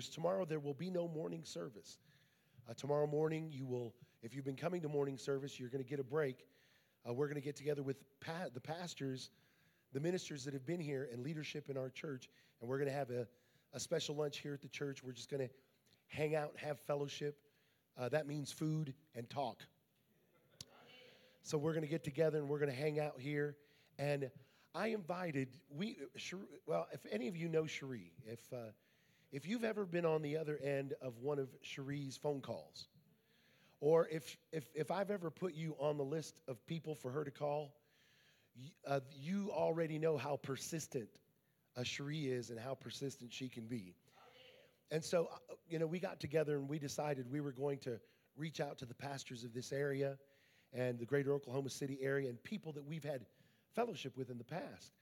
1st, tomorrow there will be no morning service. Uh, tomorrow morning, you will, if you've been coming to morning service, you're going to get a break. Uh, we're going to get together with pa- the pastors, the ministers that have been here, and leadership in our church, and we're going to have a, a special lunch here at the church. We're just going to hang out, have fellowship. Uh, that means food and talk. So we're going to get together and we're going to hang out here. And I invited we well, if any of you know Cherie, if uh, if you've ever been on the other end of one of Cherie's phone calls, or if if if I've ever put you on the list of people for her to call, uh, you already know how persistent a Cherie is and how persistent she can be. And so, uh, you know, we got together and we decided we were going to reach out to the pastors of this area and the greater Oklahoma City area and people that we've had fellowship with in the past.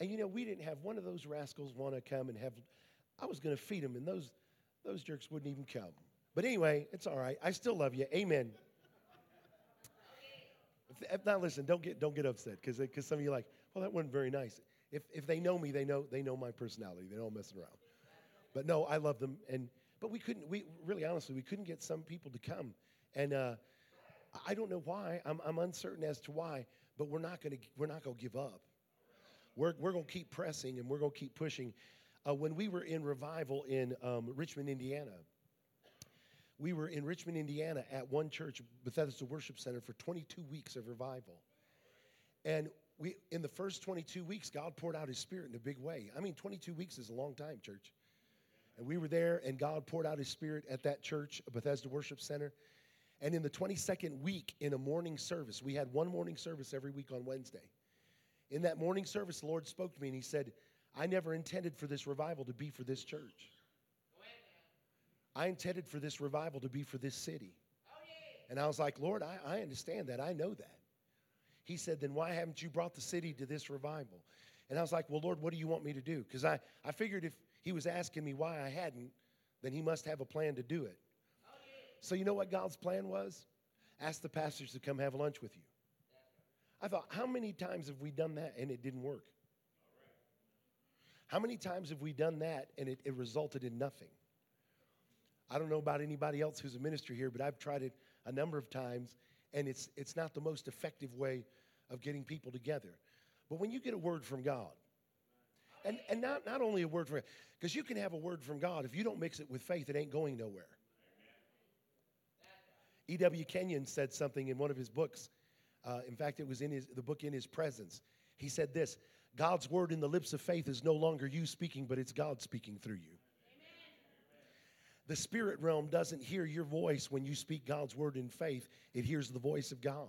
And you know, we didn't have one of those rascals want to come and have. I was going to feed them, and those those jerks wouldn't even come. But anyway, it's all right. I still love you. Amen. If, if now listen, don't get don't get upset because because some of you are like, well, that wasn't very nice. If if they know me, they know they know my personality. They know I'm messing around. But no, I love them, and but we couldn't. We really honestly, we couldn't get some people to come, and uh, I don't know why. I'm I'm uncertain as to why but we're not going to we're not going to give up. We're, we're going to keep pressing and we're going to keep pushing. Uh, when we were in revival in um, Richmond, Indiana, we were in Richmond, Indiana at one church, Bethesda Worship Center, for 22 weeks of revival. And we, in the first 22 weeks, God poured out His Spirit in a big way. I mean, 22 weeks is a long time, church. And we were there, and God poured out His Spirit at that church, Bethesda Worship Center. And in the 22nd week, in a morning service, we had one morning service every week on Wednesday. In that morning service, the Lord spoke to me and He said, I never intended for this revival to be for this church. I intended for this revival to be for this city. And I was like, Lord, I, I understand that. I know that. He said, Then why haven't you brought the city to this revival? And I was like, Well, Lord, what do you want me to do? Because I, I figured if He was asking me why I hadn't, then He must have a plan to do it. So, you know what God's plan was? Ask the pastors to come have lunch with you. I thought, how many times have we done that and it didn't work? How many times have we done that and it, it resulted in nothing? I don't know about anybody else who's a minister here, but I've tried it a number of times, and it's, it's not the most effective way of getting people together. But when you get a word from God, and, and not, not only a word from because you can have a word from God, if you don't mix it with faith, it ain't going nowhere. E.W. Kenyon said something in one of his books. Uh, in fact, it was in his, the book In His Presence. He said this God's word in the lips of faith is no longer you speaking, but it's God speaking through you. The spirit realm doesn't hear your voice when you speak God's word in faith, it hears the voice of God.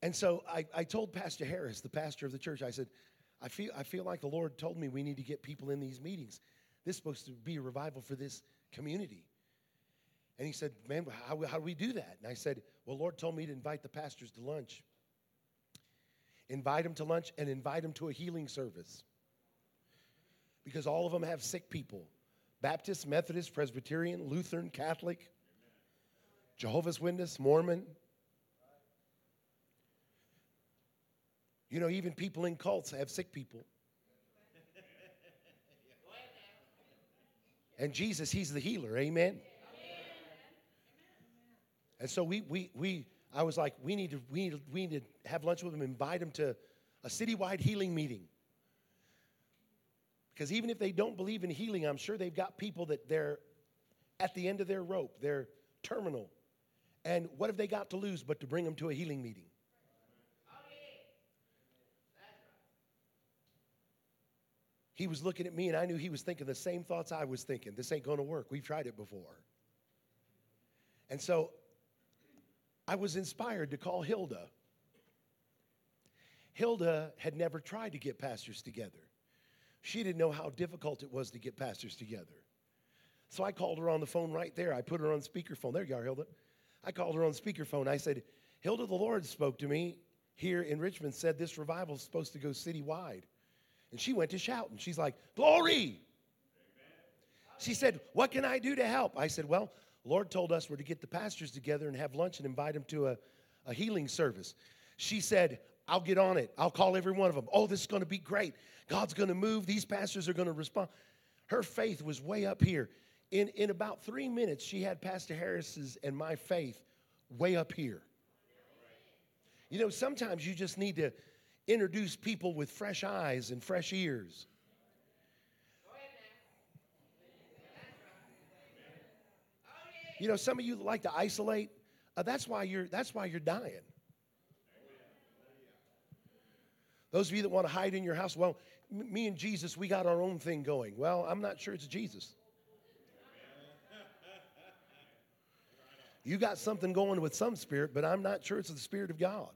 And so I, I told Pastor Harris, the pastor of the church, I said, I feel, I feel like the Lord told me we need to get people in these meetings. This is supposed to be a revival for this community. And he said, Man, how, how do we do that? And I said, Well, Lord told me to invite the pastors to lunch. Invite them to lunch and invite them to a healing service. Because all of them have sick people Baptist, Methodist, Presbyterian, Lutheran, Catholic, Jehovah's Witness, Mormon. You know, even people in cults have sick people. And Jesus, He's the healer. Amen. And so we, we, we, I was like, we need to, we need we need to have lunch with them, invite them to a citywide healing meeting. Because even if they don't believe in healing, I'm sure they've got people that they're at the end of their rope, they're terminal. And what have they got to lose but to bring them to a healing meeting? He was looking at me, and I knew he was thinking the same thoughts I was thinking. This ain't going to work. We've tried it before. And so I was inspired to call Hilda. Hilda had never tried to get pastors together. She didn't know how difficult it was to get pastors together. So I called her on the phone right there. I put her on speakerphone. There you are, Hilda. I called her on speakerphone. I said, Hilda, the Lord spoke to me here in Richmond, said this revival is supposed to go citywide. And she went to shout, and she's like, Glory! Amen. She said, What can I do to help? I said, Well, Lord told us we're to get the pastors together and have lunch and invite them to a, a healing service. She said, I'll get on it. I'll call every one of them. Oh, this is going to be great. God's going to move. These pastors are going to respond. Her faith was way up here. In, in about three minutes, she had Pastor Harris's and my faith way up here. You know, sometimes you just need to introduce people with fresh eyes and fresh ears. You know, some of you like to isolate. Uh, that's why you're. That's why you're dying. Those of you that want to hide in your house, well, m- me and Jesus, we got our own thing going. Well, I'm not sure it's Jesus. You got something going with some spirit, but I'm not sure it's the Spirit of God.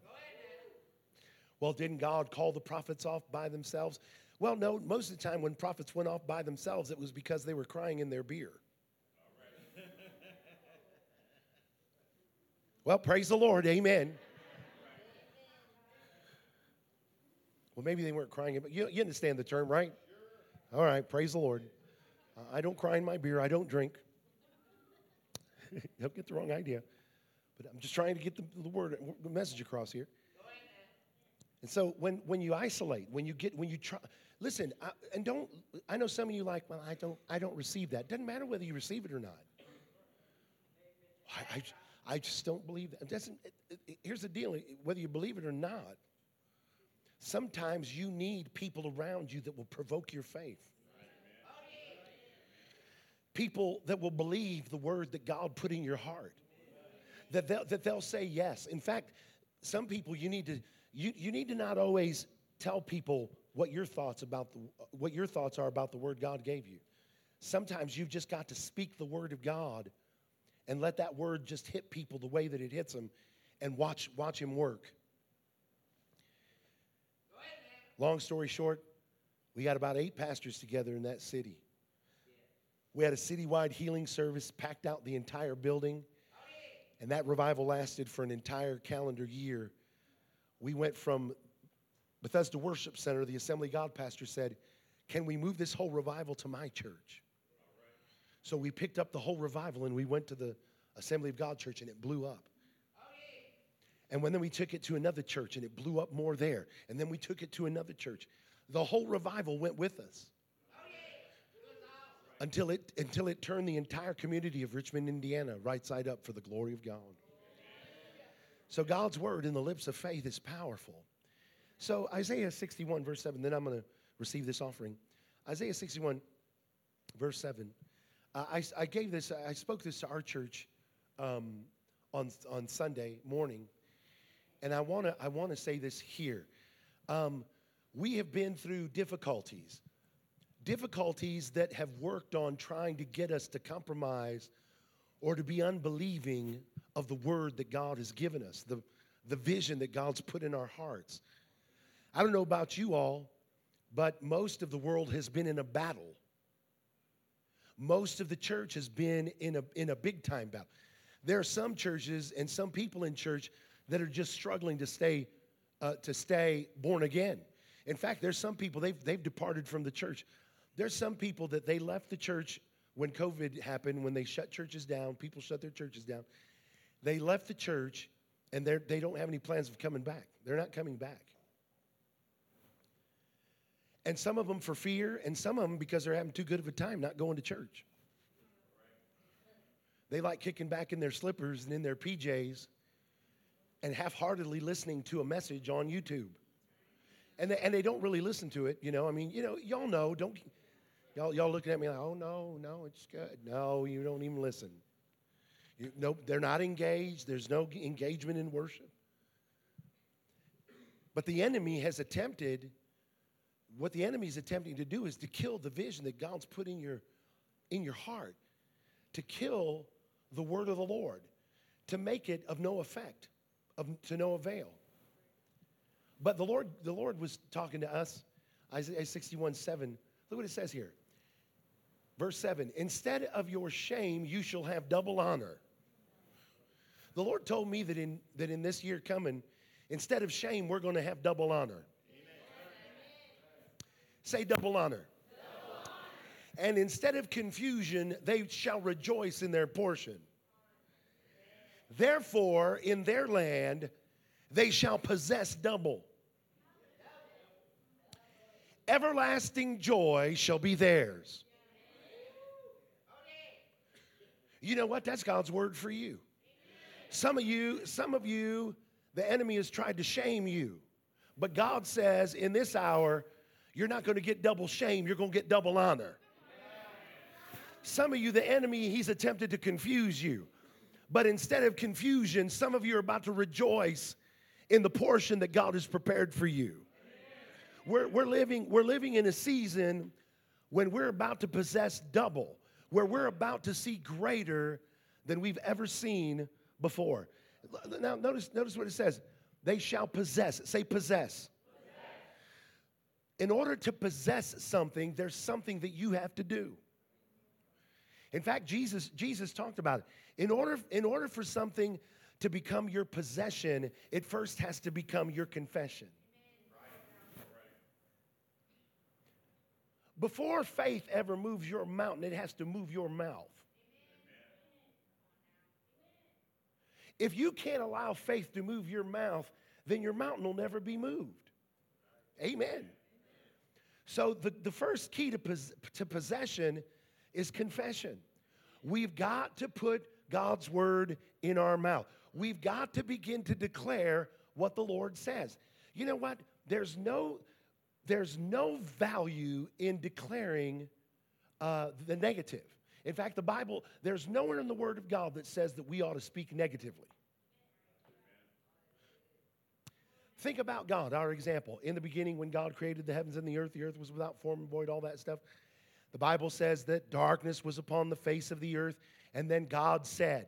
Well, didn't God call the prophets off by themselves? Well, no, most of the time when prophets went off by themselves, it was because they were crying in their beer. Well, praise the Lord. Amen. Well, maybe they weren't crying, but you, you understand the term, right? All right, praise the Lord. Uh, I don't cry in my beer, I don't drink. don't get the wrong idea. But I'm just trying to get the, the word, the message across here. And so when, when you isolate, when you get, when you try, listen, I, and don't, I know some of you like, well, I don't, I don't receive that. Doesn't matter whether you receive it or not. I, I, I just don't believe that. It it, it, here's the deal whether you believe it or not, Sometimes you need people around you that will provoke your faith. People that will believe the word that God put in your heart. That they'll, that they'll say yes. In fact, some people you need to you, you need to not always tell people what your thoughts about the what your thoughts are about the word God gave you. Sometimes you've just got to speak the word of God and let that word just hit people the way that it hits them and watch watch him work. Long story short, we got about eight pastors together in that city. We had a citywide healing service, packed out the entire building, and that revival lasted for an entire calendar year. We went from Bethesda Worship Center, the Assembly God pastor said, Can we move this whole revival to my church? So we picked up the whole revival and we went to the Assembly of God church and it blew up. And when then we took it to another church and it blew up more there. And then we took it to another church. The whole revival went with us. Until it, until it turned the entire community of Richmond, Indiana, right side up for the glory of God. So God's word in the lips of faith is powerful. So Isaiah 61, verse 7, then I'm going to receive this offering. Isaiah 61, verse 7. Uh, I, I gave this, I spoke this to our church um, on, on Sunday morning and I want to I want to say this here. Um, we have been through difficulties, difficulties that have worked on trying to get us to compromise or to be unbelieving of the word that God has given us, the, the vision that God's put in our hearts. I don't know about you all, but most of the world has been in a battle. Most of the church has been in a, in a big time battle. There are some churches and some people in church that are just struggling to stay, uh, to stay born again. In fact, there's some people, they've, they've departed from the church. There's some people that they left the church when COVID happened, when they shut churches down, people shut their churches down. They left the church and they don't have any plans of coming back. They're not coming back. And some of them for fear, and some of them because they're having too good of a time not going to church. They like kicking back in their slippers and in their PJs and half heartedly listening to a message on YouTube. And they, and they don't really listen to it, you know. I mean, you know, y'all know, don't, y'all, y'all looking at me like, oh, no, no, it's good. No, you don't even listen. You, no, they're not engaged. There's no engagement in worship. But the enemy has attempted, what the enemy is attempting to do is to kill the vision that God's put in your, in your heart, to kill the word of the Lord, to make it of no effect of, to no avail. But the Lord, the Lord was talking to us, Isaiah 61 7. Look what it says here. Verse 7 Instead of your shame, you shall have double honor. The Lord told me that in, that in this year coming, instead of shame, we're going to have double honor. Say double honor. And instead of confusion, they shall rejoice in their portion. Therefore, in their land, they shall possess double. everlasting joy shall be theirs. You know what? That's God's word for you. Some of you, some of you, the enemy has tried to shame you. But God says in this hour, you're not going to get double shame, you're going to get double honor. Some of you, the enemy, he's attempted to confuse you. But instead of confusion, some of you are about to rejoice in the portion that God has prepared for you. We're, we're, living, we're living in a season when we're about to possess double, where we're about to see greater than we've ever seen before. Now, notice, notice what it says they shall possess. Say, possess. In order to possess something, there's something that you have to do. In fact, Jesus, Jesus talked about it. In order, in order for something to become your possession, it first has to become your confession. Before faith ever moves your mountain, it has to move your mouth. If you can't allow faith to move your mouth, then your mountain will never be moved. Amen. So, the, the first key to, pos- to possession is confession. We've got to put God's word in our mouth. We've got to begin to declare what the Lord says. You know what? There's no, there's no value in declaring uh, the negative. In fact, the Bible, there's nowhere in the Word of God that says that we ought to speak negatively. Think about God, our example. In the beginning, when God created the heavens and the earth, the earth was without form and void, all that stuff. The Bible says that darkness was upon the face of the earth, and then God said,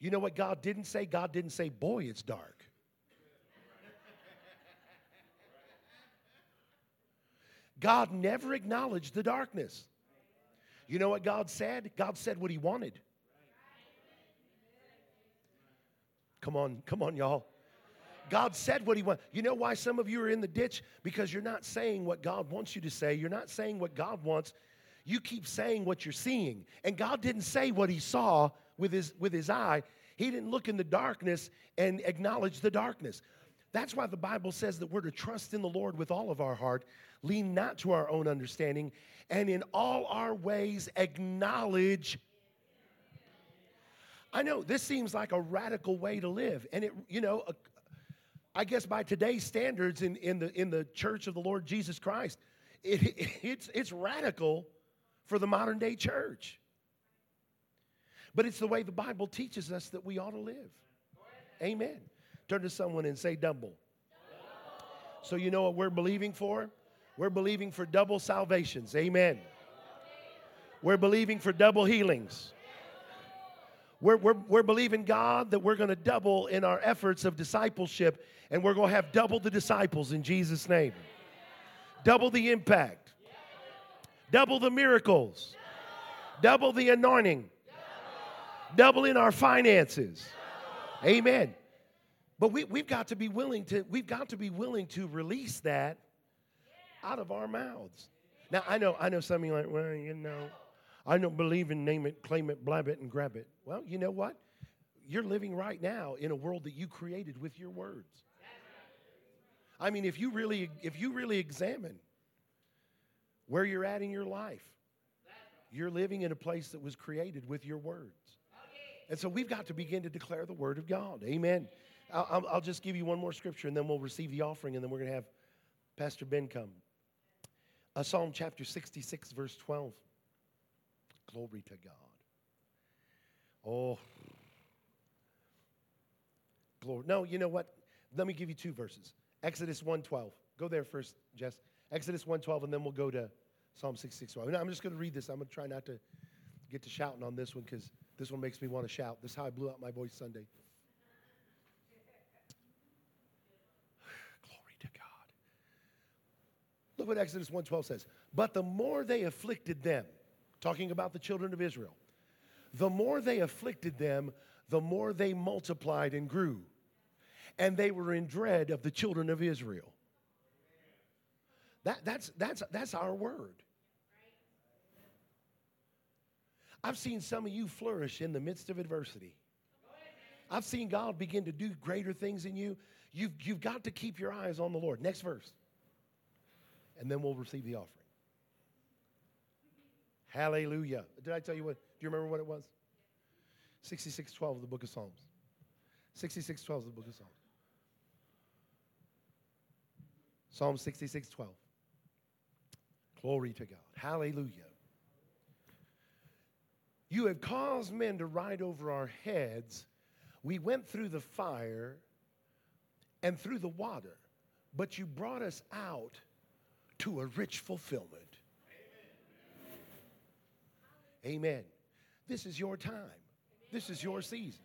You know what God didn't say? God didn't say, Boy, it's dark. God never acknowledged the darkness. You know what God said? God said what He wanted. Come on, come on, y'all. God said what He wanted. You know why some of you are in the ditch? Because you're not saying what God wants you to say. You're not saying what God wants. You keep saying what you're seeing. And God didn't say what He saw with His, with his eye, He didn't look in the darkness and acknowledge the darkness. That's why the Bible says that we're to trust in the Lord with all of our heart, lean not to our own understanding, and in all our ways acknowledge. I know this seems like a radical way to live, and it, you know, I guess by today's standards in, in, the, in the church of the Lord Jesus Christ, it, it, it's, it's radical for the modern day church. But it's the way the Bible teaches us that we ought to live. Amen. Turn to someone and say, double. So, you know what we're believing for? We're believing for double salvations. Amen. We're believing for double healings. We're, we're, we're believing God that we're going to double in our efforts of discipleship and we're going to have double the disciples in Jesus' name. Double the impact, double the miracles, double the anointing, double in our finances. Amen. But we, we've got to be willing to, we've got to be willing to release that out of our mouths. Now I know, I know some of you like, well, you know, I don't believe in name it, claim it, blab it, and grab it. Well, you know what? You're living right now in a world that you created with your words. I mean, if you really, if you really examine where you're at in your life, you're living in a place that was created with your words. And so we've got to begin to declare the word of God. Amen. I'll, I'll just give you one more scripture and then we'll receive the offering and then we're going to have Pastor Ben come. Uh, Psalm chapter 66, verse 12. Glory to God. Oh, glory. No, you know what? Let me give you two verses. Exodus 1:12. Go there first, Jess. Exodus 1:12, and then we'll go to Psalm 66. I'm just going to read this. I'm going to try not to get to shouting on this one because this one makes me want to shout. This is how I blew out my voice Sunday. Glory to God. Look what Exodus 1:12 says. But the more they afflicted them, talking about the children of Israel, the more they afflicted them, the more they multiplied and grew and they were in dread of the children of Israel. That, that's, that's, that's our word. I've seen some of you flourish in the midst of adversity. I've seen God begin to do greater things in you. You've, you've got to keep your eyes on the Lord. Next verse. and then we'll receive the offering. Hallelujah. Did I tell you what? Do you remember what it was? 6612 of the book of Psalms. 6612 of the book of Psalms. Psalm 6612. Glory to God. Hallelujah. You have caused men to ride over our heads. We went through the fire and through the water, but you brought us out to a rich fulfillment. Amen. This is your time. This is your season.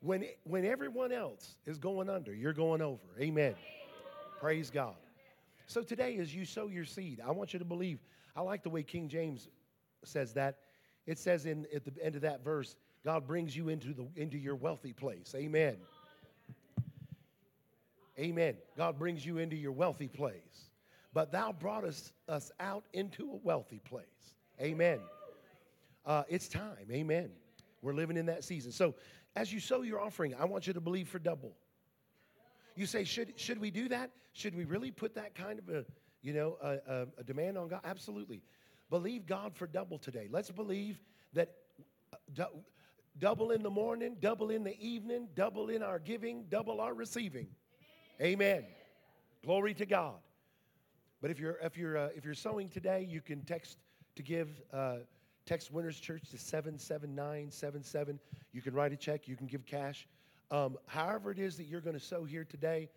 When, when everyone else is going under, you're going over. Amen. Praise God. So today, as you sow your seed, I want you to believe. I like the way King James says that. It says in at the end of that verse, God brings you into the into your wealthy place. Amen. Amen. God brings you into your wealthy place. But thou broughtest us out into a wealthy place. Amen. Uh, it's time. Amen. We're living in that season. So as you sow your offering, I want you to believe for double. You say, should, should we do that? Should we really put that kind of a, you know, a, a, a demand on God? Absolutely. Believe God for double today. Let's believe that uh, double in the morning, double in the evening, double in our giving, double our receiving. Amen. Amen. Glory to God. But if you're if you're uh, if you're sowing today, you can text to give. Uh, text Winners Church to 77977. You can write a check. You can give cash. Um, however it is that you're going to sow here today,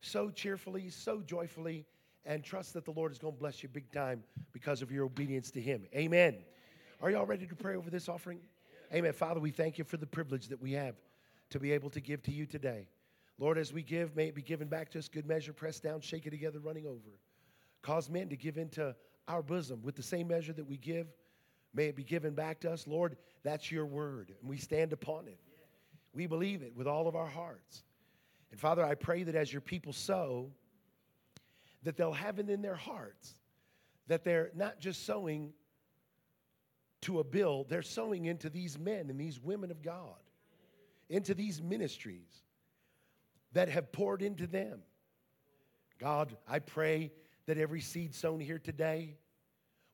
sow cheerfully, sow joyfully, and trust that the Lord is going to bless you big time because of your obedience to Him. Amen. Are y'all ready to pray over this offering? Amen. Father, we thank you for the privilege that we have to be able to give to you today. Lord, as we give, may it be given back to us, good measure, pressed down, shake it together, running over. Cause men to give into our bosom with the same measure that we give. May it be given back to us. Lord, that's your word, and we stand upon it. We believe it with all of our hearts. And Father, I pray that as your people sow, that they'll have it in their hearts that they're not just sowing to a bill, they're sowing into these men and these women of God, into these ministries that have poured into them. God, I pray that every seed sown here today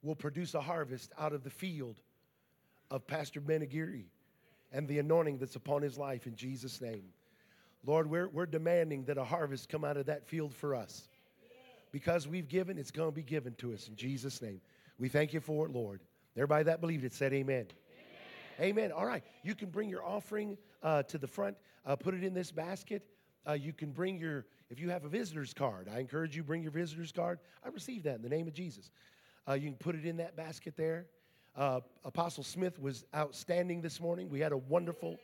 will produce a harvest out of the field of Pastor Ben Aguirre and the anointing that's upon his life in Jesus' name. Lord, we're, we're demanding that a harvest come out of that field for us. Because we've given, it's going to be given to us in Jesus' name. We thank you for it, Lord. Everybody that believed it said amen. Amen. amen. All right. You can bring your offering uh, to the front, uh, put it in this basket. Uh, you can bring your, if you have a visitor's card, I encourage you bring your visitor's card. I received that in the name of Jesus. Uh, you can put it in that basket there. Uh, Apostle Smith was outstanding this morning. We had a wonderful,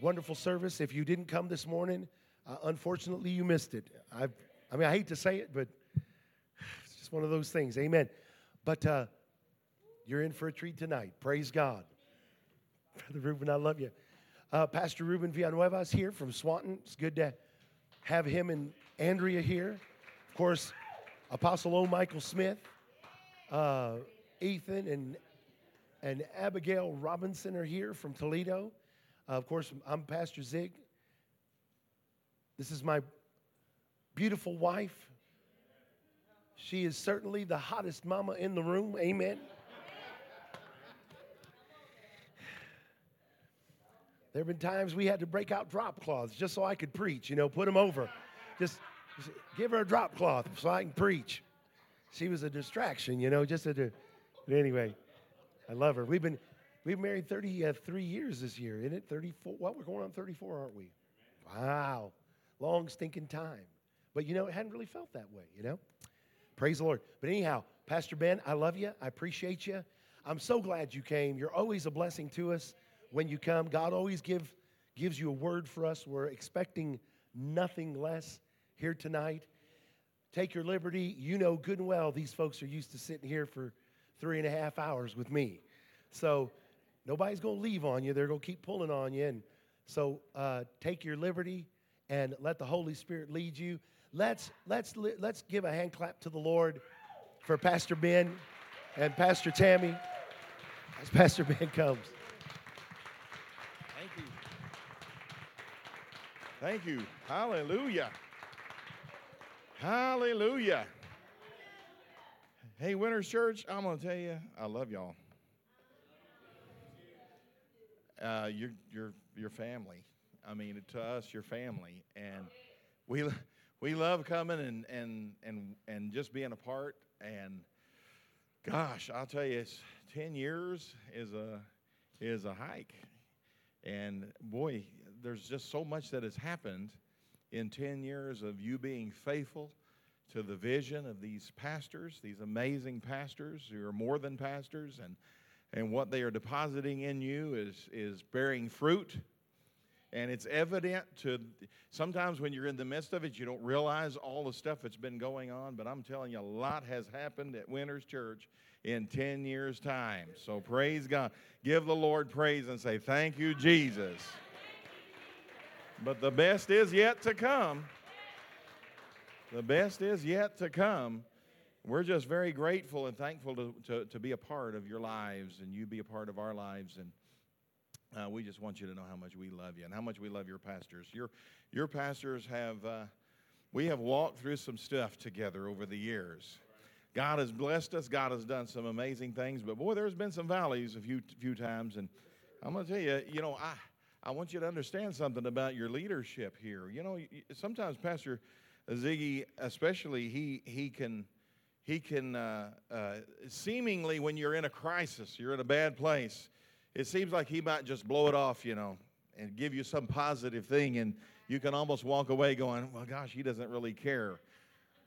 wonderful service. If you didn't come this morning, uh, unfortunately, you missed it. I, I mean, I hate to say it, but it's just one of those things. Amen. But uh, you're in for a treat tonight. Praise God. Brother Ruben, I love you. Uh, Pastor Ruben Villanueva is here from Swanton. It's good to have him and Andrea here. Of course, Apostle O. Michael Smith, uh, Ethan, and and Abigail Robinson are here from Toledo. Uh, of course, I'm Pastor Zig. This is my beautiful wife. She is certainly the hottest mama in the room. Amen. There have been times we had to break out drop cloths just so I could preach, you know, put them over. Just, just give her a drop cloth so I can preach. She was a distraction, you know, just a. But anyway, I love her. We've been we've married 33 uh, years this year, isn't it? 34. Well, we're going on 34, aren't we? Wow. Long stinking time. But you know, it hadn't really felt that way, you know? Praise the Lord. But anyhow, Pastor Ben, I love you. I appreciate you. I'm so glad you came. You're always a blessing to us when you come. God always give, gives you a word for us. We're expecting nothing less here tonight. Take your liberty. You know good and well these folks are used to sitting here for three and a half hours with me. So nobody's going to leave on you. They're going to keep pulling on you. And so uh, take your liberty and let the Holy Spirit lead you. Let's, let's, let's give a hand clap to the Lord for Pastor Ben and Pastor Tammy as Pastor Ben comes. Thank you. Thank you. Hallelujah. Hallelujah. Hey, Winners Church, I'm going to tell you, I love y'all. Uh, you're, you're, you're family. I mean, to us, you're family. And we, we love coming and, and, and, and just being a part. And gosh, I'll tell you, it's 10 years is a, is a hike. And boy, there's just so much that has happened in 10 years of you being faithful to the vision of these pastors, these amazing pastors who are more than pastors, and, and what they are depositing in you is, is bearing fruit. And it's evident to sometimes when you're in the midst of it, you don't realize all the stuff that's been going on. But I'm telling you, a lot has happened at Winners Church in 10 years' time. So praise God. Give the Lord praise and say, Thank you, Jesus. But the best is yet to come. The best is yet to come. We're just very grateful and thankful to, to, to be a part of your lives and you be a part of our lives. And uh, we just want you to know how much we love you and how much we love your pastors. Your, your pastors have, uh, we have walked through some stuff together over the years. God has blessed us. God has done some amazing things. But boy, there's been some valleys a few, few times. And I'm going to tell you, you know, I, I want you to understand something about your leadership here. You know, sometimes Pastor Ziggy, especially, he, he can, he can uh, uh, seemingly, when you're in a crisis, you're in a bad place, it seems like he might just blow it off, you know, and give you some positive thing, and you can almost walk away going, well, gosh, he doesn't really care.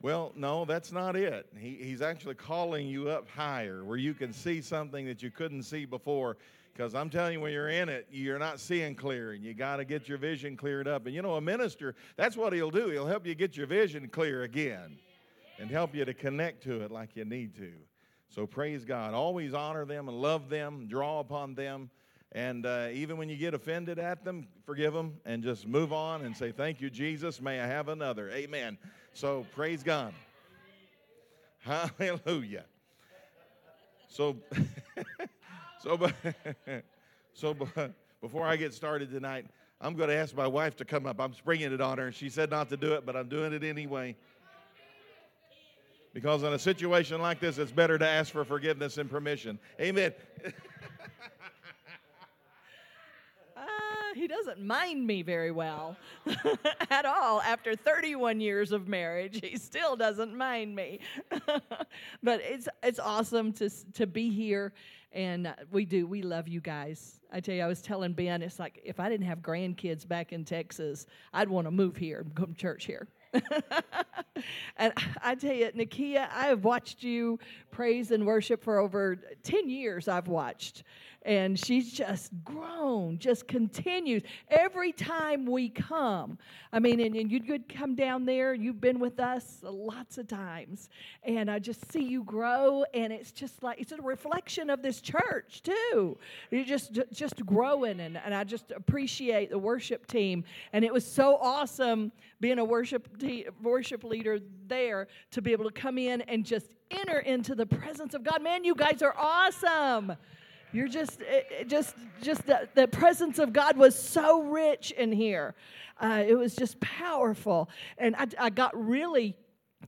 Well, no, that's not it. He, he's actually calling you up higher where you can see something that you couldn't see before. Because I'm telling you, when you're in it, you're not seeing clear, and you got to get your vision cleared up. And you know, a minister, that's what he'll do. He'll help you get your vision clear again and help you to connect to it like you need to. So praise God. Always honor them and love them, draw upon them. And uh, even when you get offended at them, forgive them and just move on and say, Thank you, Jesus. May I have another. Amen. So praise God. Hallelujah. So. So, but, so but, before I get started tonight, I'm going to ask my wife to come up. I'm springing it on her. and She said not to do it, but I'm doing it anyway. Because in a situation like this, it's better to ask for forgiveness and permission. Amen. Uh, he doesn't mind me very well at all. After 31 years of marriage, he still doesn't mind me. but it's it's awesome to to be here, and uh, we do we love you guys. I tell you, I was telling Ben, it's like if I didn't have grandkids back in Texas, I'd want to move here and come to church here. and I tell you, Nakia, I have watched you praise and worship for over 10 years. I've watched and she's just grown, just continues every time we come. I mean, and, and you could come down there, you've been with us lots of times, and I just see you grow, and it's just like it's a reflection of this church too. You're just just growing, and, and I just appreciate the worship team, and it was so awesome being a worship te- worship leader there to be able to come in and just enter into the presence of God. Man, you guys are awesome. You're just, it, it just, just the, the presence of God was so rich in here. Uh, it was just powerful. And I, I got really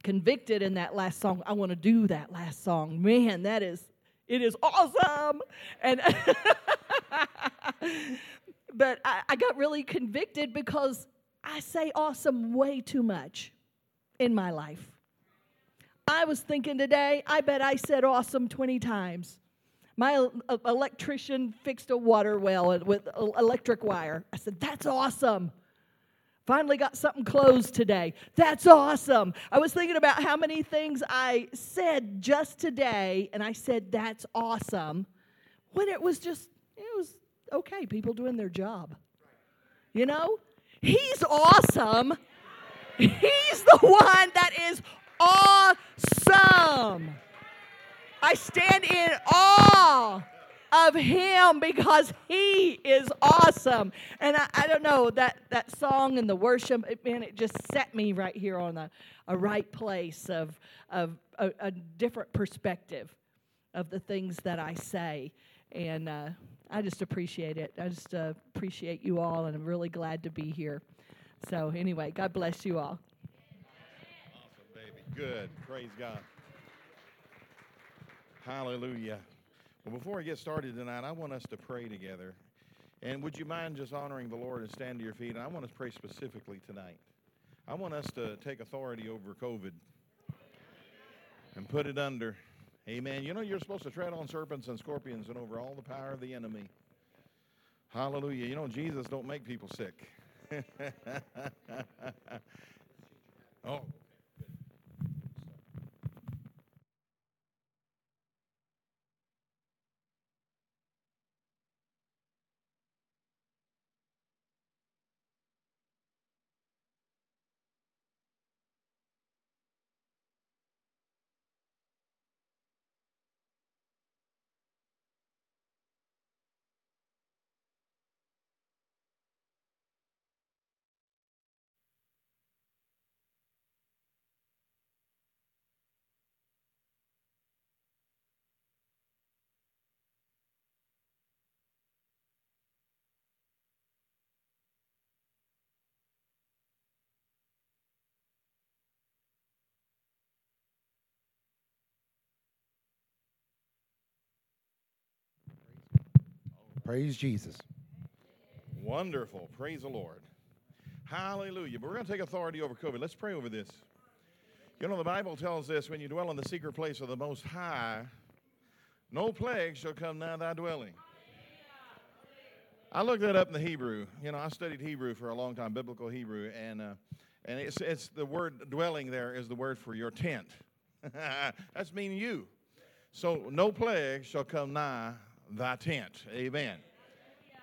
convicted in that last song. I want to do that last song. Man, that is, it is awesome. And, but I, I got really convicted because I say awesome way too much in my life. I was thinking today, I bet I said awesome 20 times. My electrician fixed a water well with electric wire. I said, That's awesome. Finally got something closed today. That's awesome. I was thinking about how many things I said just today, and I said, That's awesome. When it was just, it was okay, people doing their job. You know? He's awesome. He's the one that is awesome. I stand in awe of him because he is awesome. And I, I, don't know, that, that song and the worship, it, man, it just set me right here on a, a right place of, of a, a different perspective of the things that I say. And uh, I just appreciate it. I just uh, appreciate you all, and I'm really glad to be here. So, anyway, God bless you all. Awesome, baby. Good. Praise God. Hallelujah. Well, before we get started tonight, I want us to pray together. And would you mind just honoring the Lord and stand to your feet? And I want to pray specifically tonight. I want us to take authority over COVID and put it under. Amen. You know, you're supposed to tread on serpents and scorpions and over all the power of the enemy. Hallelujah. You know, Jesus don't make people sick. oh. Praise Jesus. Wonderful. Praise the Lord. Hallelujah. But we're going to take authority over COVID. Let's pray over this. You know, the Bible tells us when you dwell in the secret place of the Most High, no plague shall come nigh thy dwelling. I looked that up in the Hebrew. You know, I studied Hebrew for a long time, biblical Hebrew, and uh, and it's, it's the word dwelling there is the word for your tent. That's mean you. So no plague shall come nigh thy tent. Amen.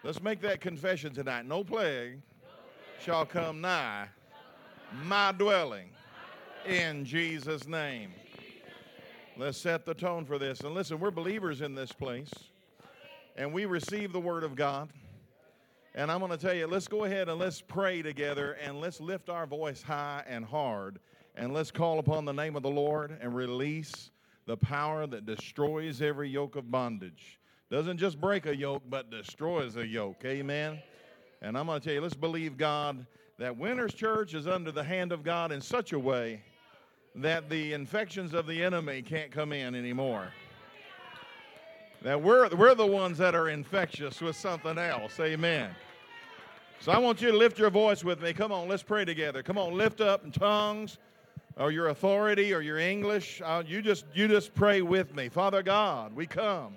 Let's make that confession tonight. No plague shall come nigh my dwelling in Jesus' name. Let's set the tone for this. And listen, we're believers in this place, and we receive the Word of God. And I'm going to tell you, let's go ahead and let's pray together and let's lift our voice high and hard and let's call upon the name of the Lord and release the power that destroys every yoke of bondage. Doesn't just break a yoke, but destroys a yoke. Amen. And I'm going to tell you, let's believe God that Winners Church is under the hand of God in such a way that the infections of the enemy can't come in anymore. That we're, we're the ones that are infectious with something else. Amen. So I want you to lift your voice with me. Come on, let's pray together. Come on, lift up in tongues or your authority or your English. Uh, you just you just pray with me. Father God, we come.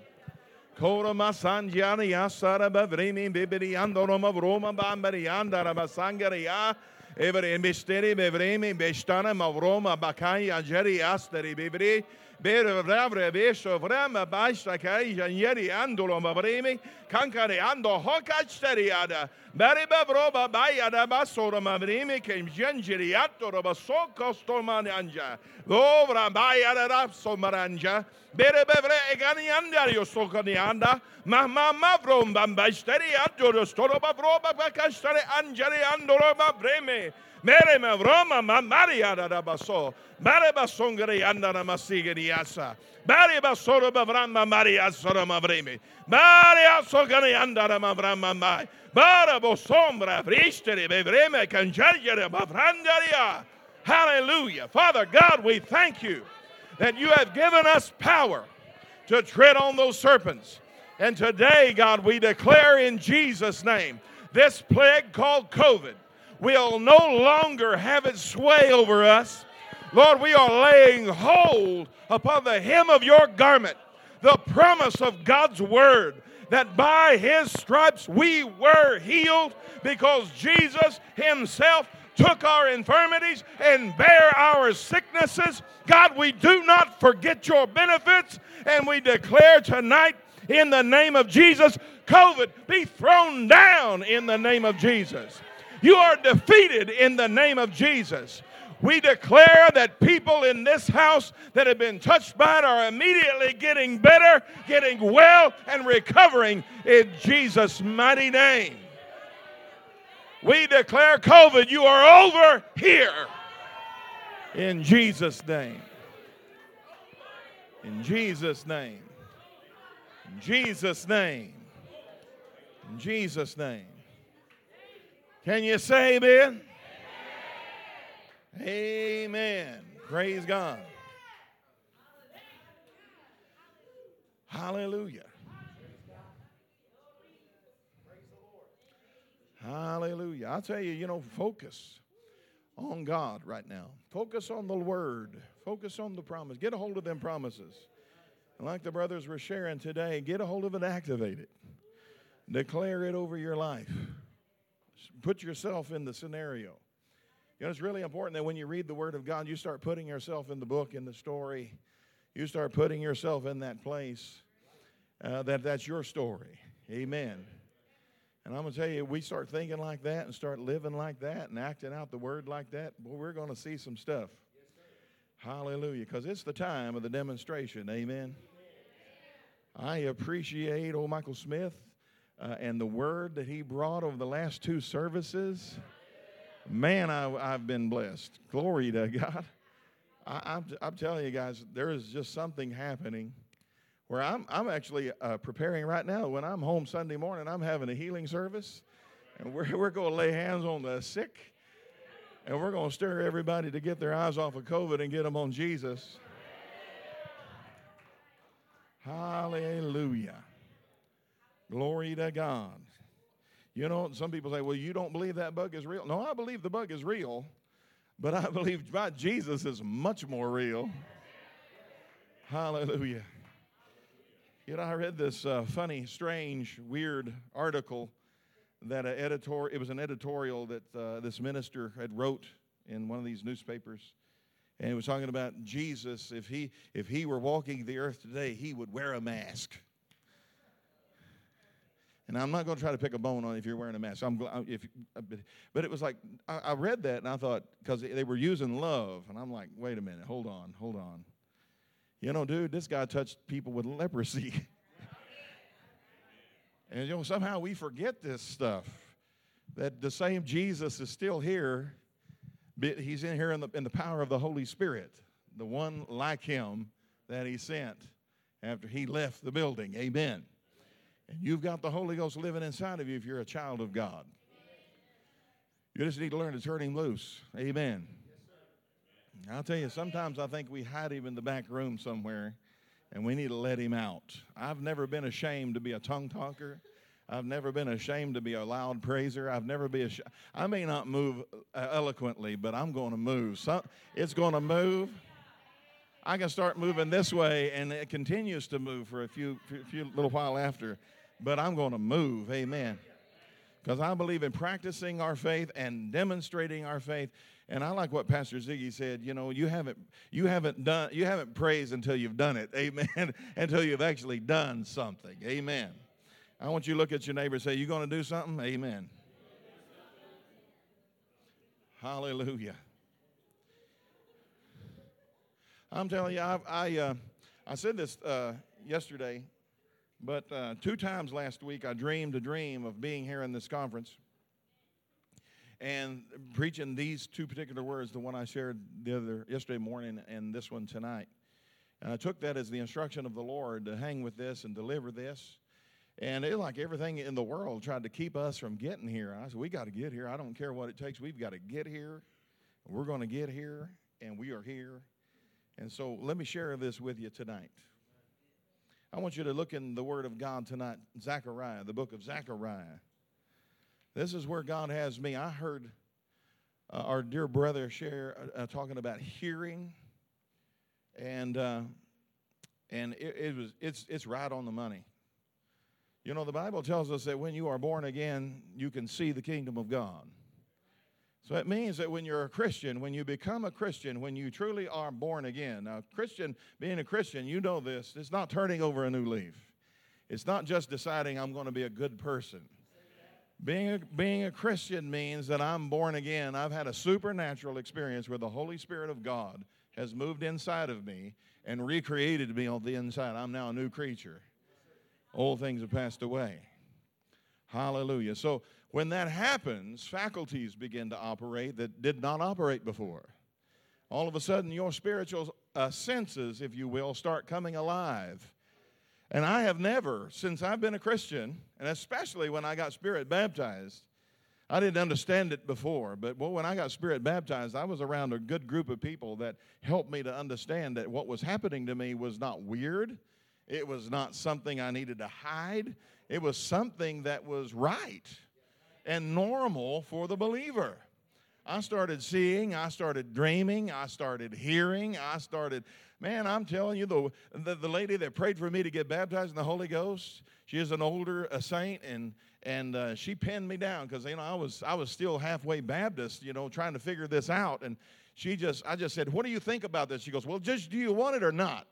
Kora masanjani asara bavrimi bibiri andoroma vroma bambari andara basangari ya. Evere misteri bevrimi bestana mavroma bakai ajeri asteri bibiri. Bere vravre beso vrama başta kayjan yeri andolom avremi kankare ando hokaçteri ada. Beri bevroba bayada basorom avremi kem jenjeri attoroba sokostorman anja. Vovra bayada rapsomaranja. Bere bevre egani andario sokani anda. Mahma mavrom bambaşteri attoroba vroba bakaçteri anjeri andolom avremi. Mere mavroma mamaria da baso. Bare basongere andana masigeri asa. Bare basoro bavrama maria sora mavrimi. Bare asogani andana mavrama mai. Bare bosombra vristeri bevreme canjargere bavrandaria. Hallelujah. Father God, we thank you that you have given us power to tread on those serpents. And today, God, we declare in Jesus' name this plague called COVID will no longer have its sway over us. Lord, we are laying hold upon the hem of your garment, the promise of God's word that by his stripes we were healed because Jesus himself took our infirmities and bare our sicknesses. God, we do not forget your benefits, and we declare tonight in the name of Jesus, COVID be thrown down in the name of Jesus. You are defeated in the name of Jesus. We declare that people in this house that have been touched by it are immediately getting better, getting well, and recovering in Jesus' mighty name. We declare COVID, you are over here. In Jesus' name. In Jesus' name. In Jesus' name. In Jesus' name. Can you say amen? Amen. Praise God. Hallelujah. Hallelujah. I'll tell you, you know, focus on God right now. Focus on the word. Focus on the promise. Get a hold of them promises. And like the brothers were sharing today, get a hold of it, activate it. Declare it over your life. Put yourself in the scenario. You know, it's really important that when you read the Word of God, you start putting yourself in the book, in the story. You start putting yourself in that place uh, that that's your story. Amen. And I'm going to tell you, we start thinking like that and start living like that and acting out the Word like that, well, we're going to see some stuff. Hallelujah. Because it's the time of the demonstration. Amen. I appreciate old Michael Smith uh, and the word that he brought over the last two services. Man, I, have been blessed. Glory to God. I, am I'm telling you guys, there is just something happening where I'm, I'm actually uh, preparing right now. When I'm home Sunday morning, I'm having a healing service, and we're, we're going to lay hands on the sick, and we're going to stir everybody to get their eyes off of COVID and get them on Jesus. Hallelujah. Glory to God. You know, some people say, well, you don't believe that bug is real. No, I believe the bug is real, but I believe my Jesus is much more real. Hallelujah. You know, I read this uh, funny, strange, weird article that an editor, it was an editorial that uh, this minister had wrote in one of these newspapers. And it was talking about Jesus, if he, if he were walking the earth today, he would wear a mask. And I'm not going to try to pick a bone on if you're wearing a mask. I'm, if, uh, but it was like, I, I read that and I thought, because they were using love. And I'm like, wait a minute, hold on, hold on. You know, dude, this guy touched people with leprosy. and, you know, somehow we forget this stuff that the same Jesus is still here, but he's in here in the, in the power of the Holy Spirit, the one like him that he sent after he left the building. Amen. And you've got the Holy Ghost living inside of you if you're a child of God. You just need to learn to turn him loose. Amen. I'll tell you, sometimes I think we hide him in the back room somewhere and we need to let him out. I've never been ashamed to be a tongue talker. I've never been ashamed to be a loud praiser. I've never been ashamed. I may not move uh, eloquently, but I'm going to move. So, it's going to move. I can start moving this way, and it continues to move for a few, few, few little while after but I'm going to move. Amen. Because I believe in practicing our faith and demonstrating our faith. And I like what Pastor Ziggy said. You know, you haven't you haven't done you haven't praised until you've done it. Amen. until you've actually done something. Amen. I want you to look at your neighbor and say, "You going to do something?" Amen. Hallelujah. I'm telling you, I I, uh, I said this uh, yesterday but uh, two times last week, I dreamed a dream of being here in this conference and preaching these two particular words, the one I shared the other yesterday morning and this one tonight. And I took that as the instruction of the Lord to hang with this and deliver this. And it like everything in the world tried to keep us from getting here. I said, We got to get here. I don't care what it takes. We've got to get here. We're going to get here, and we are here. And so let me share this with you tonight. I want you to look in the Word of God tonight, Zechariah, the book of Zechariah. This is where God has me. I heard uh, our dear brother share uh, uh, talking about hearing, and uh, and it, it, was it's it's right on the money. You know, the Bible tells us that when you are born again, you can see the kingdom of God. So it means that when you're a Christian, when you become a Christian, when you truly are born again, now, Christian, being a Christian, you know this, it's not turning over a new leaf. It's not just deciding I'm going to be a good person. Being a, being a Christian means that I'm born again. I've had a supernatural experience where the Holy Spirit of God has moved inside of me and recreated me on the inside. I'm now a new creature. Old things have passed away. Hallelujah. So when that happens, faculties begin to operate that did not operate before. All of a sudden, your spiritual uh, senses, if you will, start coming alive. And I have never, since I've been a Christian, and especially when I got spirit baptized, I didn't understand it before, but well, when I got spirit baptized, I was around a good group of people that helped me to understand that what was happening to me was not weird, It was not something I needed to hide. It was something that was right and normal for the believer. I started seeing, I started dreaming, I started hearing, I started, man, I'm telling you, the, the, the lady that prayed for me to get baptized in the Holy Ghost, she is an older a saint, and and uh, she pinned me down because you know I was I was still halfway Baptist, you know, trying to figure this out, and she just I just said, "What do you think about this?" She goes, "Well, just do you want it or not?"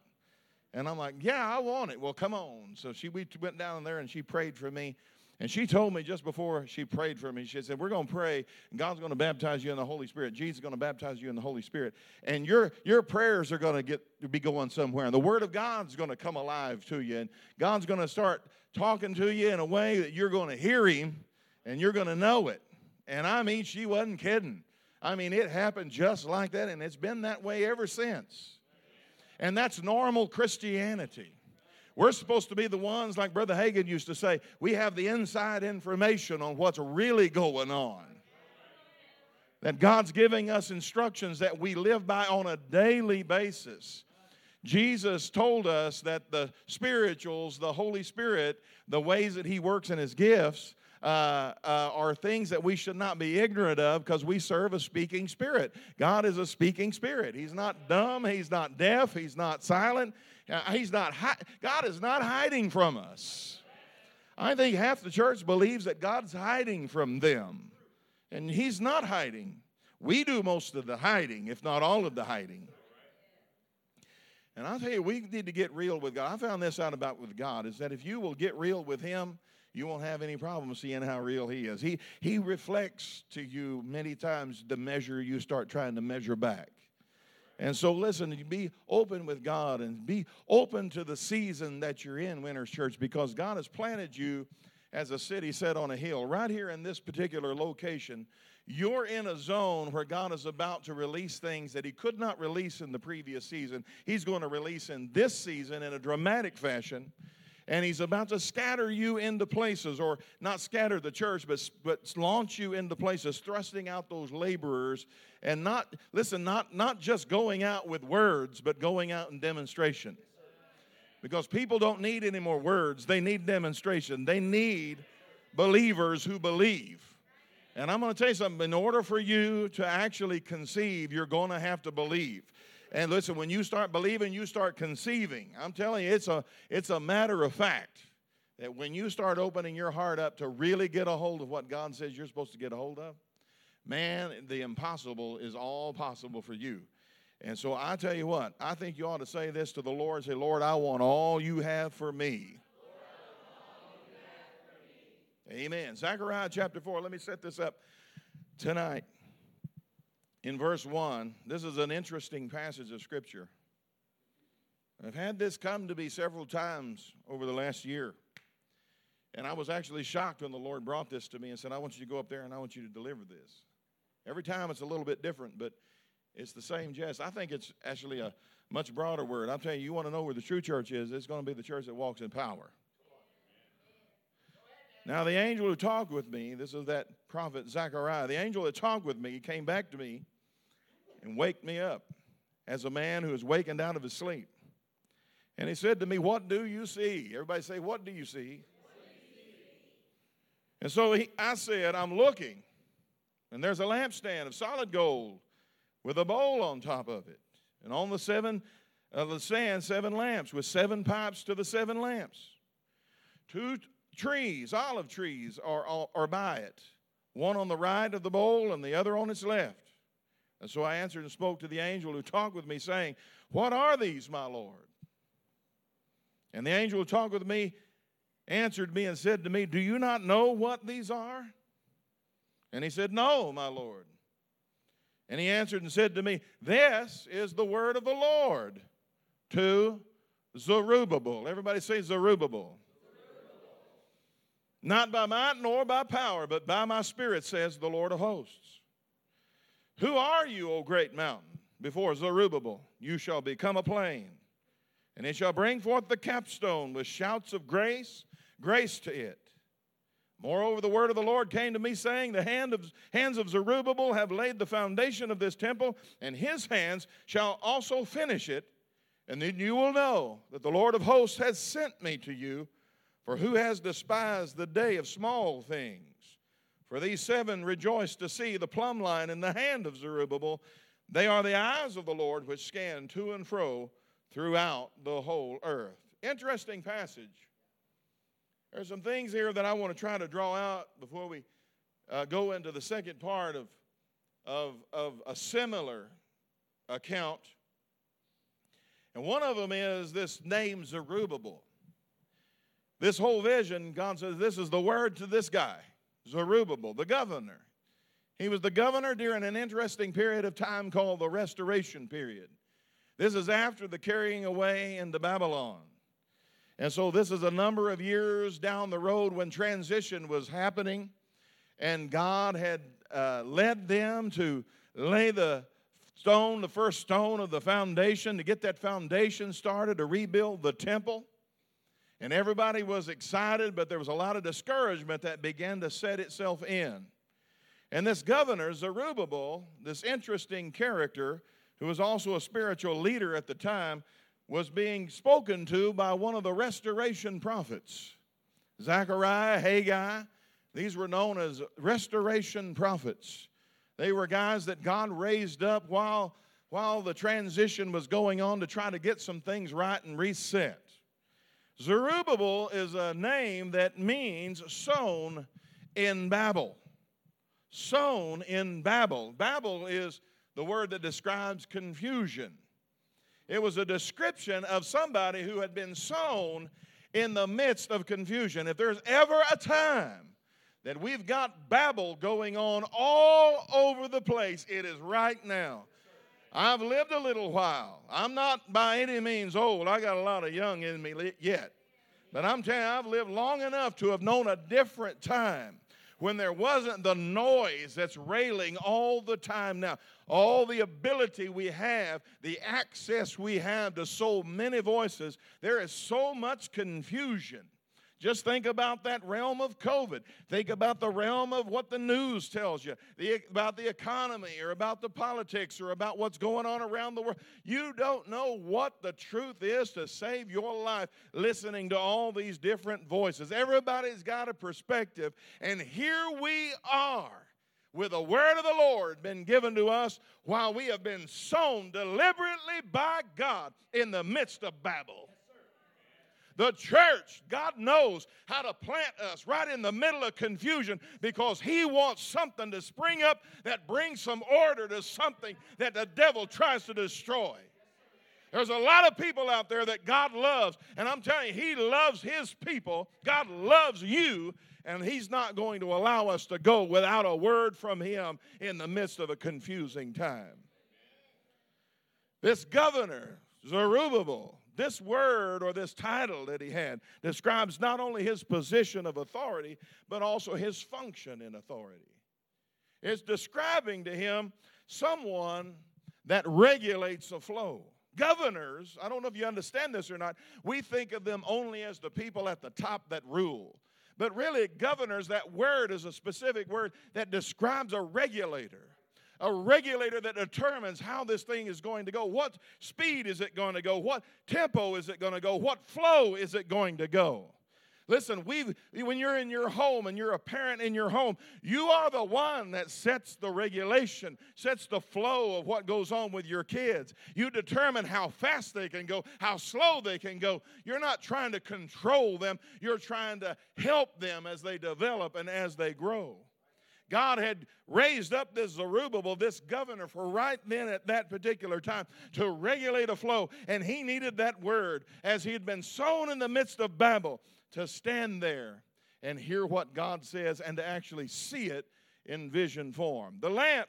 And I'm like, "Yeah, I want it." Well, come on. So she we went down there and she prayed for me. And she told me just before she prayed for me, she said, We're going to pray, and God's going to baptize you in the Holy Spirit. Jesus is going to baptize you in the Holy Spirit. And your, your prayers are going to get be going somewhere. And the Word of God's going to come alive to you. And God's going to start talking to you in a way that you're going to hear Him and you're going to know it. And I mean, she wasn't kidding. I mean, it happened just like that, and it's been that way ever since. And that's normal Christianity. We're supposed to be the ones, like Brother Hagin used to say, we have the inside information on what's really going on. That God's giving us instructions that we live by on a daily basis. Jesus told us that the spirituals, the Holy Spirit, the ways that He works in His gifts, uh, uh, are things that we should not be ignorant of because we serve a speaking spirit. God is a speaking spirit. He's not dumb, He's not deaf, He's not silent, Uh, he's not, God is not hiding from us. I think half the church believes that God's hiding from them, and He's not hiding. We do most of the hiding, if not all of the hiding. And I'll tell you, we need to get real with God. I found this out about with God is that if you will get real with Him, you won't have any problem seeing how real He is. He, he reflects to you many times the measure you start trying to measure back. And so, listen, be open with God and be open to the season that you're in, Winners Church, because God has planted you as a city set on a hill. Right here in this particular location, you're in a zone where God is about to release things that He could not release in the previous season. He's going to release in this season in a dramatic fashion and he's about to scatter you into places, or not scatter the church, but, but launch you into places, thrusting out those laborers, and not, listen, not, not just going out with words, but going out in demonstration. Because people don't need any more words, they need demonstration. They need believers who believe. And I'm going to tell you something in order for you to actually conceive, you're going to have to believe. And listen, when you start believing, you start conceiving. I'm telling you, it's a, it's a matter of fact that when you start opening your heart up to really get a hold of what God says you're supposed to get a hold of, man, the impossible is all possible for you. And so I tell you what, I think you ought to say this to the Lord say, Lord, I want all you have for me. Amen. Zechariah chapter 4. Let me set this up tonight in verse 1, this is an interesting passage of Scripture. I've had this come to me several times over the last year. And I was actually shocked when the Lord brought this to me and said, I want you to go up there and I want you to deliver this. Every time it's a little bit different, but it's the same jest. I think it's actually a much broader word. I'm telling you, you want to know where the true church is, it's going to be the church that walks in power. Now, the angel who talked with me, this is that prophet Zechariah, the angel that talked with me came back to me and waked me up as a man who is wakened out of his sleep. And he said to me, What do you see? Everybody say, What do you see? And so he, I said, I'm looking, and there's a lampstand of solid gold with a bowl on top of it. And on the seven of uh, the stand, seven lamps with seven pipes to the seven lamps. Two trees, olive trees, are, are by it, one on the right of the bowl and the other on its left. And so I answered and spoke to the angel who talked with me, saying, What are these, my Lord? And the angel who talked with me answered me and said to me, Do you not know what these are? And he said, No, my Lord. And he answered and said to me, This is the word of the Lord to Zerubbabel. Everybody say Zerubbabel. Not by might nor by power, but by my spirit, says the Lord of hosts. Who are you, O great mountain? Before Zerubbabel, you shall become a plain, and it shall bring forth the capstone with shouts of grace, grace to it. Moreover, the word of the Lord came to me, saying, The hand of, hands of Zerubbabel have laid the foundation of this temple, and his hands shall also finish it. And then you will know that the Lord of hosts has sent me to you. For who has despised the day of small things? For these seven rejoice to see the plumb line in the hand of Zerubbabel. They are the eyes of the Lord which scan to and fro throughout the whole earth. Interesting passage. There's some things here that I want to try to draw out before we uh, go into the second part of, of, of a similar account and one of them is this name Zerubbabel. This whole vision, God says, this is the word to this guy, Zerubbabel, the governor. He was the governor during an interesting period of time called the Restoration Period. This is after the carrying away into Babylon. And so this is a number of years down the road when transition was happening, and God had uh, led them to lay the stone, the first stone of the foundation, to get that foundation started, to rebuild the temple. And everybody was excited, but there was a lot of discouragement that began to set itself in. And this governor, Zerubbabel, this interesting character, who was also a spiritual leader at the time, was being spoken to by one of the restoration prophets. Zechariah, Haggai, these were known as restoration prophets. They were guys that God raised up while, while the transition was going on to try to get some things right and reset. Zerubbabel is a name that means sown in Babel. Sown in Babel. Babel is the word that describes confusion. It was a description of somebody who had been sown in the midst of confusion. If there's ever a time that we've got Babel going on all over the place. It is right now. I've lived a little while. I'm not by any means old. I got a lot of young in me yet. But I'm telling you, I've lived long enough to have known a different time when there wasn't the noise that's railing all the time now. All the ability we have, the access we have to so many voices, there is so much confusion. Just think about that realm of COVID. Think about the realm of what the news tells you the, about the economy or about the politics or about what's going on around the world. You don't know what the truth is to save your life listening to all these different voices. Everybody's got a perspective, and here we are with the word of the Lord been given to us while we have been sown deliberately by God in the midst of Babel. The church, God knows how to plant us right in the middle of confusion because He wants something to spring up that brings some order to something that the devil tries to destroy. There's a lot of people out there that God loves, and I'm telling you, He loves His people. God loves you, and He's not going to allow us to go without a word from Him in the midst of a confusing time. This governor, Zerubbabel, this word or this title that he had describes not only his position of authority, but also his function in authority. It's describing to him someone that regulates the flow. Governors, I don't know if you understand this or not, we think of them only as the people at the top that rule. But really, governors, that word is a specific word that describes a regulator a regulator that determines how this thing is going to go. What speed is it going to go? What tempo is it going to go? What flow is it going to go? Listen, we when you're in your home and you're a parent in your home, you are the one that sets the regulation, sets the flow of what goes on with your kids. You determine how fast they can go, how slow they can go. You're not trying to control them, you're trying to help them as they develop and as they grow. God had raised up this Zerubbabel, this governor, for right then at that particular time to regulate a flow. And he needed that word as he had been sown in the midst of Babel to stand there and hear what God says and to actually see it in vision form. The lamp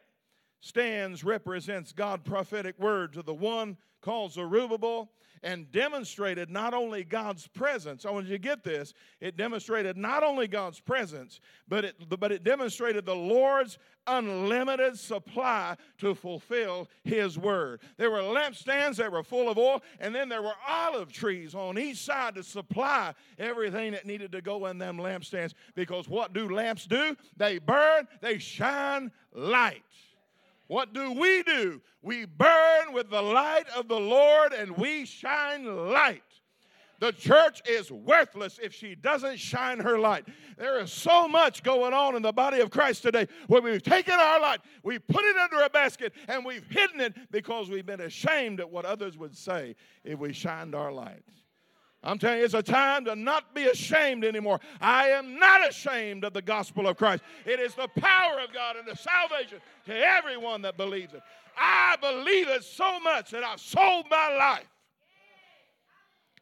stands represents God's prophetic word to the one called Zerubbabel and demonstrated not only God's presence. I want you to get this. It demonstrated not only God's presence, but it, but it demonstrated the Lord's unlimited supply to fulfill His word. There were lampstands that were full of oil, and then there were olive trees on each side to supply everything that needed to go in them lampstands. Because what do lamps do? They burn, they shine light. What do we do? We burn with the light of the Lord and we shine light. The church is worthless if she doesn't shine her light. There is so much going on in the body of Christ today where we've taken our light, we've put it under a basket, and we've hidden it because we've been ashamed at what others would say if we shined our light. I'm telling you, it's a time to not be ashamed anymore. I am not ashamed of the gospel of Christ. It is the power of God and the salvation to everyone that believes it. I believe it so much that I've sold my life.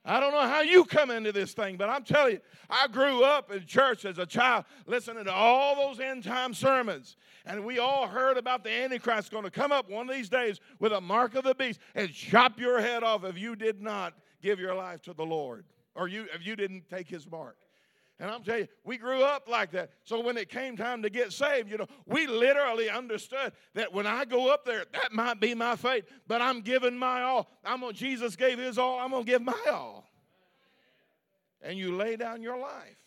I don't know how you come into this thing, but I'm telling you, I grew up in church as a child listening to all those end time sermons. And we all heard about the Antichrist going to come up one of these days with a mark of the beast and chop your head off if you did not give your life to the Lord or you if you didn't take his mark. And I'm telling you, we grew up like that. So when it came time to get saved, you know, we literally understood that when I go up there, that might be my fate, but I'm giving my all. I'm gonna, Jesus gave his all, I'm gonna give my all. And you lay down your life.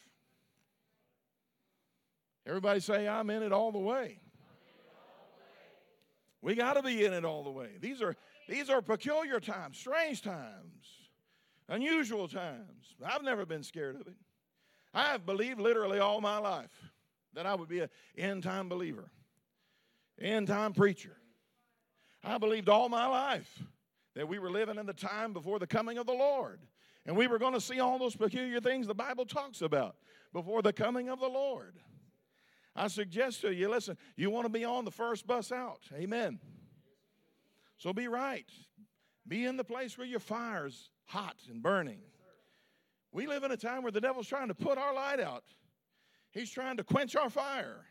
Everybody say, I'm in it all the way. We got to be in it all the way. These are these are peculiar times, strange times, unusual times. I've never been scared of it. I have believed literally all my life that I would be an end time believer, end time preacher. I believed all my life that we were living in the time before the coming of the Lord. And we were going to see all those peculiar things the Bible talks about before the coming of the Lord. I suggest to you listen, you want to be on the first bus out. Amen. So be right. Be in the place where your fire's hot and burning. We live in a time where the devil's trying to put our light out. He's trying to quench our fire.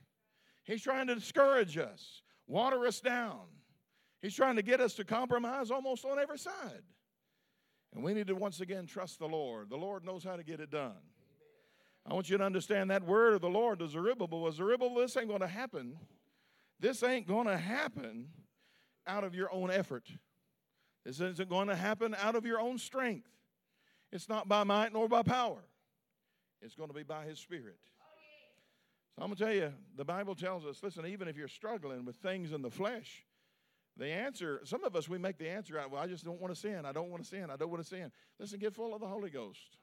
He's trying to discourage us, water us down. He's trying to get us to compromise almost on every side. And we need to once again trust the Lord. The Lord knows how to get it done. I want you to understand that word of the Lord to Zerubbabel was Zerubbabel, this ain't going to happen. This ain't going to happen out of your own effort. This isn't going to happen out of your own strength. It's not by might nor by power. It's going to be by His Spirit. So I'm going to tell you, the Bible tells us listen, even if you're struggling with things in the flesh, the answer, some of us, we make the answer out, well, I just don't want to sin. I don't want to sin. I don't want to sin. Listen, get full of the Holy Ghost.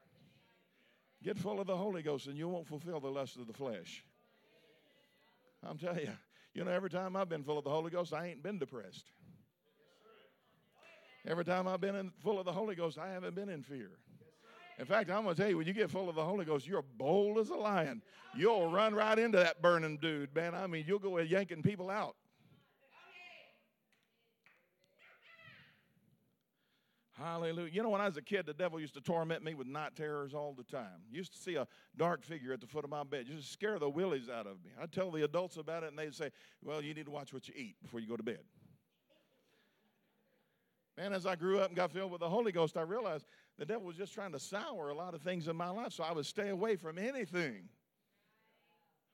Get full of the Holy Ghost, and you won't fulfill the lust of the flesh. I'm telling you, you know, every time I've been full of the Holy Ghost, I ain't been depressed. Every time I've been in, full of the Holy Ghost, I haven't been in fear. In fact, I'm going to tell you, when you get full of the Holy Ghost, you're bold as a lion. You'll run right into that burning dude, man. I mean, you'll go yanking people out. Hallelujah. You know, when I was a kid, the devil used to torment me with night terrors all the time. Used to see a dark figure at the foot of my bed, just scare the willies out of me. I'd tell the adults about it, and they'd say, Well, you need to watch what you eat before you go to bed. Man, as I grew up and got filled with the Holy Ghost, I realized the devil was just trying to sour a lot of things in my life, so I would stay away from anything.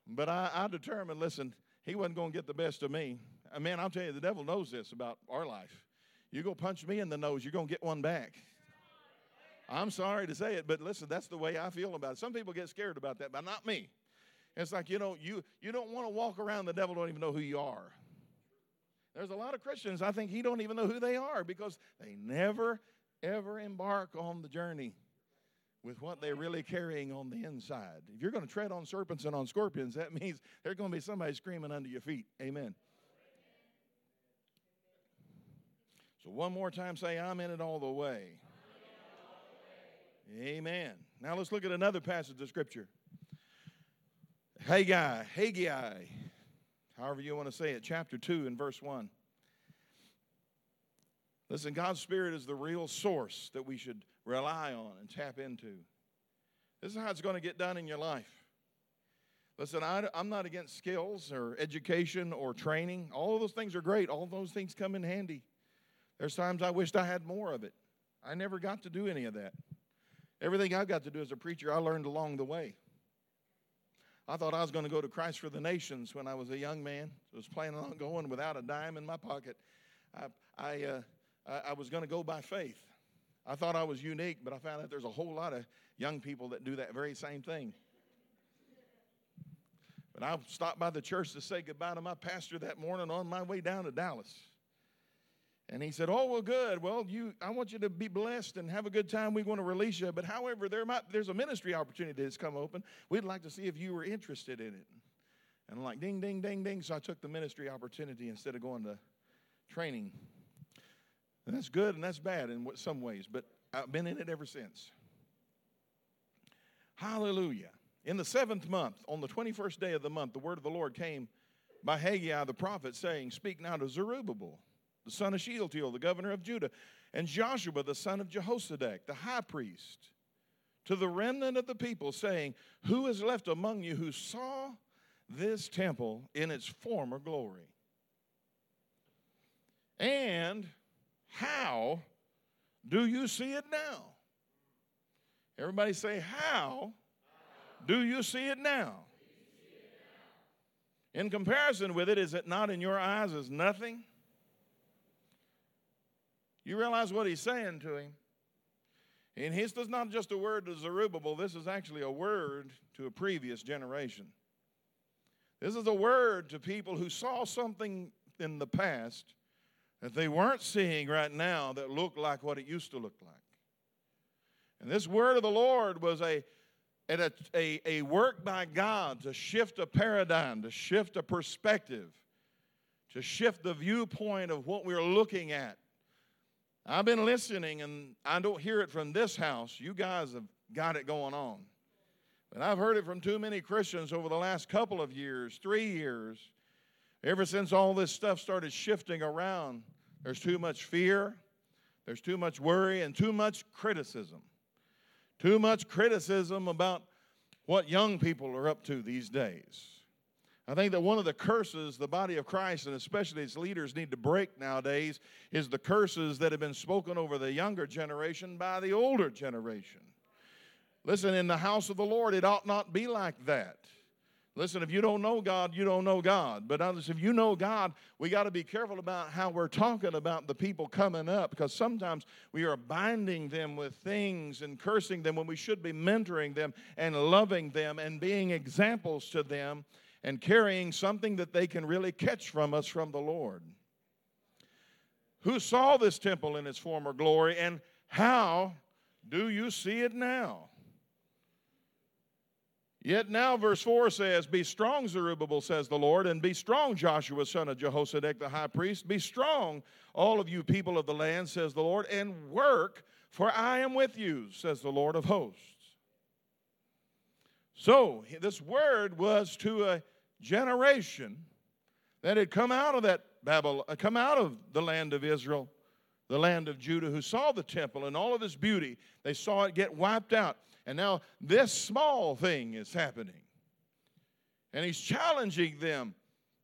But I, I determined, listen, he wasn't going to get the best of me. Uh, I mean, I'll tell you, the devil knows this about our life. You go punch me in the nose, you're going to get one back. I'm sorry to say it, but listen, that's the way I feel about it. Some people get scared about that, but not me. It's like, you know, you, you don't want to walk around, the devil don't even know who you are. There's a lot of Christians, I think he don't even know who they are because they never ever embark on the journey with what they're really carrying on the inside. If you're going to tread on serpents and on scorpions, that means there's going to be somebody screaming under your feet. Amen. So, one more time, say, I'm in it all the way. Amen. Now, let's look at another passage of Scripture. Haggai, Haggai, however you want to say it, chapter 2 and verse 1. Listen, God's Spirit is the real source that we should rely on and tap into. This is how it's going to get done in your life. Listen, I, am not against skills or education or training. All those things are great. All those things come in handy. There's times I wished I had more of it. I never got to do any of that. Everything I've got to do as a preacher, I learned along the way. I thought I was going to go to Christ for the Nations when I was a young man. I was planning on going without a dime in my pocket. I, I uh, I, I was going to go by faith. I thought I was unique, but I found out there's a whole lot of young people that do that very same thing. But I stopped by the church to say goodbye to my pastor that morning on my way down to Dallas. And he said, "Oh well, good. Well, you, I want you to be blessed and have a good time. We want to release you, but however, there might there's a ministry opportunity that's come open. We'd like to see if you were interested in it." And I'm like, "Ding, ding, ding, ding." So I took the ministry opportunity instead of going to training. And that's good and that's bad in some ways, but I've been in it ever since. Hallelujah. In the seventh month, on the 21st day of the month, the word of the Lord came by Haggai the prophet, saying, Speak now to Zerubbabel, the son of Shealtiel, the governor of Judah, and Joshua, the son of Jehozadak, the high priest, to the remnant of the people, saying, Who is left among you who saw this temple in its former glory? And how do you see it now? Everybody say, How do you see it now? In comparison with it, is it not in your eyes as nothing? You realize what he's saying to him? And his is not just a word to Zerubbabel, this is actually a word to a previous generation. This is a word to people who saw something in the past that they weren't seeing right now that looked like what it used to look like. And this word of the Lord was a, a, a, a work by God to shift a paradigm, to shift a perspective, to shift the viewpoint of what we're looking at. I've been listening, and I don't hear it from this house. You guys have got it going on. But I've heard it from too many Christians over the last couple of years, three years, ever since all this stuff started shifting around. There's too much fear, there's too much worry, and too much criticism. Too much criticism about what young people are up to these days. I think that one of the curses the body of Christ and especially its leaders need to break nowadays is the curses that have been spoken over the younger generation by the older generation. Listen, in the house of the Lord, it ought not be like that. Listen, if you don't know God, you don't know God. But if you know God, we got to be careful about how we're talking about the people coming up because sometimes we are binding them with things and cursing them when we should be mentoring them and loving them and being examples to them and carrying something that they can really catch from us from the Lord. Who saw this temple in its former glory and how do you see it now? Yet now, verse 4 says, Be strong, Zerubbabel, says the Lord, and be strong, Joshua, son of Jehozadak, the high priest. Be strong, all of you people of the land, says the Lord, and work, for I am with you, says the Lord of hosts. So, this word was to a generation that had come out of that Babylon, uh, come out of the land of Israel, the land of Judah, who saw the temple and all of its beauty. They saw it get wiped out. And now this small thing is happening. And he's challenging them,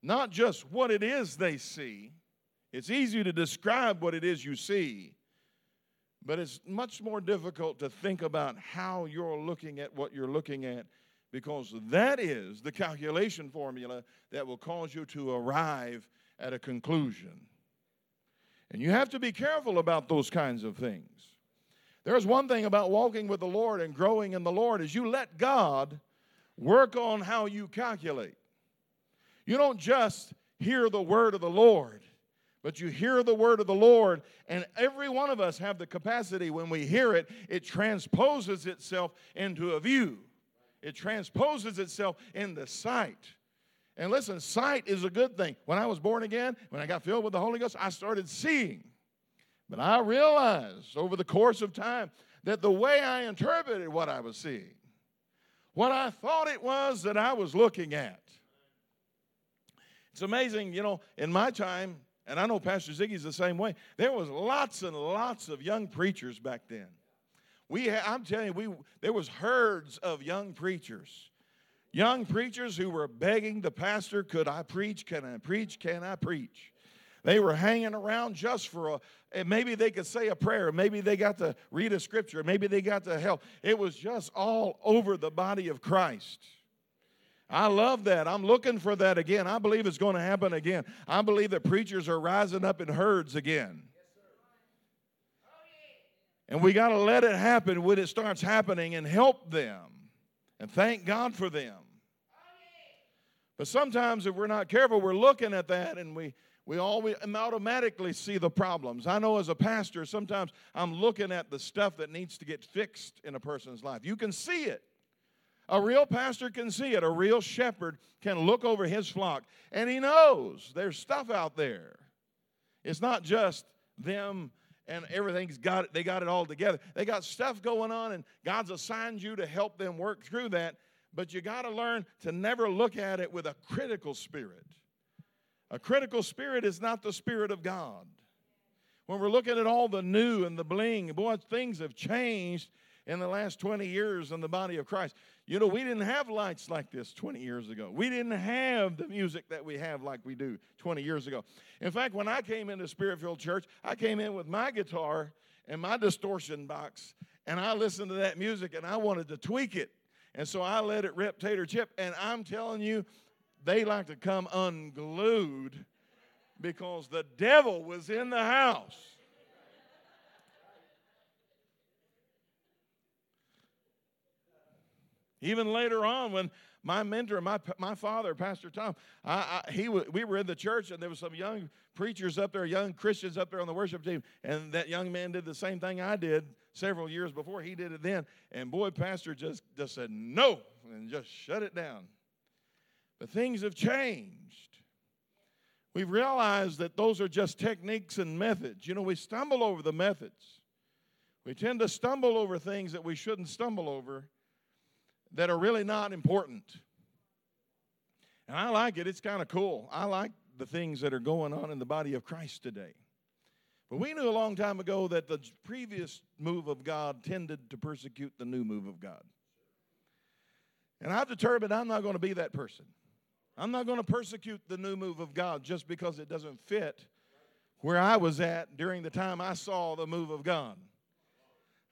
not just what it is they see. It's easy to describe what it is you see, but it's much more difficult to think about how you're looking at what you're looking at because that is the calculation formula that will cause you to arrive at a conclusion. And you have to be careful about those kinds of things. There's one thing about walking with the Lord and growing in the Lord is you let God work on how you calculate. You don't just hear the word of the Lord, but you hear the word of the Lord, and every one of us have the capacity when we hear it, it transposes itself into a view. It transposes itself into sight. And listen, sight is a good thing. When I was born again, when I got filled with the Holy Ghost, I started seeing. But I realized over the course of time that the way I interpreted what I was seeing, what I thought it was that I was looking at, it's amazing, you know, in my time, and I know Pastor Ziggy's the same way, there was lots and lots of young preachers back then. We, I'm telling you, we, there was herds of young preachers. Young preachers who were begging the pastor, could I preach? Can I preach? Can I preach? They were hanging around just for a, and maybe they could say a prayer. Maybe they got to read a scripture. Maybe they got to help. It was just all over the body of Christ. I love that. I'm looking for that again. I believe it's going to happen again. I believe that preachers are rising up in herds again. And we got to let it happen when it starts happening and help them and thank God for them. But sometimes, if we're not careful, we're looking at that and we, we always automatically see the problems. I know as a pastor, sometimes I'm looking at the stuff that needs to get fixed in a person's life. You can see it. A real pastor can see it. A real shepherd can look over his flock and he knows there's stuff out there. It's not just them and everything's got it, they got it all together. They got stuff going on and God's assigned you to help them work through that but you got to learn to never look at it with a critical spirit. A critical spirit is not the spirit of God. When we're looking at all the new and the bling, boy, things have changed in the last 20 years in the body of Christ. You know, we didn't have lights like this 20 years ago. We didn't have the music that we have like we do 20 years ago. In fact, when I came into Spirit filled Church, I came in with my guitar and my distortion box, and I listened to that music and I wanted to tweak it. And so I let it rip tater chip. And I'm telling you, they like to come unglued because the devil was in the house. Even later on, when my mentor, my, my father, Pastor Tom, I, I, he we were in the church and there was some young preachers up there, young Christians up there on the worship team, and that young man did the same thing I did several years before. He did it then. And boy, Pastor just, just said no and just shut it down. But things have changed. We've realized that those are just techniques and methods. You know, we stumble over the methods. We tend to stumble over things that we shouldn't stumble over that are really not important. And I like it, it's kind of cool. I like the things that are going on in the body of Christ today. But we knew a long time ago that the previous move of God tended to persecute the new move of God. And I've determined I'm not going to be that person. I'm not going to persecute the new move of God just because it doesn't fit where I was at during the time I saw the move of God.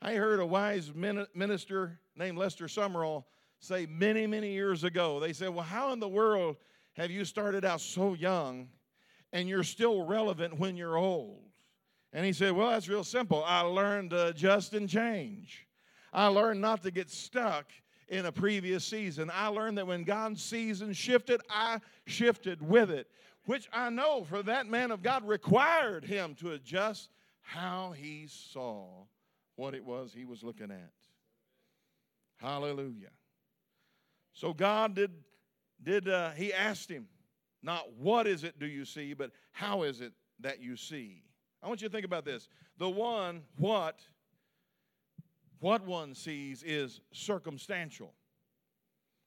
I heard a wise minister named Lester Sumrall say many, many years ago, they said, Well, how in the world have you started out so young and you're still relevant when you're old? And he said, Well, that's real simple. I learned to adjust and change. I learned not to get stuck in a previous season. I learned that when God's season shifted, I shifted with it, which I know for that man of God required him to adjust how he saw what it was he was looking at. Hallelujah. So God did, did uh, he asked him, not what is it do you see, but how is it that you see? I want you to think about this. The one, what, what one sees is circumstantial.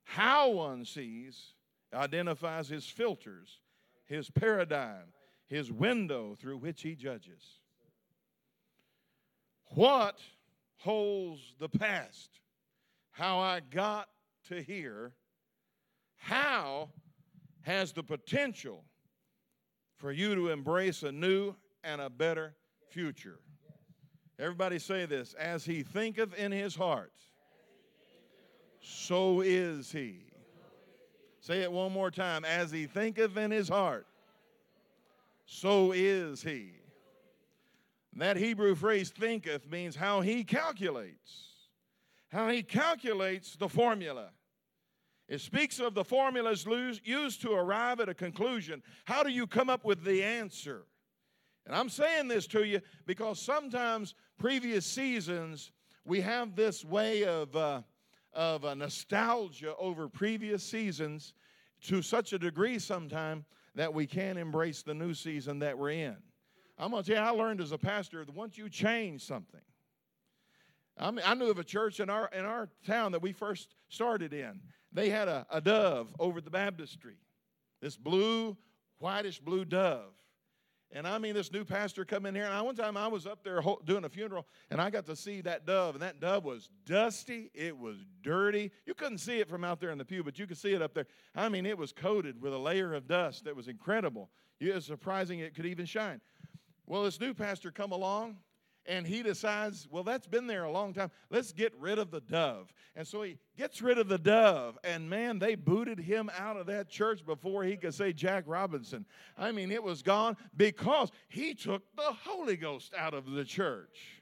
How one sees identifies his filters, his paradigm, his window through which he judges. What holds the past? How I got to here. How has the potential for you to embrace a new and a better future. Everybody say this as he thinketh in his heart, so is he. Say it one more time as he thinketh in his heart, so is he. That Hebrew phrase thinketh means how he calculates, how he calculates the formula. It speaks of the formulas used to arrive at a conclusion. How do you come up with the answer? And I'm saying this to you because sometimes previous seasons we have this way of, uh, of a nostalgia over previous seasons to such a degree sometime that we can't embrace the new season that we're in. I'm going to tell you, I learned as a pastor that once you change something, I, mean, I knew of a church in our, in our town that we first started in. They had a, a dove over the baptistry, this blue, whitish blue dove. And I mean, this new pastor come in here, and I, one time I was up there doing a funeral, and I got to see that dove, and that dove was dusty. It was dirty. You couldn't see it from out there in the pew, but you could see it up there. I mean, it was coated with a layer of dust that was incredible. It was surprising it could even shine. Well, this new pastor come along, and he decides, well, that's been there a long time. Let's get rid of the dove. And so he gets rid of the dove, and man, they booted him out of that church before he could say Jack Robinson. I mean, it was gone because he took the Holy Ghost out of the church.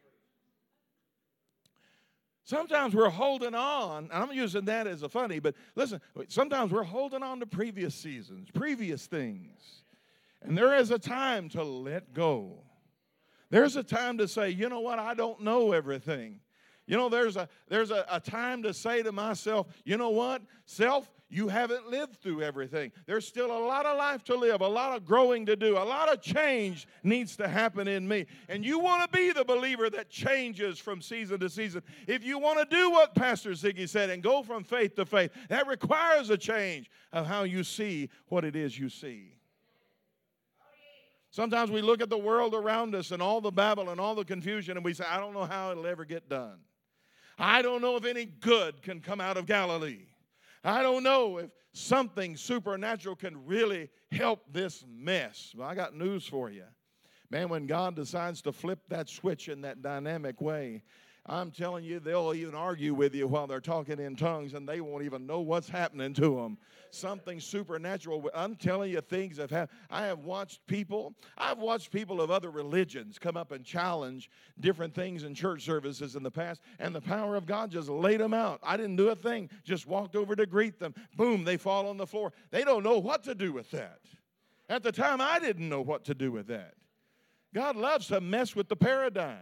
Sometimes we're holding on, I'm using that as a funny, but listen, sometimes we're holding on to previous seasons, previous things. And there is a time to let go. There's a time to say, you know what, I don't know everything. You know, there's a there's a, a time to say to myself, you know what, self, you haven't lived through everything. There's still a lot of life to live, a lot of growing to do, a lot of change needs to happen in me. And you want to be the believer that changes from season to season. If you want to do what Pastor Ziggy said and go from faith to faith, that requires a change of how you see what it is you see. Sometimes we look at the world around us and all the babble and all the confusion, and we say, I don't know how it'll ever get done. I don't know if any good can come out of Galilee. I don't know if something supernatural can really help this mess. Well, I got news for you. Man, when God decides to flip that switch in that dynamic way, I'm telling you, they'll even argue with you while they're talking in tongues and they won't even know what's happening to them. Something supernatural. I'm telling you, things have happened. I have watched people, I've watched people of other religions come up and challenge different things in church services in the past, and the power of God just laid them out. I didn't do a thing, just walked over to greet them. Boom, they fall on the floor. They don't know what to do with that. At the time, I didn't know what to do with that. God loves to mess with the paradigm.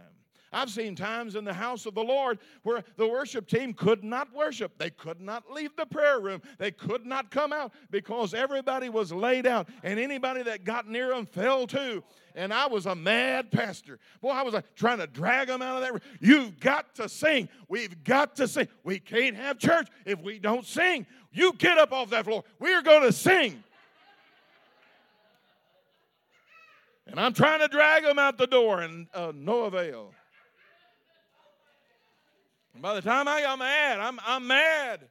I've seen times in the house of the Lord where the worship team could not worship. They could not leave the prayer room. They could not come out because everybody was laid out, and anybody that got near them fell too. And I was a mad pastor. Boy, I was like trying to drag them out of that room. You've got to sing. We've got to sing. We can't have church if we don't sing. You get up off that floor. We're going to sing. And I'm trying to drag them out the door, and uh, no avail. And by the time I got mad, I'm, I'm mad.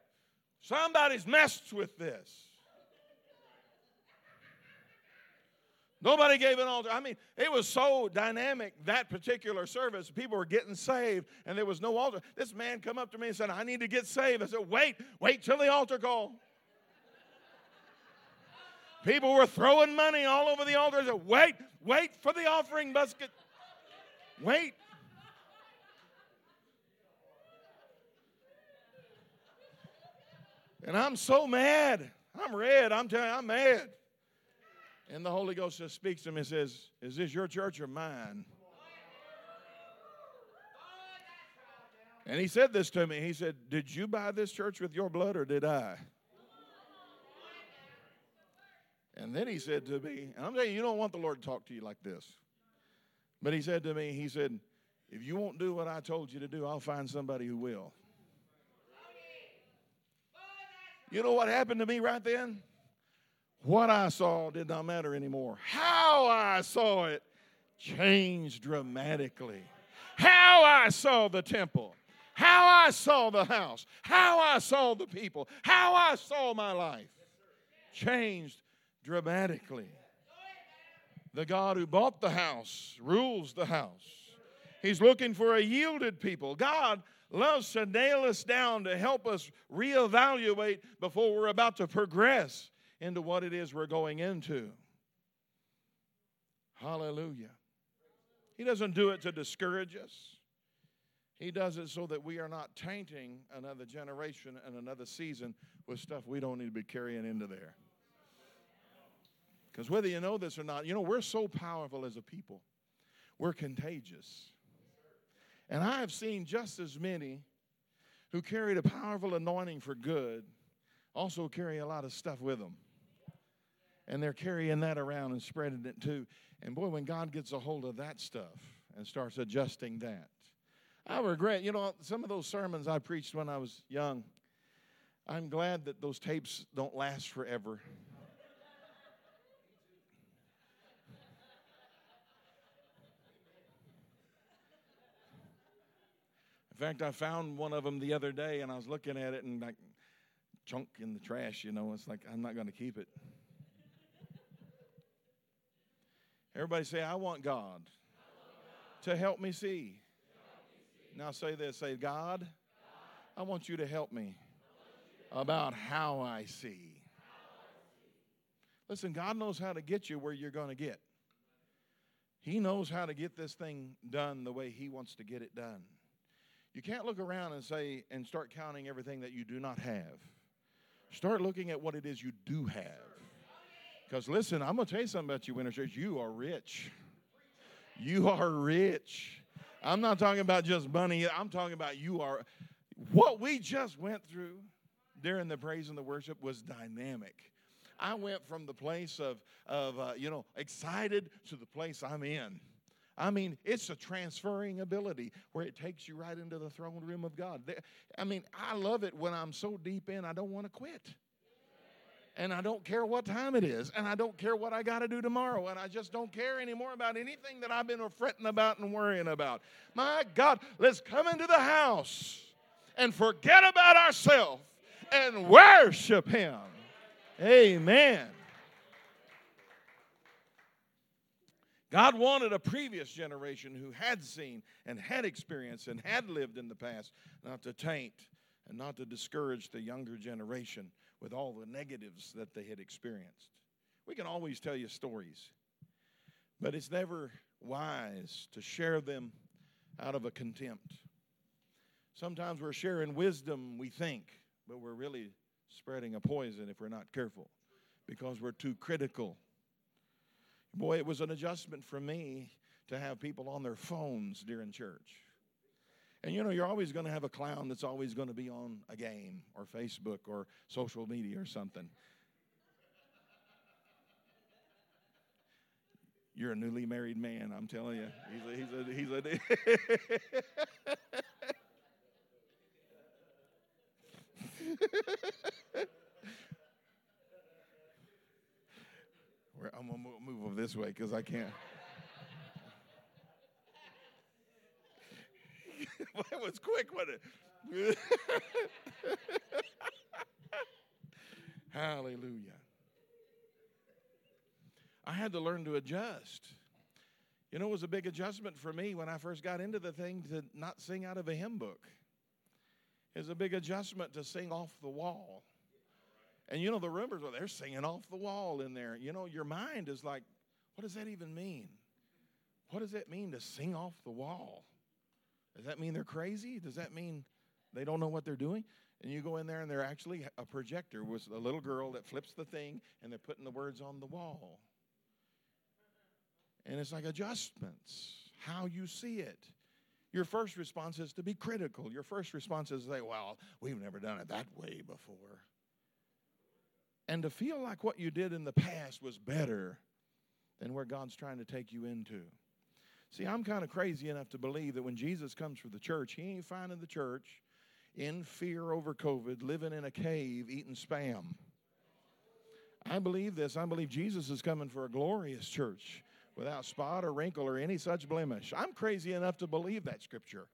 Somebody's messed with this. Nobody gave an altar. I mean, it was so dynamic that particular service. People were getting saved, and there was no altar. This man come up to me and said, "I need to get saved." I said, "Wait, wait till the altar call." People were throwing money all over the altar. I said, "Wait, wait for the offering basket. Wait." And I'm so mad. I'm red. I'm telling you, I'm mad. And the Holy Ghost just speaks to me and says, Is this your church or mine? And he said this to me. He said, Did you buy this church with your blood or did I? And then he said to me, and I'm telling you, you don't want the Lord to talk to you like this. But he said to me, He said, If you won't do what I told you to do, I'll find somebody who will. You know what happened to me right then? What I saw did not matter anymore. How I saw it changed dramatically. How I saw the temple, how I saw the house, how I saw the people, how I saw my life changed dramatically. The God who bought the house rules the house. He's looking for a yielded people. God loves to nail us down to help us reevaluate before we're about to progress into what it is we're going into. Hallelujah. He doesn't do it to discourage us. He does it so that we are not tainting another generation and another season with stuff we don't need to be carrying into there. Because whether you know this or not, you know, we're so powerful as a people, we're contagious. And I have seen just as many who carried a powerful anointing for good also carry a lot of stuff with them. And they're carrying that around and spreading it too. And boy, when God gets a hold of that stuff and starts adjusting that, I regret, you know, some of those sermons I preached when I was young, I'm glad that those tapes don't last forever. In fact, I found one of them the other day and I was looking at it and like chunk in the trash, you know. It's like, I'm not going to keep it. Everybody say, I want God to help me see. Now say this say, God, I want you to help me about how I see. Listen, God knows how to get you where you're going to get. He knows how to get this thing done the way He wants to get it done. You can't look around and say, and start counting everything that you do not have. Start looking at what it is you do have. Because listen, I'm going to tell you something about you, Winners Church. You are rich. You are rich. I'm not talking about just money. I'm talking about you are. What we just went through during the praise and the worship was dynamic. I went from the place of, of uh, you know, excited to the place I'm in. I mean, it's a transferring ability where it takes you right into the throne room of God. I mean, I love it when I'm so deep in, I don't want to quit. And I don't care what time it is, and I don't care what I got to do tomorrow, and I just don't care anymore about anything that I've been fretting about and worrying about. My God, let's come into the house and forget about ourselves and worship Him. Amen. God wanted a previous generation who had seen and had experienced and had lived in the past not to taint and not to discourage the younger generation with all the negatives that they had experienced. We can always tell you stories, but it's never wise to share them out of a contempt. Sometimes we're sharing wisdom, we think, but we're really spreading a poison if we're not careful because we're too critical. Boy, it was an adjustment for me to have people on their phones during church. And you know, you're always going to have a clown that's always going to be on a game or Facebook or social media or something. You're a newly married man, I'm telling you. He's a, he's a, he's a I'm to move over this way because I can't. that was quick, wasn't it? Hallelujah. I had to learn to adjust. You know, it was a big adjustment for me when I first got into the thing to not sing out of a hymn book. It was a big adjustment to sing off the wall. And you know, the rumors are they're singing off the wall in there. You know, your mind is like, what does that even mean? What does that mean to sing off the wall? Does that mean they're crazy? Does that mean they don't know what they're doing? And you go in there and they're actually a projector with a little girl that flips the thing and they're putting the words on the wall. And it's like adjustments, how you see it. Your first response is to be critical. Your first response is to say, well, we've never done it that way before and to feel like what you did in the past was better than where God's trying to take you into. See, I'm kind of crazy enough to believe that when Jesus comes for the church, he ain't finding the church in fear over COVID, living in a cave, eating spam. I believe this. I believe Jesus is coming for a glorious church without spot or wrinkle or any such blemish. I'm crazy enough to believe that scripture.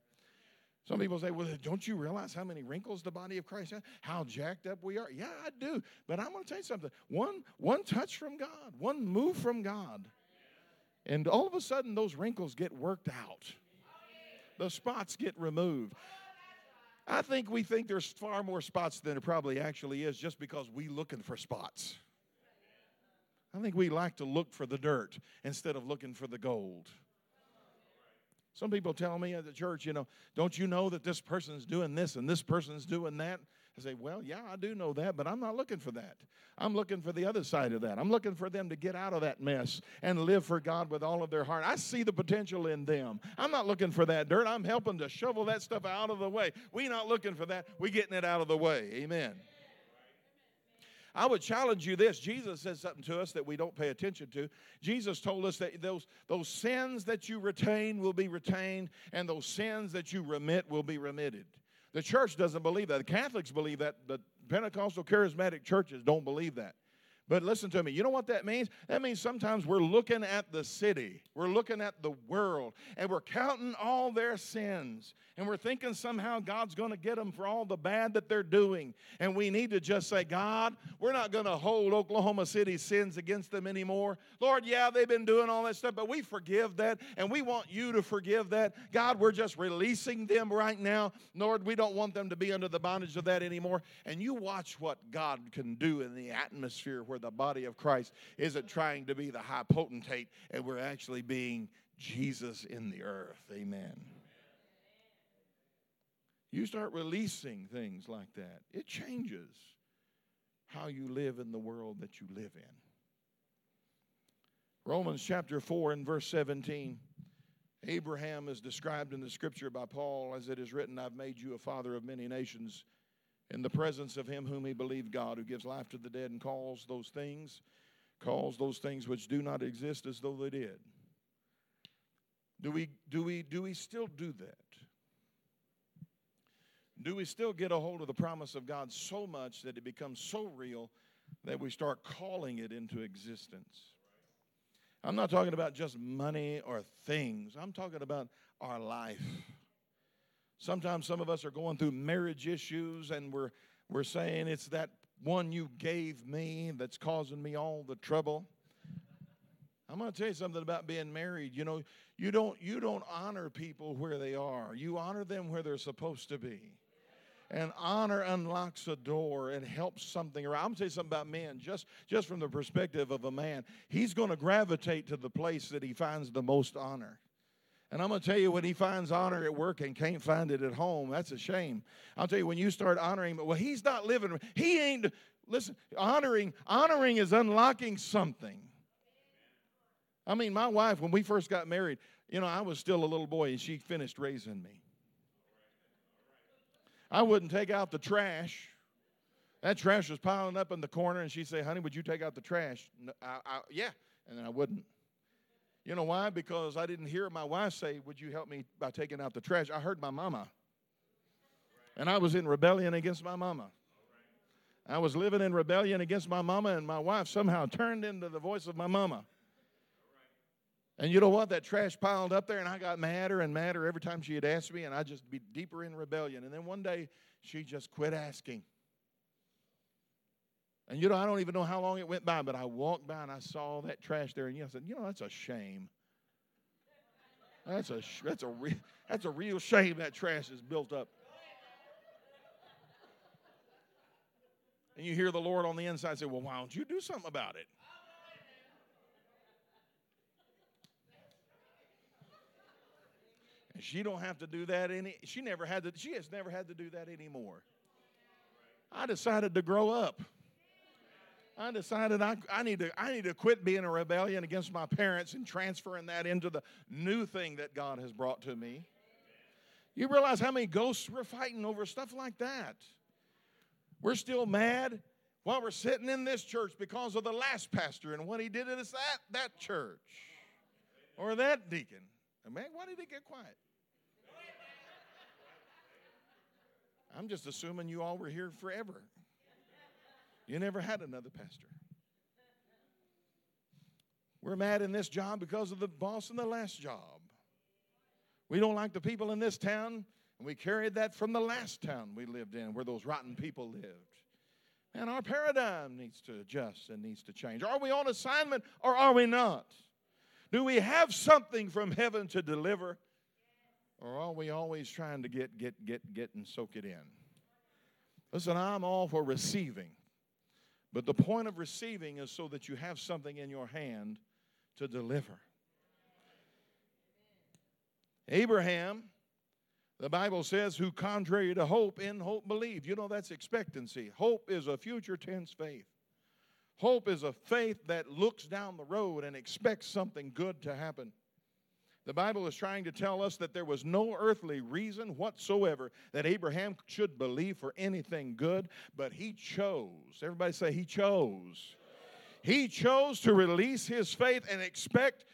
Some people say, well, don't you realize how many wrinkles the body of Christ has? How jacked up we are? Yeah, I do. But I'm going to tell you something. One, one touch from God, one move from God, and all of a sudden those wrinkles get worked out. The spots get removed. I think we think there's far more spots than it probably actually is just because we looking for spots. I think we like to look for the dirt instead of looking for the gold. Some people tell me at the church, you know, don't you know that this person's doing this and this person's doing that? I say, well, yeah, I do know that, but I'm not looking for that. I'm looking for the other side of that. I'm looking for them to get out of that mess and live for God with all of their heart. I see the potential in them. I'm not looking for that dirt. I'm helping to shovel that stuff out of the way. We're not looking for that. We're getting it out of the way. Amen. I would challenge you this. Jesus says something to us that we don't pay attention to. Jesus told us that those, those sins that you retain will be retained, and those sins that you remit will be remitted. The church doesn't believe that. The Catholics believe that. The Pentecostal charismatic churches don't believe that. But listen to me. You know what that means? That means sometimes we're looking at the city, we're looking at the world, and we're counting all their sins. And we're thinking somehow God's going to get them for all the bad that they're doing. And we need to just say, God, we're not going to hold Oklahoma City's sins against them anymore. Lord, yeah, they've been doing all that stuff, but we forgive that, and we want you to forgive that. God, we're just releasing them right now. Lord, we don't want them to be under the bondage of that anymore. And you watch what God can do in the atmosphere where the body of Christ isn't trying to be the high potentate and we're actually being Jesus in the earth. Amen. You start releasing things like that, it changes how you live in the world that you live in. Romans chapter 4 and verse 17. Abraham is described in the scripture by Paul as it is written, I've made you a father of many nations in the presence of him whom he believed God, who gives life to the dead and calls those things, calls those things which do not exist as though they did. Do we, do we, do we still do that? Do we still get a hold of the promise of God so much that it becomes so real that we start calling it into existence? I'm not talking about just money or things, I'm talking about our life. Sometimes some of us are going through marriage issues and we're, we're saying it's that one you gave me that's causing me all the trouble. I'm going to tell you something about being married. You know, you don't you don't honor people where they are. You honor them where they're supposed to be. And honor unlocks a door and helps something around. I'm gonna tell you something about men, just, just from the perspective of a man. He's gonna gravitate to the place that he finds the most honor. And I'm going to tell you, when he finds honor at work and can't find it at home, that's a shame. I'll tell you, when you start honoring, well, he's not living, he ain't, listen, honoring, honoring is unlocking something. I mean, my wife, when we first got married, you know, I was still a little boy and she finished raising me. I wouldn't take out the trash. That trash was piling up in the corner, and she'd say, Honey, would you take out the trash? No, I, I, yeah. And then I wouldn't. You know why? Because I didn't hear my wife say, Would you help me by taking out the trash? I heard my mama. And I was in rebellion against my mama. I was living in rebellion against my mama, and my wife somehow turned into the voice of my mama. And you know what? That trash piled up there, and I got madder and madder every time she had asked me, and I'd just be deeper in rebellion. And then one day, she just quit asking. And you know, I don't even know how long it went by, but I walked by and I saw that trash there, and I said, you know, that's a shame. That's a that's a re- that's a real shame that trash is built up. And you hear the Lord on the inside say, "Well, why don't you do something about it?" And she don't have to do that any. She never had to. She has never had to do that anymore. I decided to grow up. I decided I, I, need to, I need to quit being a rebellion against my parents and transferring that into the new thing that God has brought to me. You realize how many ghosts we're fighting over stuff like that? We're still mad while we're sitting in this church because of the last pastor and what he did at us that, that church or that deacon. And man, why did he get quiet? I'm just assuming you all were here forever. You never had another pastor. We're mad in this job because of the boss in the last job. We don't like the people in this town, and we carried that from the last town we lived in where those rotten people lived. And our paradigm needs to adjust and needs to change. Are we on assignment or are we not? Do we have something from heaven to deliver? Or are we always trying to get, get, get, get, and soak it in? Listen, I'm all for receiving. But the point of receiving is so that you have something in your hand to deliver. Abraham, the Bible says, who contrary to hope, in hope believed. You know, that's expectancy. Hope is a future tense faith. Hope is a faith that looks down the road and expects something good to happen. The Bible is trying to tell us that there was no earthly reason whatsoever that Abraham should believe for anything good, but he chose. Everybody say, He chose. He chose to release his faith and expect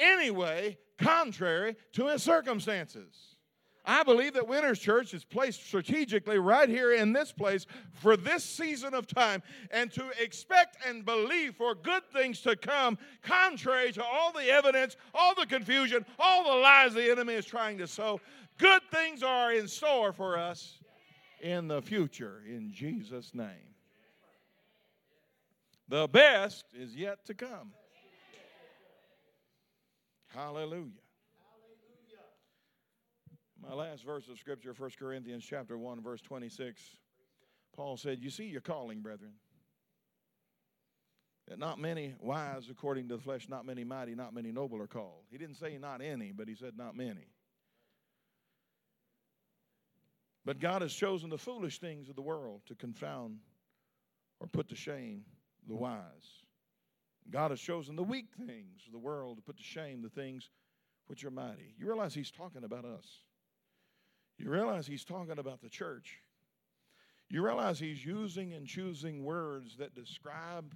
anyway, contrary to his circumstances. I believe that Winners Church is placed strategically right here in this place for this season of time and to expect and believe for good things to come, contrary to all the evidence, all the confusion, all the lies the enemy is trying to sow. Good things are in store for us in the future, in Jesus' name. The best is yet to come. Hallelujah. My last verse of scripture, 1 Corinthians chapter 1, verse 26. Paul said, You see your calling, brethren. That not many wise according to the flesh, not many mighty, not many noble are called. He didn't say not any, but he said not many. But God has chosen the foolish things of the world to confound or put to shame the wise. God has chosen the weak things of the world to put to shame the things which are mighty. You realize He's talking about us. You realize He's talking about the church. You realize He's using and choosing words that describe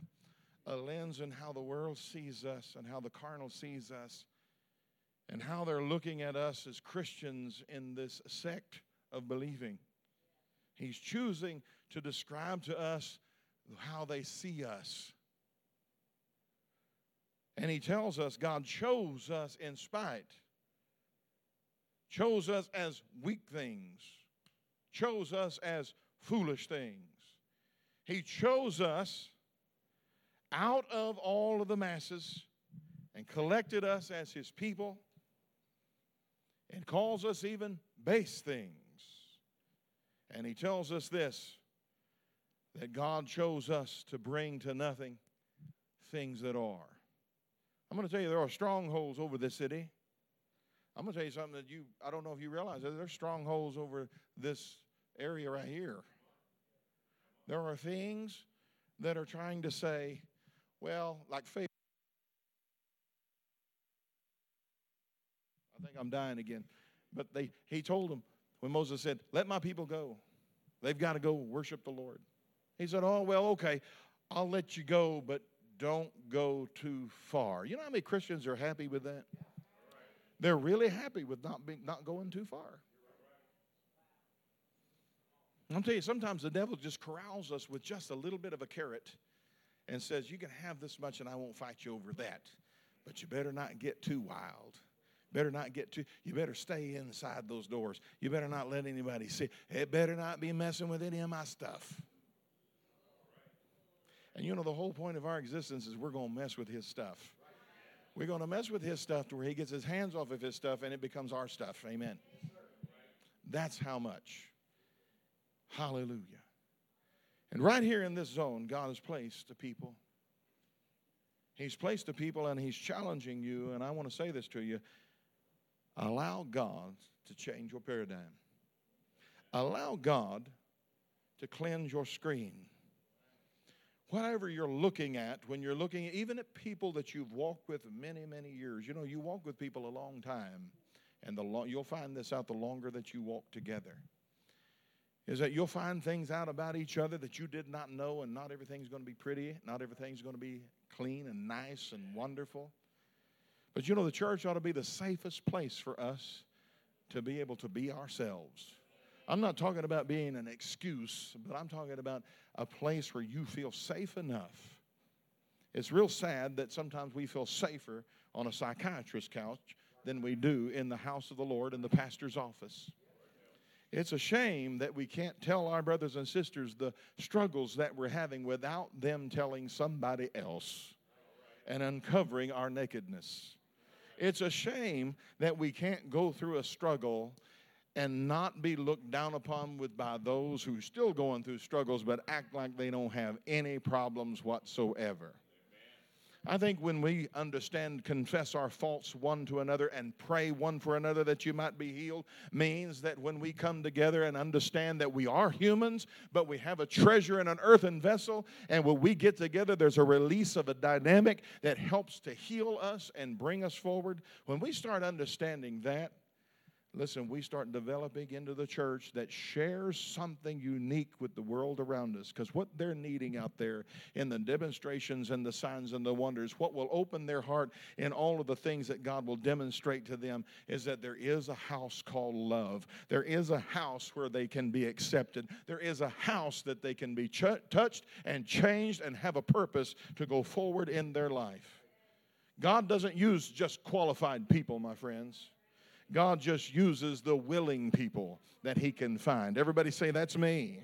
a lens in how the world sees us and how the carnal sees us and how they're looking at us as Christians in this sect of believing. He's choosing to describe to us how they see us. And he tells us God chose us in spite, chose us as weak things, chose us as foolish things. He chose us out of all of the masses and collected us as his people and calls us even base things. And he tells us this that God chose us to bring to nothing things that are. I'm going to tell you, there are strongholds over this city. I'm going to tell you something that you, I don't know if you realize, there's strongholds over this area right here. There are things that are trying to say, well, like faith. I think I'm dying again. But they, he told them when Moses said, Let my people go. They've got to go worship the Lord. He said, Oh, well, okay, I'll let you go, but don't go too far. You know how many Christians are happy with that? They're really happy with not being not going too far. I'm telling you, sometimes the devil just corrals us with just a little bit of a carrot and says, You can have this much and I won't fight you over that. But you better not get too wild. Better not get too, you better stay inside those doors. You better not let anybody see. It better not be messing with any of my stuff. And you know, the whole point of our existence is we're going to mess with his stuff. We're going to mess with his stuff to where he gets his hands off of his stuff and it becomes our stuff. Amen. That's how much. Hallelujah. And right here in this zone, God has placed the people. He's placed the people and He's challenging you. And I want to say this to you allow God to change your paradigm, allow God to cleanse your screen. Whatever you're looking at, when you're looking even at people that you've walked with many, many years, you know, you walk with people a long time, and the lo- you'll find this out the longer that you walk together is that you'll find things out about each other that you did not know, and not everything's going to be pretty, not everything's going to be clean and nice and wonderful. But you know, the church ought to be the safest place for us to be able to be ourselves. I'm not talking about being an excuse, but I'm talking about a place where you feel safe enough. It's real sad that sometimes we feel safer on a psychiatrist's couch than we do in the house of the Lord in the pastor's office. It's a shame that we can't tell our brothers and sisters the struggles that we're having without them telling somebody else and uncovering our nakedness. It's a shame that we can't go through a struggle and not be looked down upon with by those who are still going through struggles but act like they don't have any problems whatsoever. I think when we understand, confess our faults one to another, and pray one for another that you might be healed, means that when we come together and understand that we are humans, but we have a treasure in an earthen vessel, and when we get together, there's a release of a dynamic that helps to heal us and bring us forward. When we start understanding that, Listen, we start developing into the church that shares something unique with the world around us because what they're needing out there in the demonstrations and the signs and the wonders, what will open their heart in all of the things that God will demonstrate to them is that there is a house called love. There is a house where they can be accepted. There is a house that they can be ch- touched and changed and have a purpose to go forward in their life. God doesn't use just qualified people, my friends. God just uses the willing people that He can find. Everybody say, That's me.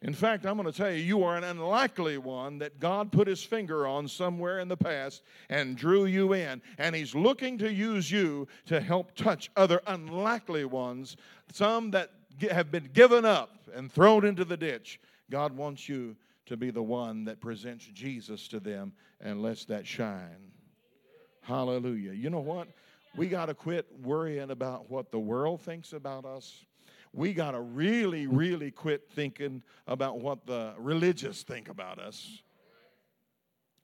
In fact, I'm going to tell you, you are an unlikely one that God put his finger on somewhere in the past and drew you in. And he's looking to use you to help touch other unlikely ones, some that have been given up and thrown into the ditch. God wants you to be the one that presents Jesus to them and lets that shine. Hallelujah. You know what? We got to quit worrying about what the world thinks about us. we got to really, really quit thinking about what the religious think about us.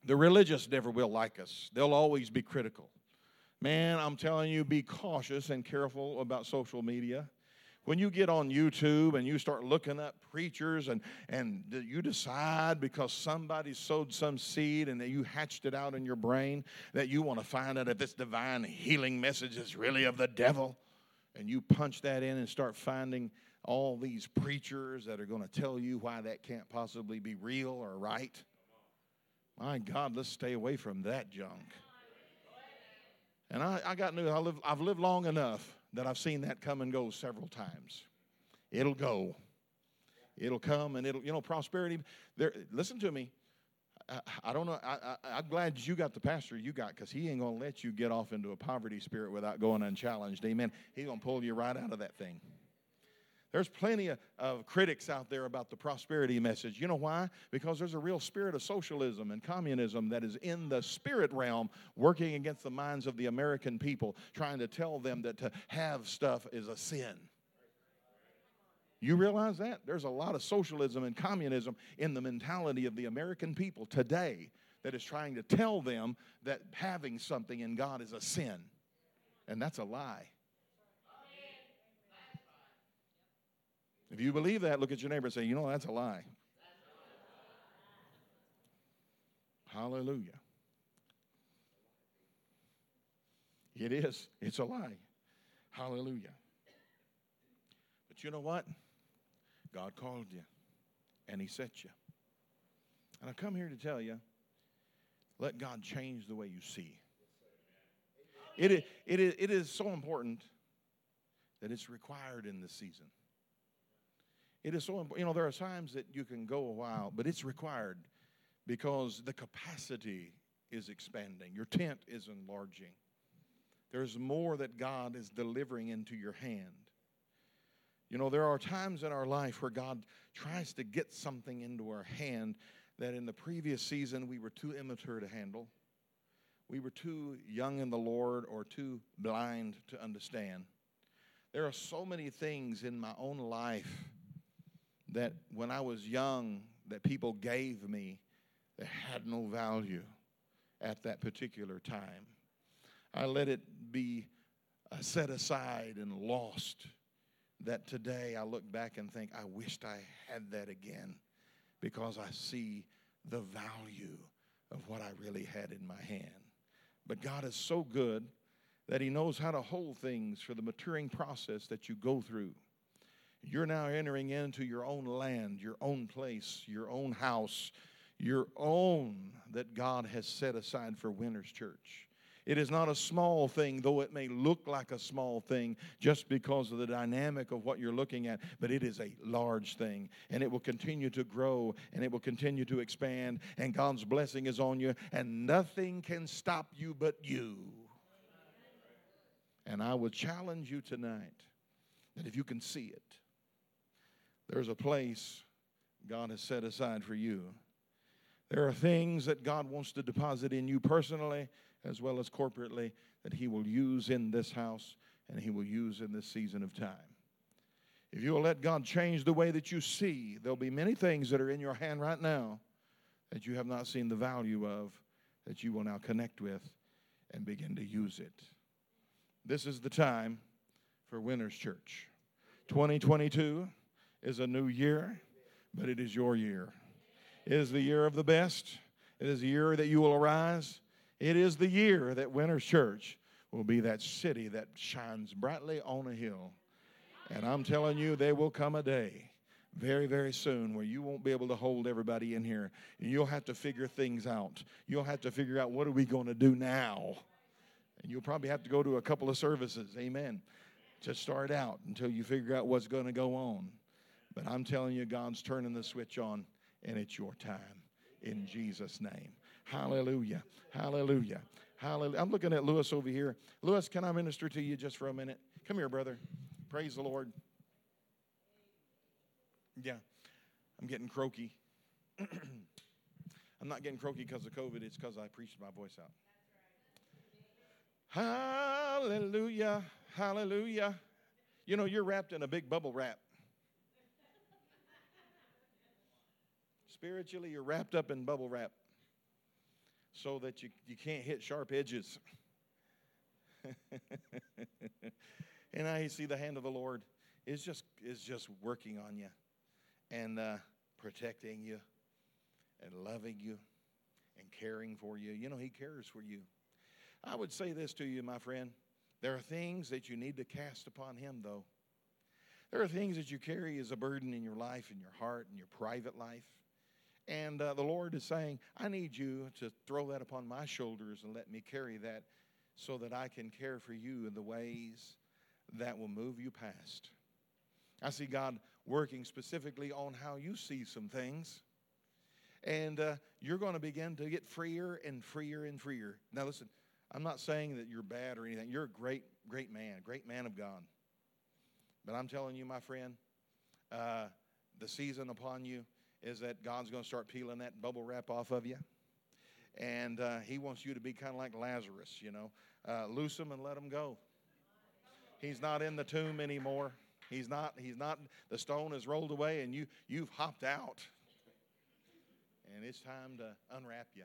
The religious never will like us, they'll always be critical. Man, I'm telling you, be cautious and careful about social media. When you get on YouTube and you start looking up preachers and, and you decide because somebody sowed some seed and that you hatched it out in your brain that you want to find out if this divine healing message is really of the devil, and you punch that in and start finding all these preachers that are going to tell you why that can't possibly be real or right. My God, let's stay away from that junk. And I, I got news. I live, I've lived long enough that I've seen that come and go several times. It'll go. It'll come and it'll, you know, prosperity. There, listen to me. I, I don't know. I, am glad you got the pastor you got because he ain't going to let you get off into a poverty spirit without going unchallenged. Amen. He's going to pull you right out of that thing. There's plenty of, of, critics out there about the prosperity message. You know why? Because there's a real spirit of socialism and communism that is in the spirit realm working against the minds of the American people, trying to tell them that to have stuff is a sin. You realize that? There's a lot of socialism and communism in the mentality of the American people today that is trying to tell them that having something in God is a sin. And that's a lie. If you believe that, look at your neighbor and say, you know, that's a lie. Hallelujah. It is. It's a lie. Hallelujah. But you know what? God called you and He set you. And I come here to tell you let God change the way you see. It is, it is, it is so important that it's required in this season. It is so important. You know, there are times that you can go a while, but it's required because the capacity is expanding, your tent is enlarging. There's more that God is delivering into your hand. You know, there are times in our life where God tries to get something into our hand that in the previous season we were too immature to handle. We were too young in the Lord or too blind to understand. There are so many things in my own life that when I was young that people gave me that had no value at that particular time. I let it be uh, set aside and lost. That today I look back and think, I wished I had that again because I see the value of what I really had in my hand. But God is so good that He knows how to hold things for the maturing process that you go through. You're now entering into your own land, your own place, your own house, your own that God has set aside for Winners Church. It is not a small thing, though it may look like a small thing just because of the dynamic of what you're looking at, but it is a large thing. And it will continue to grow and it will continue to expand, and God's blessing is on you, and nothing can stop you but you. And I will challenge you tonight that if you can see it, there's a place God has set aside for you. There are things that God wants to deposit in you personally as well as corporately that He will use in this house and He will use in this season of time. If you will let God change the way that you see, there'll be many things that are in your hand right now that you have not seen the value of that you will now connect with and begin to use it. This is the time for Winners Church. 2022 is a new year, but it is your year. It is the year of the best. It is the year that you will arise. It is the year that Winners Church will be that city that shines brightly on a hill. And I'm telling you, there will come a day very, very soon where you won't be able to hold everybody in here. And you'll have to figure things out. You'll have to figure out what are we going to do now. And you'll probably have to go to a couple of services. Amen. To start out until you figure out what's going to go on. But I'm telling you, God's turning the switch on, and it's your time in Jesus' name. Hallelujah. Hallelujah. Hallelujah. I'm looking at Lewis over here. Lewis, can I minister to you just for a minute? Come here, brother. Praise the Lord. Yeah, I'm getting croaky. I'm not getting croaky because of COVID, it's because I preached my voice out. Hallelujah. Hallelujah. You know, you're wrapped in a big bubble wrap. Spiritually, you're wrapped up in bubble wrap so that you, you can't hit sharp edges. and I see the hand of the Lord is just is just working on you and uh, protecting you and loving you and caring for you. You know, He cares for you. I would say this to you, my friend. There are things that you need to cast upon Him, though. There are things that you carry as a burden in your life, in your heart, in your private life. And uh, the Lord is saying, I need you to throw that upon my shoulders and let me carry that so that I can care for you in the ways that will move you past. I see God working specifically on how you see some things. And uh, you're going to begin to get freer and freer and freer. Now, listen, I'm not saying that you're bad or anything. You're a great, great man, great man of God. But I'm telling you, my friend, uh, the season upon you is that God's going to start peeling that bubble wrap off of you. And uh, He wants you to be kind of like Lazarus, you know. Uh, loose him and let him go. He's not in the tomb anymore. He's not, he's not, the stone is rolled away and you, you've hopped out. And it's time to unwrap you.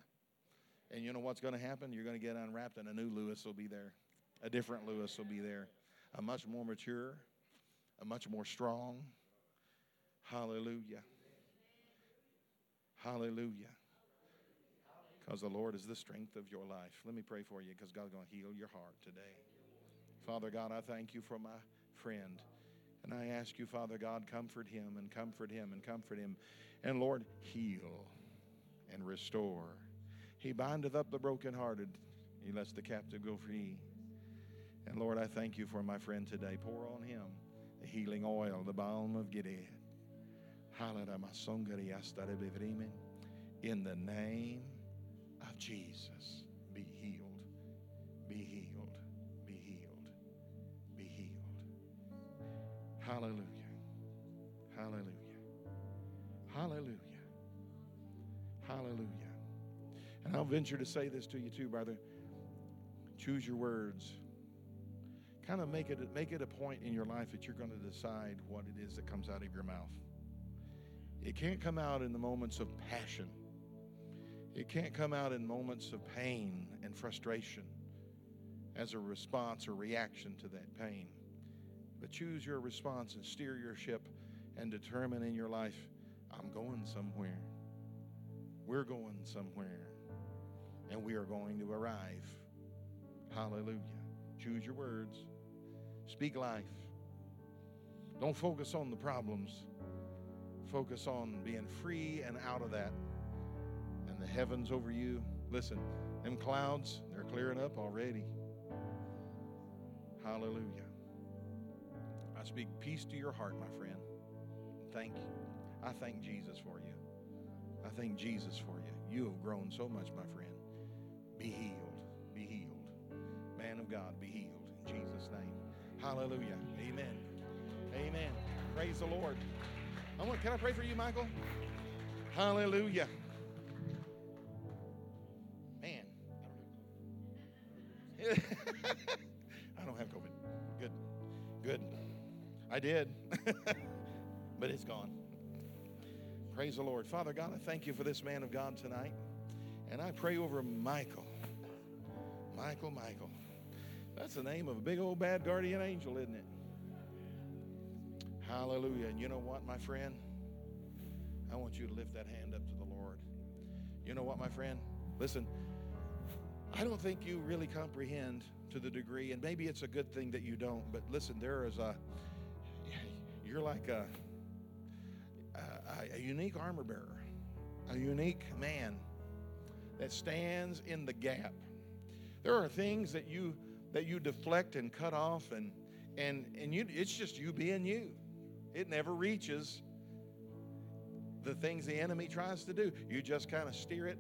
And you know what's going to happen? You're going to get unwrapped and a new Lewis will be there. A different Lewis will be there. A much more mature, a much more strong. Hallelujah. Hallelujah. Because the Lord is the strength of your life. Let me pray for you because God's going to heal your heart today. Father God, I thank you for my friend. And I ask you, Father God, comfort him and comfort him and comfort him. And Lord, heal and restore. He bindeth up the brokenhearted, he lets the captive go free. And Lord, I thank you for my friend today. Pour on him the healing oil, the balm of Gilead. In the name of Jesus, be healed, be healed, be healed, be healed. Hallelujah, hallelujah, hallelujah, hallelujah. And I'll venture to say this to you too, brother. Choose your words. Kind of make it, make it a point in your life that you're going to decide what it is that comes out of your mouth. It can't come out in the moments of passion. It can't come out in moments of pain and frustration as a response or reaction to that pain. But choose your response and steer your ship and determine in your life, I'm going somewhere. We're going somewhere. And we are going to arrive. Hallelujah. Choose your words. Speak life. Don't focus on the problems. Focus on being free and out of that. And the heavens over you. Listen, them clouds, they're clearing up already. Hallelujah. I speak peace to your heart, my friend. Thank you. I thank Jesus for you. I thank Jesus for you. You have grown so much, my friend. Be healed. Be healed. Man of God, be healed. In Jesus' name. Hallelujah. Amen. Amen. Praise the Lord. I want, can I pray for you, Michael? Hallelujah. Man, I don't have COVID. Good. Good. I did. but it's gone. Praise the Lord. Father God, I thank you for this man of God tonight. And I pray over Michael. Michael, Michael. That's the name of a big old bad guardian angel, isn't it? Hallelujah. And you know what, my friend? I want you to lift that hand up to the Lord. You know what, my friend? Listen, I don't think you really comprehend to the degree, and maybe it's a good thing that you don't, but listen, there is a, you're like a, a, a unique armor bearer, a unique man that stands in the gap. There are things that you that you deflect and cut off and and and you it's just you being you. It never reaches the things the enemy tries to do. You just kind of steer it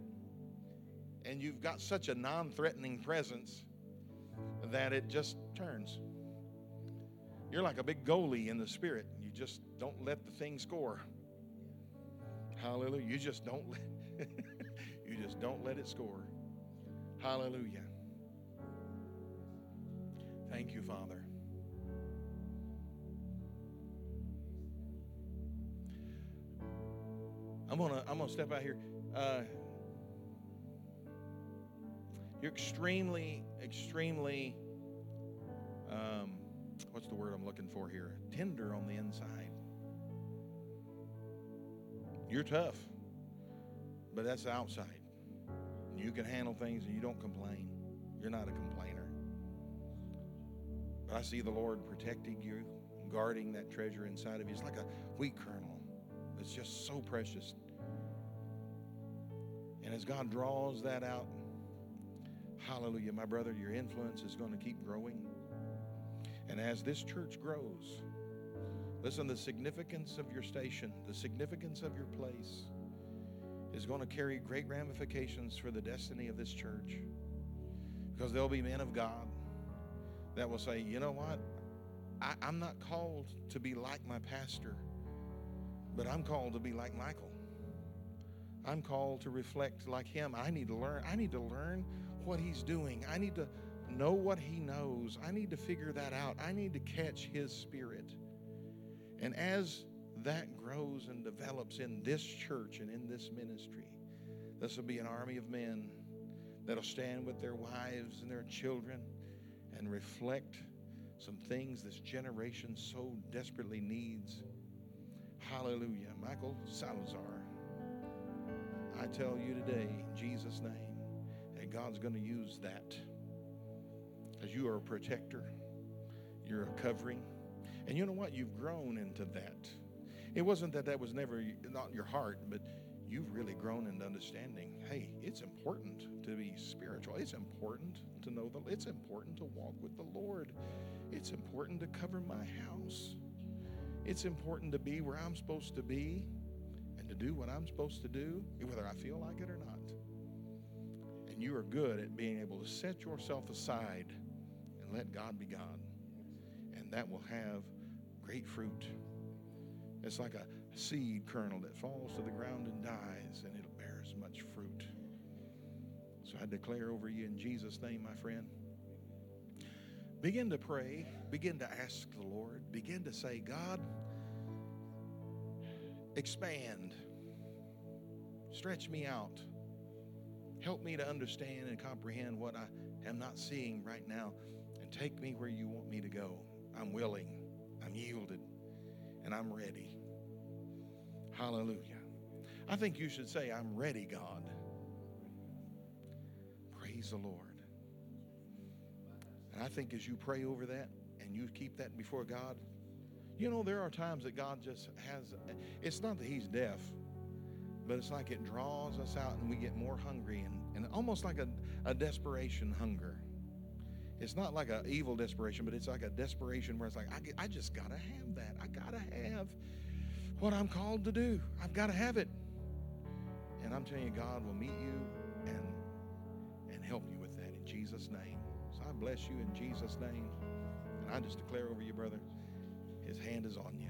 and you've got such a non-threatening presence that it just turns. You're like a big goalie in the spirit. You just don't let the thing score. Hallelujah. You just don't let you just don't let it score. Hallelujah. Thank you, Father. I'm gonna I'm gonna step out here. Uh, you're extremely, extremely. Um, what's the word I'm looking for here? Tender on the inside. You're tough, but that's the outside. You can handle things and you don't complain. You're not a complainer. But I see the Lord protecting you, guarding that treasure inside of you. It's like a wheat kernel. It's just so precious. And as God draws that out, hallelujah, my brother, your influence is going to keep growing. And as this church grows, listen, the significance of your station, the significance of your place is going to carry great ramifications for the destiny of this church. Because there'll be men of God that will say, you know what? I, am not called to be like my pastor, but I'm called to be like Michael. I'm called to reflect like him. I need to learn. I need to learn what he's doing. I need to know what he knows. I need to figure that out. I need to catch his spirit. And as that grows and develops in this church and in this ministry, this will be an army of men that'll stand with their wives and their children and reflect some things this generation so desperately needs. Hallelujah. Michael Salazar, I tell you today, in Jesus' name, that God's going to use that. As you are a protector, you're a covering. And you know what? You've grown into that. It wasn't that that was never not in your heart, but you've really grown into understanding hey, it's important to be spiritual. It's important to know the it's important to walk with the Lord. It's important to cover my house. It's important to be where I'm supposed to be and to do what I'm supposed to do, whether I feel like it or not. And you are good at being able to set yourself aside and let God be God. And that will have great fruit. It's like a seed kernel that falls to the ground and dies, and it bears much fruit. So I declare over you in Jesus' name, my friend. Begin to pray. Begin to ask the Lord. Begin to say, God, expand. Stretch me out. Help me to understand and comprehend what I am not seeing right now. And take me where you want me to go. I'm willing. I'm yielded and I'm ready. Hallelujah. I think you should say, I'm ready, God. Praise the Lord. And I think as you pray over that and you keep that before God, you know, there are times that God just has, it's not that He's deaf, but it's like it draws us out and we get more hungry and, and almost like a, a desperation hunger. It's not like an evil desperation, but it's like a desperation where it's like, I, I just got to have that. I got to have what I'm called to do. I've got to have it. And I'm telling you, God will meet you and, and help you with that in Jesus' name. I bless you in Jesus' name. And I just declare over you, brother, his hand is on you.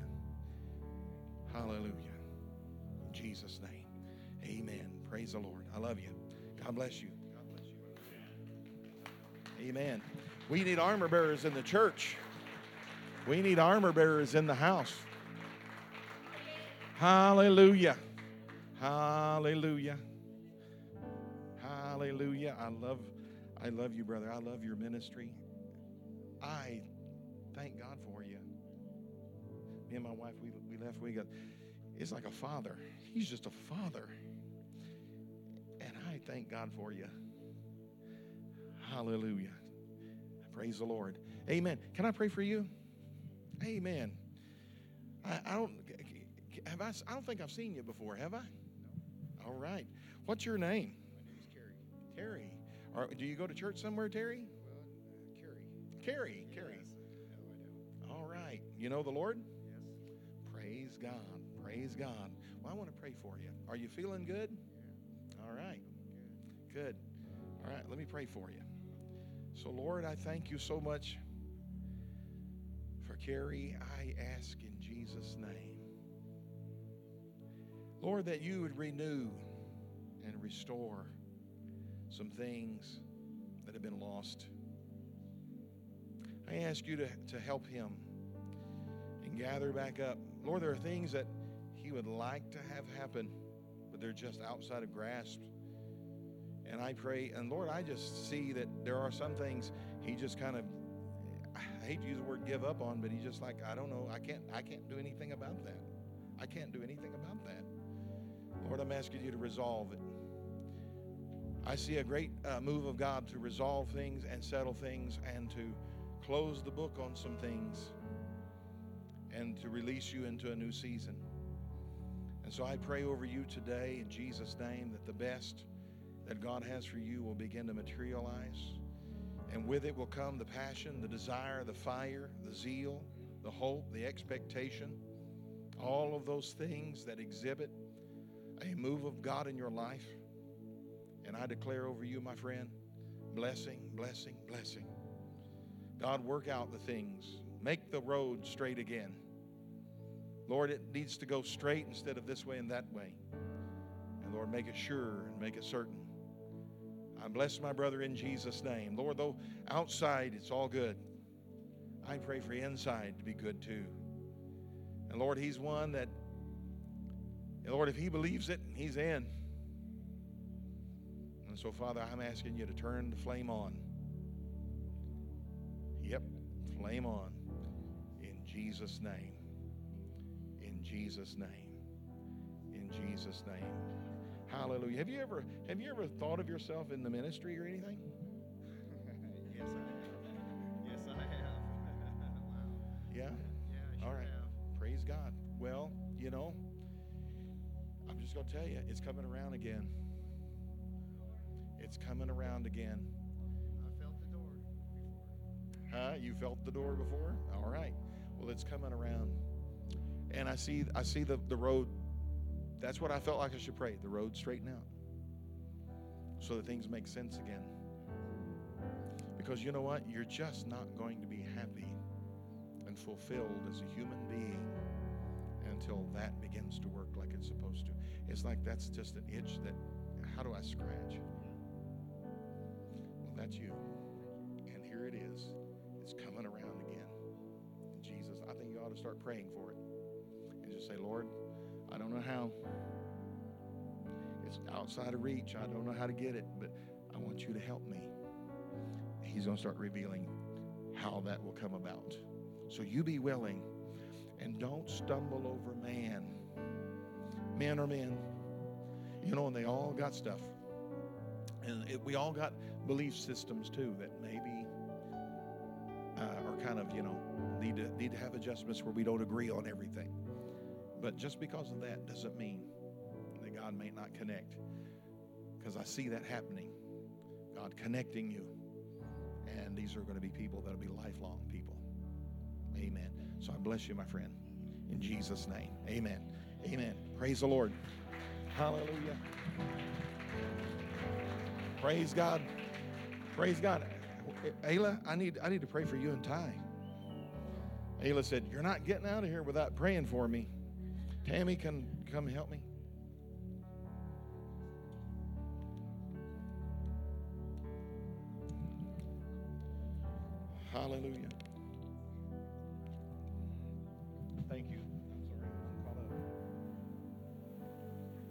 Hallelujah. In Jesus' name. Amen. Praise the Lord. I love you. God bless you. God bless you. Amen. We need armor bearers in the church. We need armor bearers in the house. Hallelujah. Hallelujah. Hallelujah. I love I love you, brother. I love your ministry. I thank God for you. Me and my wife, we, we left, we got, it's like a father. He's just a father. And I thank God for you. Hallelujah. Praise the Lord. Amen. Can I pray for you? Amen. I, I don't have I, I don't think I've seen you before, have I? No. All right. What's your name? My name is Kerry. Terry. Or, do you go to church somewhere, Terry? Well, uh. Kerry. Kerry. Yes, I do. All right. You know the Lord? Yes. Praise God. Praise God. Well, I want to pray for you. Are you feeling good? Yeah. All right. Good. Good. All right. Let me pray for you. So, Lord, I thank you so much for Kerry. I ask in Jesus' name, Lord, that you would renew and restore some things that have been lost. I ask you to, to help him and gather back up. Lord, there are things that he would like to have happen, but they're just outside of grasp. And I pray, and Lord, I just see that there are some things he just kind of I hate to use the word give up on, but he's just like, I don't know, I can't I can't do anything about that. I can't do anything about that. Lord, I'm asking you to resolve it. I see a great uh, move of God to resolve things and settle things and to close the book on some things and to release you into a new season. And so I pray over you today in Jesus' name that the best that God has for you will begin to materialize. And with it will come the passion, the desire, the fire, the zeal, the hope, the expectation, all of those things that exhibit a move of God in your life. And I declare over you, my friend, blessing, blessing, blessing. God, work out the things. Make the road straight again. Lord, it needs to go straight instead of this way and that way. And Lord, make it sure and make it certain. I bless my brother in Jesus' name. Lord, though outside it's all good, I pray for inside to be good too. And Lord, he's one that, Lord, if he believes it, he's in. So, Father, I'm asking you to turn the flame on. Yep, flame on. In Jesus' name. In Jesus' name. In Jesus' name. Hallelujah. Have you ever have you ever thought of yourself in the ministry or anything? yes, I have. Yes, I have. wow. Yeah. Yeah, I sure All right. have. Praise God. Well, you know, I'm just going to tell you, it's coming around again. It's coming around again. I felt the door before. Huh? You felt the door before? All right. Well, it's coming around. And I see I see the, the road. That's what I felt like I should pray. The road straighten out. So that things make sense again. Because you know what? You're just not going to be happy and fulfilled as a human being until that begins to work like it's supposed to. It's like that's just an itch that how do I scratch? That's you. And here it is. It's coming around again. Jesus, I think you ought to start praying for it. And just say, Lord, I don't know how. It's outside of reach. I don't know how to get it, but I want you to help me. He's going to start revealing how that will come about. So you be willing and don't stumble over man. Men are men, you know, and they all got stuff. And it, we all got belief systems too that maybe uh, are kind of, you know, need to, need to have adjustments where we don't agree on everything. But just because of that doesn't mean that God may not connect. Because I see that happening. God connecting you. And these are going to be people that'll be lifelong people. Amen. So I bless you, my friend. In Jesus' name. Amen. Amen. Praise the Lord. Hallelujah. Praise God. Praise God. Ayla, I need I need to pray for you and Ty. Ayla said, You're not getting out of here without praying for me. Tammy can come help me. Hallelujah. Thank you. I'm sorry. I'm caught up.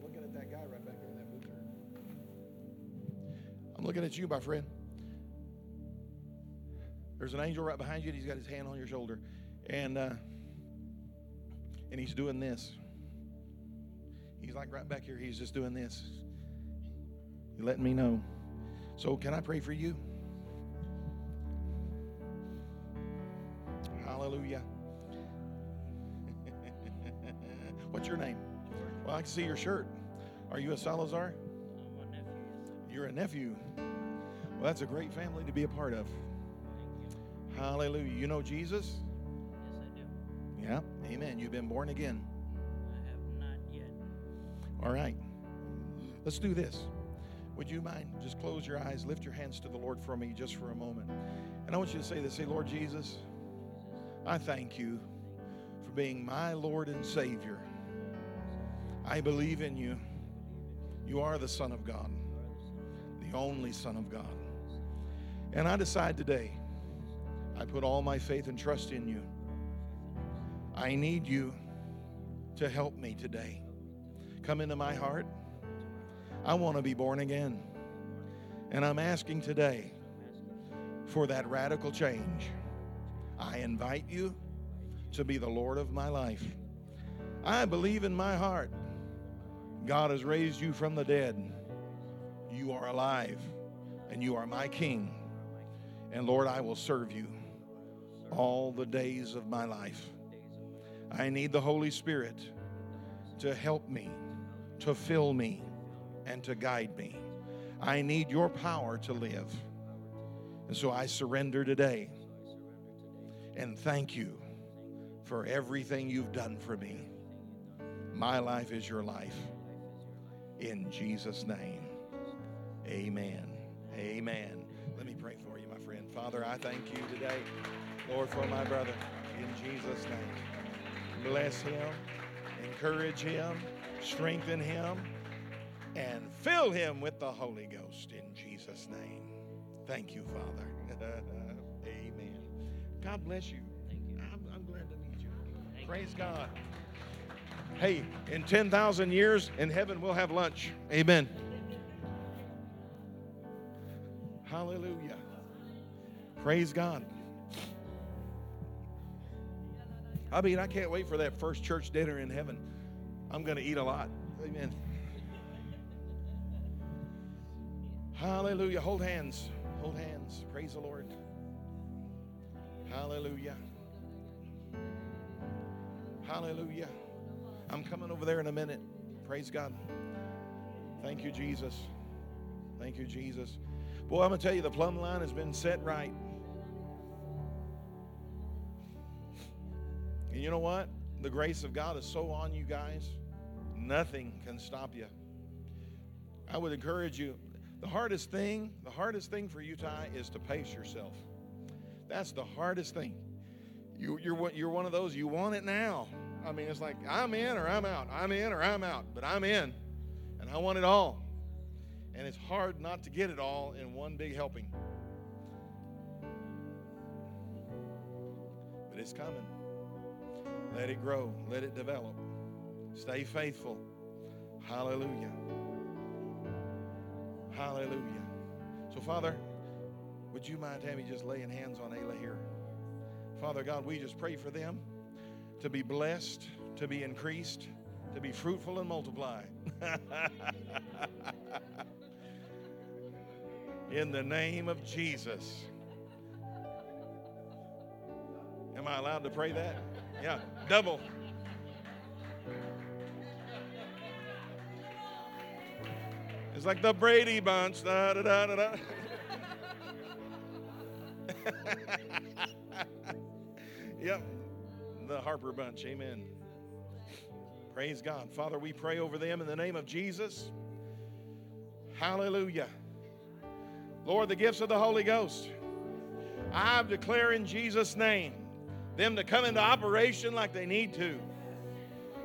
Looking at that guy right back there in that blue shirt. I'm looking at you, my friend. There's an angel right behind you. And he's got his hand on your shoulder, and uh, and he's doing this. He's like right back here. He's just doing this. He's letting me know. So can I pray for you? Hallelujah. What's your name? Well, I can see your shirt. Are you a Salazar? My nephew. You're a nephew. Well, that's a great family to be a part of. Hallelujah. You know Jesus? Yes, I do. Yeah. Amen. You've been born again. I have not yet. All right. Let's do this. Would you mind just close your eyes, lift your hands to the Lord for me just for a moment. And I want you to say this say, Lord Jesus, I thank you for being my Lord and Savior. I believe in you. You are the Son of God, the only Son of God. And I decide today, I put all my faith and trust in you. I need you to help me today. Come into my heart, I want to be born again. And I'm asking today for that radical change. I invite you to be the Lord of my life. I believe in my heart God has raised you from the dead. You are alive and you are my King. And Lord, I will serve you all the days of my life. I need the Holy Spirit to help me, to fill me, and to guide me. I need your power to live. And so I surrender today. And thank you for everything you've done for me. My life is your life. In Jesus' name, amen. Amen. Let me pray for you, my friend. Father, I thank you today, Lord, for my brother. In Jesus' name. Bless him, encourage him, strengthen him, and fill him with the Holy Ghost in Jesus' name. Thank you, Father. Amen. God bless you. Thank you. I'm, I'm glad to meet you. Thank you. Praise God. Hey, in 10,000 years in heaven, we'll have lunch. Amen. Hallelujah. Praise God. I mean, I can't wait for that first church dinner in heaven. I'm going to eat a lot. Amen. Hallelujah. Hold hands. Hold hands. Praise the Lord. Hallelujah. Hallelujah. I'm coming over there in a minute. Praise God. Thank you, Jesus. Thank you, Jesus. Boy, I'm going to tell you, the plumb line has been set right. And you know what? The grace of God is so on you guys, nothing can stop you. I would encourage you. The hardest thing, the hardest thing for you, Ty, is to pace yourself. That's the hardest thing. You, you're, you're one of those, you want it now. I mean, it's like, I'm in or I'm out. I'm in or I'm out. But I'm in, and I want it all. And it's hard not to get it all in one big helping. But it's coming. Let it grow, let it develop. Stay faithful. Hallelujah. Hallelujah. So, Father, would you mind, Tammy, just laying hands on Ayla here? Father God, we just pray for them to be blessed, to be increased, to be fruitful and multiply. In the name of Jesus. Am I allowed to pray that? Yeah, double. It's like the Brady Bunch. Da, da, da, da, da. yep, the Harper Bunch. Amen. Praise God. Father, we pray over them in the name of Jesus. Hallelujah. Lord, the gifts of the Holy Ghost. I declare in Jesus' name them to come into operation like they need to.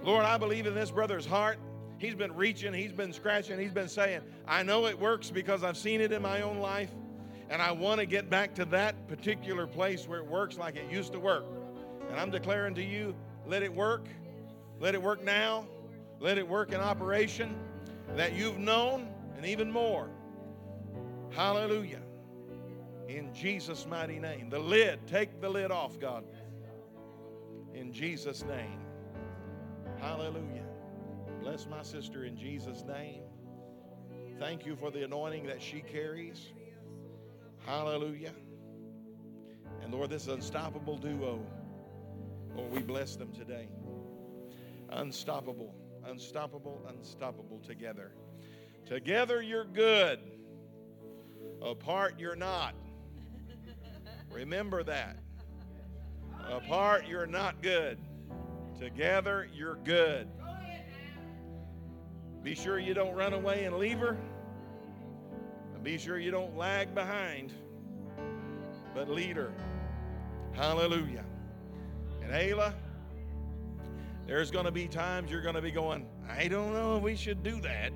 Lord, I believe in this brother's heart. He's been reaching, he's been scratching, he's been saying, I know it works because I've seen it in my own life, and I want to get back to that particular place where it works like it used to work. And I'm declaring to you, let it work. Let it work now. Let it work in operation that you've known and even more. Hallelujah. In Jesus' mighty name. The lid, take the lid off, God. In Jesus' name. Hallelujah. Bless my sister in Jesus' name. Thank you for the anointing that she carries. Hallelujah. And Lord, this unstoppable duo, Lord, we bless them today. Unstoppable, unstoppable, unstoppable together. Together you're good. Apart you're not. Remember that. Apart you're not good. Together you're good. Be sure you don't run away and leave her. And be sure you don't lag behind, but lead her. Hallelujah. And Ayla, there's going to be times you're going to be going, I don't know if we should do that.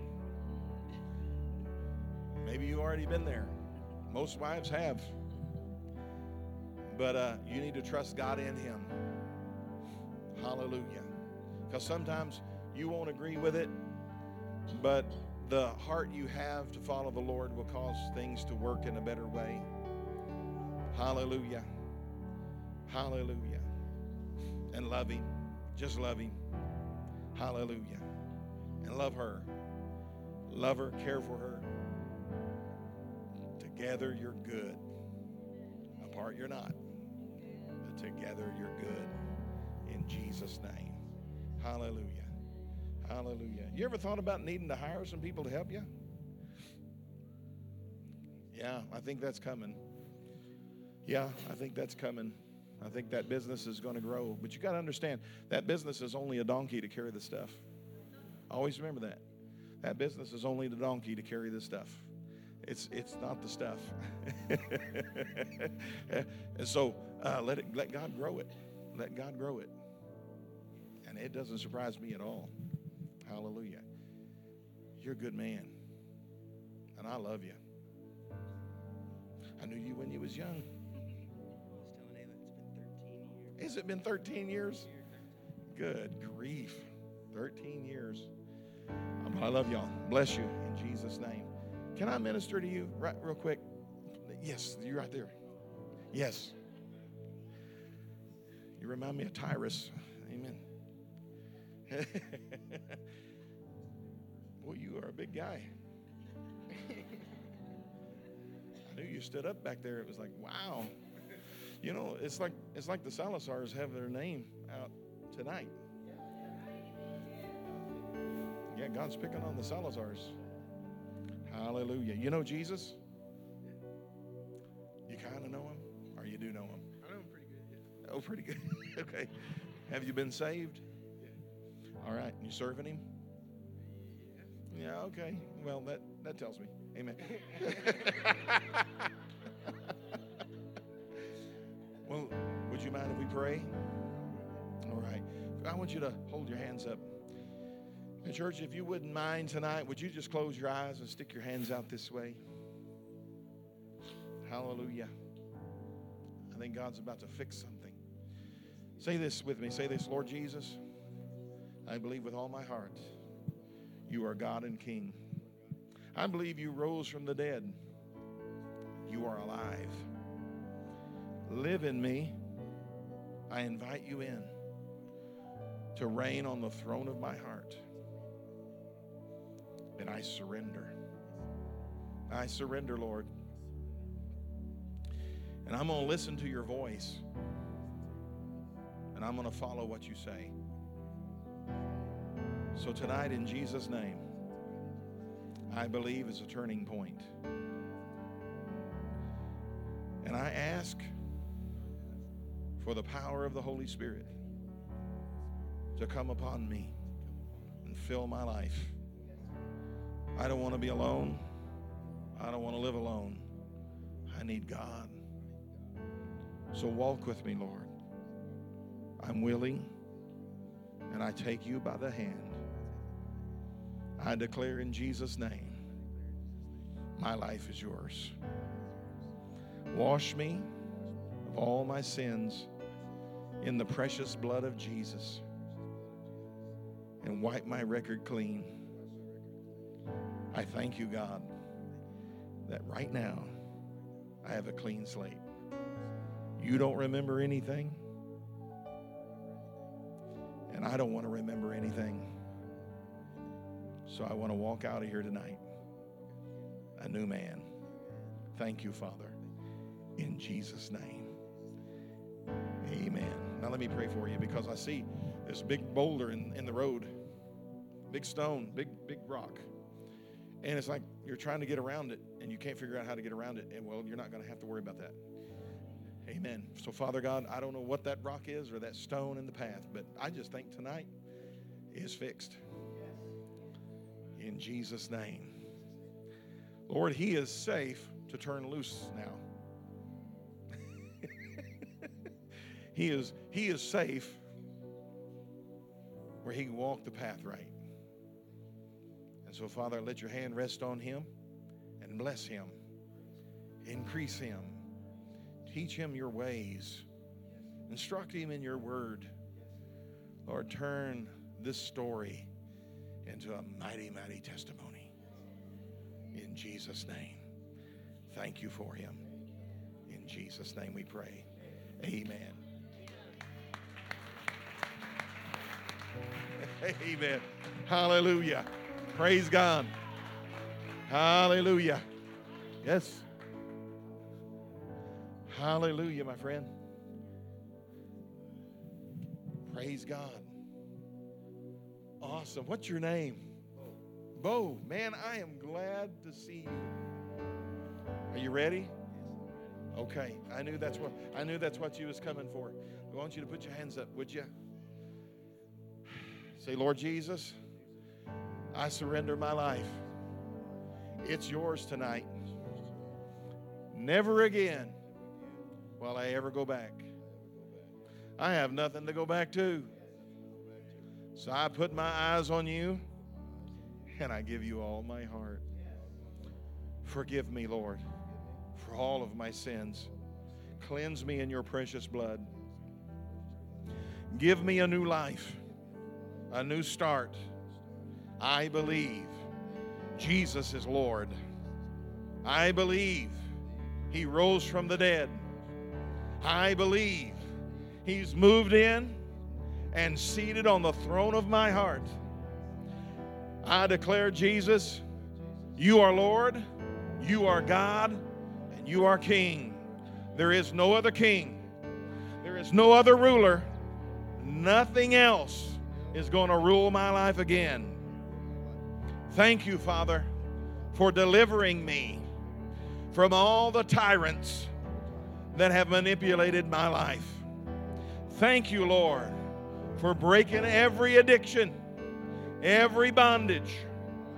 Maybe you've already been there. Most wives have. But uh, you need to trust God in Him. Hallelujah. Because sometimes you won't agree with it, but the heart you have to follow the Lord will cause things to work in a better way. Hallelujah. Hallelujah. And love Him. Just love Him. Hallelujah. And love her. Love her, care for her. Together you're good. Apart you're not. Together you're good. In Jesus' name. Hallelujah. Hallelujah. You ever thought about needing to hire some people to help you? Yeah, I think that's coming. Yeah, I think that's coming. I think that business is going to grow. But you got to understand that business is only a donkey to carry the stuff. Always remember that. That business is only the donkey to carry the stuff. It's it's not the stuff. and so uh, let it let God grow it. Let God grow it. And it doesn't surprise me at all. Hallelujah. You're a good man. And I love you. I knew you when you was young. I was telling Ayla it's been 13 years. It been 13 years? Good grief. 13 years. I love y'all. Bless you in Jesus' name. Can I minister to you right real quick? Yes, you're right there. Yes. You remind me of Tyrus. Amen. Boy, you are a big guy. I knew you stood up back there. It was like, wow. You know, it's like it's like the Salazars have their name out tonight. Yeah, God's picking on the Salazars. Hallelujah. You know Jesus? You kind of know him, or you do know him? I know him pretty good. Yeah. Oh, pretty good. okay. Have you been saved? Yeah. All right. You serving him? Yeah. Okay. Well, that that tells me. Amen. well, would you mind if we pray? All right. I want you to hold your hands up. And church, if you wouldn't mind tonight, would you just close your eyes and stick your hands out this way? Hallelujah. I think God's about to fix something. Say this with me. Say this, Lord Jesus, I believe with all my heart you are God and King. I believe you rose from the dead. You are alive. Live in me. I invite you in to reign on the throne of my heart. And I surrender. I surrender, Lord. And I'm going to listen to your voice. And I'm going to follow what you say. So tonight, in Jesus' name, I believe is a turning point. And I ask for the power of the Holy Spirit to come upon me and fill my life. I don't want to be alone. I don't want to live alone. I need God. So walk with me, Lord. I'm willing, and I take you by the hand. I declare in Jesus' name, my life is yours. Wash me of all my sins in the precious blood of Jesus and wipe my record clean. I thank you, God, that right now I have a clean slate. You don't remember anything, and I don't want to remember anything. So I want to walk out of here tonight a new man. Thank you, Father, in Jesus' name. Amen. Now let me pray for you because I see this big boulder in, in the road, big stone, big, big rock. And it's like you're trying to get around it and you can't figure out how to get around it. And well, you're not going to have to worry about that. Amen. So, Father God, I don't know what that rock is or that stone in the path, but I just think tonight is fixed. In Jesus' name. Lord, He is safe to turn loose now. he is He is safe where He can walk the path right. So, Father, let your hand rest on him and bless him, increase him, teach him your ways, instruct him in your word. Lord, turn this story into a mighty, mighty testimony. In Jesus' name. Thank you for him. In Jesus' name we pray. Amen. Amen. Hallelujah. Praise God. Hallelujah. Yes. Hallelujah, my friend. Praise God. Awesome. What's your name? Bo. Man, I am glad to see you. Are you ready? Okay. I knew that's what I knew that's what you was coming for. I want you to put your hands up, would you? Say, Lord Jesus, I surrender my life. It's yours tonight. Never again will I ever go back. I have nothing to go back to. So I put my eyes on you and I give you all my heart. Forgive me, Lord, for all of my sins. Cleanse me in your precious blood. Give me a new life, a new start. I believe Jesus is Lord. I believe he rose from the dead. I believe he's moved in and seated on the throne of my heart. I declare, Jesus, you are Lord, you are God, and you are King. There is no other King, there is no other ruler. Nothing else is going to rule my life again. Thank you, Father, for delivering me from all the tyrants that have manipulated my life. Thank you, Lord, for breaking every addiction, every bondage,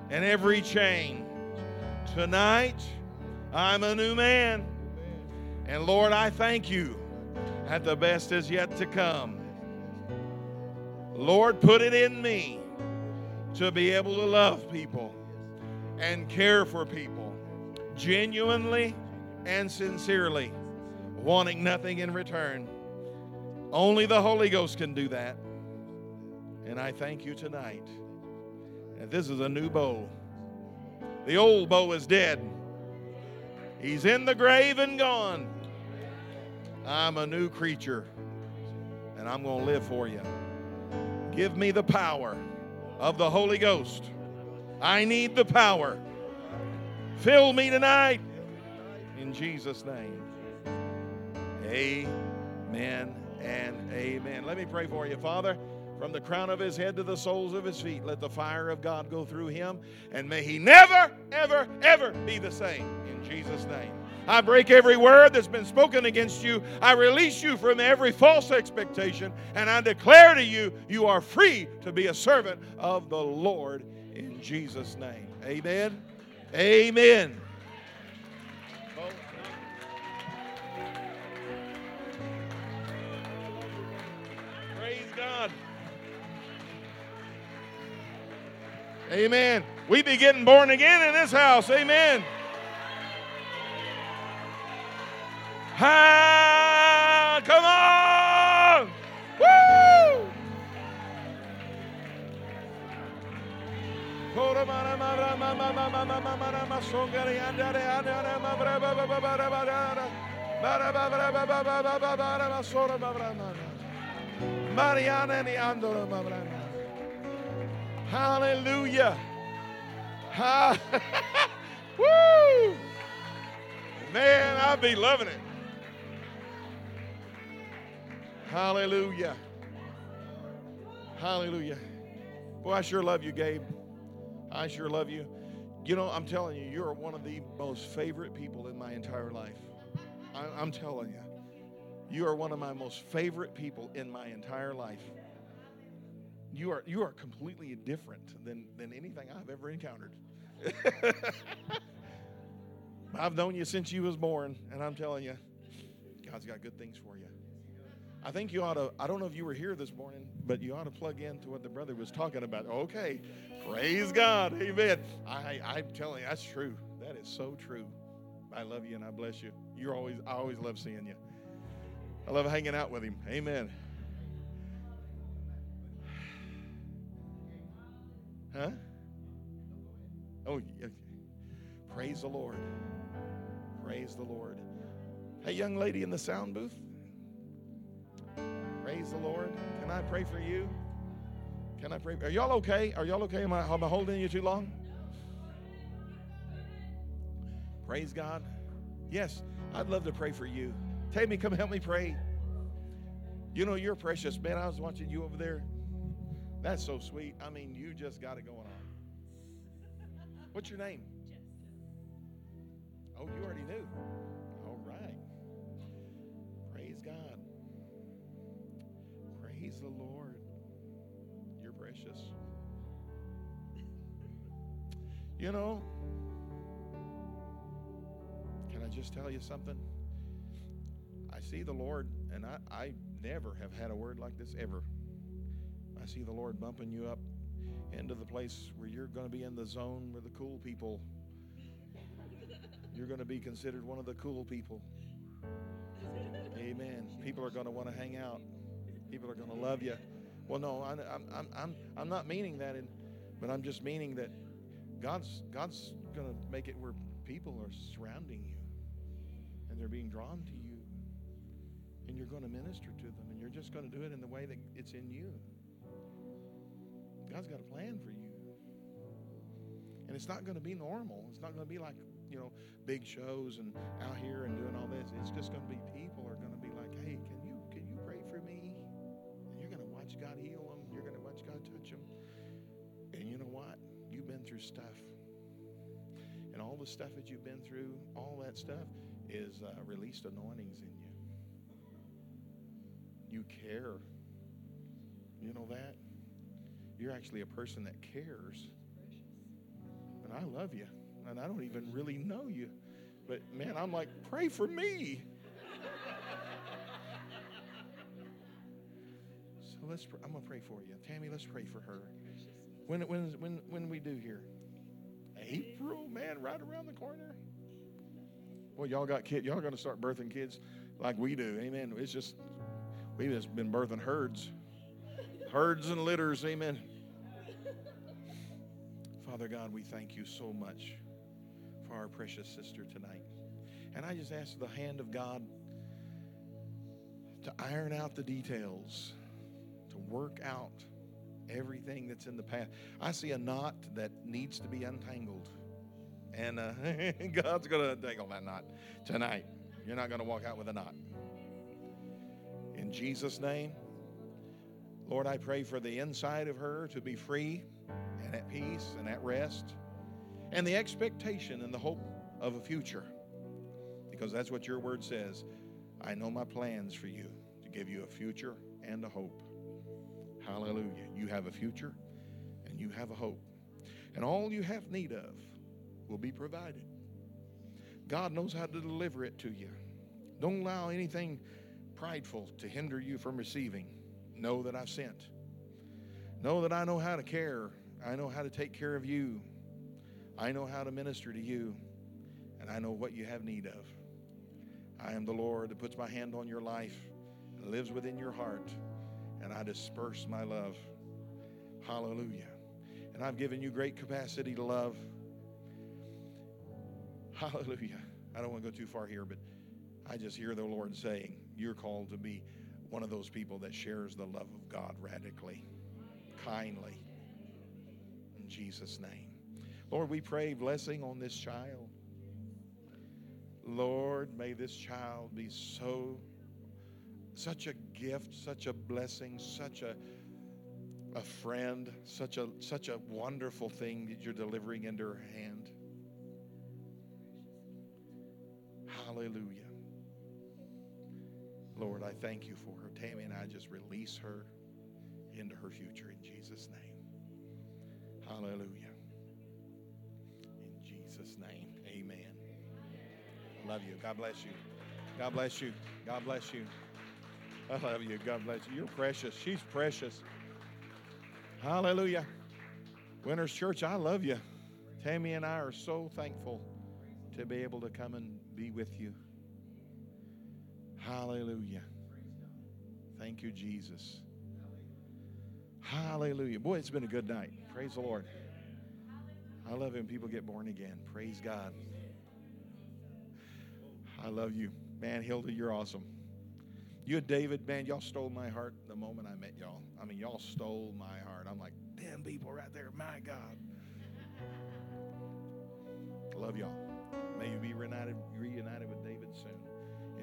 and every chain. Tonight, I'm a new man. And Lord, I thank you that the best is yet to come. Lord, put it in me to be able to love people and care for people genuinely and sincerely, wanting nothing in return. Only the Holy Ghost can do that. And I thank you tonight. And this is a new Bo. The old Bo is dead. He's in the grave and gone. I'm a new creature, and I'm going to live for you. Give me the power of the Holy Ghost. I need the power. Fill me tonight. In Jesus' name. Amen and amen. Let me pray for you, Father. From the crown of his head to the soles of his feet, let the fire of God go through him, and may he never, ever, ever be the same. In Jesus' name. I break every word that's been spoken against you. I release you from every false expectation, and I declare to you, you are free to be a servant of the Lord in Jesus' name. Amen. Amen. Praise God. Amen. We be getting born again in this house. Amen. Come on! Woo! Hallelujah. Ha- Woo! Man, I be loving it. Hallelujah. Hallelujah. Boy, I sure love you, Gabe. I sure love you. You know, I'm telling you, you're one of the most favorite people in my entire life. I, I'm telling you, you are one of my most favorite people in my entire life. You are you are completely different than than anything I've ever encountered. I've known you since you was born, and I'm telling you, God's got good things for you. I think you ought to, I don't know if you were here this morning, but you ought to plug into what the brother was talking about. Okay, praise God, amen. I, I'm telling you, that's true. That is so true. I love you and I bless you. You're always, I always love seeing you. I love hanging out with him. Amen. Huh? Oh, yeah. Praise the Lord. Praise the Lord. Hey, young lady in the sound booth. Praise the Lord. Can I pray for you? Can I pray? Are y'all okay? Are y'all okay? Am I, am I holding you too long? Praise God. Yes, I'd love to pray for you. Tammy, come help me pray. You know, you're precious, man. I was watching you over there. That's so sweet. I mean, you just got it going on. What's your name? Oh, you already knew. The Lord. You're precious. You know, can I just tell you something? I see the Lord, and I, I never have had a word like this ever. I see the Lord bumping you up into the place where you're going to be in the zone where the cool people, you're going to be considered one of the cool people. Amen. People are going to want to hang out. People are going to love you. Well, no, I'm, I'm, I'm, I'm not meaning that, in, but I'm just meaning that God's, God's going to make it where people are surrounding you and they're being drawn to you. And you're going to minister to them, and you're just going to do it in the way that it's in you. God's got a plan for you. And it's not going to be normal. It's not going to be like, you know, big shows and out here and doing all this. It's just going to be people are going to touch them. And you know what? You've been through stuff. And all the stuff that you've been through, all that stuff is uh, released anointings in you. You care. You know that? You're actually a person that cares. And I love you. And I don't even really know you. But man, I'm like, pray for me. Let's pr- I'm gonna pray for you. Tammy, let's pray for her. When when when when we do here? April, man, right around the corner. Well, y'all got kids. Y'all gonna start birthing kids like we do. Amen. It's just we've just been birthing herds. Herds and litters. Amen. Father God, we thank you so much for our precious sister tonight. And I just ask the hand of God to iron out the details, work out everything that's in the path. I see a knot that needs to be untangled. And uh, God's going to untangle that knot tonight. You're not going to walk out with a knot. In Jesus' name, Lord, I pray for the inside of her to be free and at peace and at rest, and the expectation and the hope of a future. Because that's what your word says. I know my plans for you to give you a future and a hope. Hallelujah. You have a future and you have a hope. And all you have need of will be provided. God knows how to deliver it to you. Don't allow anything prideful to hinder you from receiving. Know that I've sent. Know that I know how to care. I know how to take care of you. I know how to minister to you. And I know what you have need of. I am the Lord that puts my hand on your life and lives within your heart. And I disperse my love. Hallelujah. And I've given you great capacity to love. Hallelujah. I don't want to go too far here, but I just hear the Lord saying, You're called to be one of those people that shares the love of God radically, kindly. In Jesus' name. Lord, we pray blessing on this child. Lord, may this child be so, such a gift, such a blessing, such a, a friend, such a, such a wonderful thing that you're delivering into her hand. Hallelujah. Lord, I thank you for her. Tammy and I just release her into her future in Jesus' name. Hallelujah. In Jesus' name, amen. Love you. God bless you. God bless you. God bless you. I love you. God bless you. You're precious. She's precious. Hallelujah. Winners Church, I love you. Tammy and I are so thankful to be able to come and be with you. Hallelujah. Thank you, Jesus. Hallelujah. Boy, it's been a good night. Praise the Lord. I love when people get born again. Praise God. I love you. Man, Hilda, you're awesome. You and David, man, y'all stole my heart the moment I met y'all. I mean, y'all stole my heart. I'm like, damn people right there, my God. Love y'all. May you be reunited, reunited with David soon.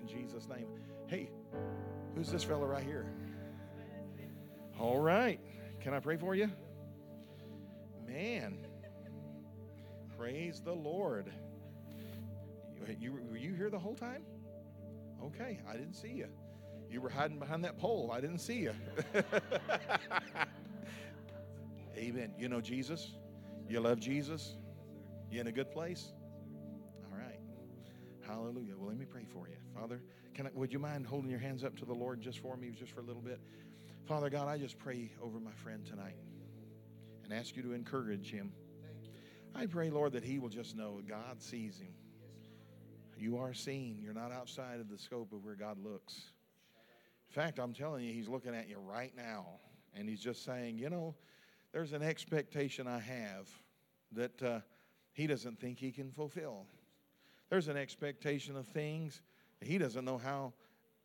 In Jesus' name. Hey, who's this fella right here? All right. Can I pray for you? Man. Praise the Lord. You, you, were you here the whole time? Okay, I didn't see you. You were hiding behind that pole. I didn't see you. Amen. You know Jesus? You love Jesus? You in a good place? All right. Hallelujah. Well, let me pray for you. Father, can I, would you mind holding your hands up to the Lord just for me, just for a little bit? Father God, I just pray over my friend tonight and ask you to encourage him. I pray, Lord, that he will just know God sees him. You are seen. You're not outside of the scope of where God looks. In fact, I'm telling you, he's looking at you right now, and he's just saying, you know, there's an expectation I have that uh, he doesn't think he can fulfill. There's an expectation of things he doesn't know how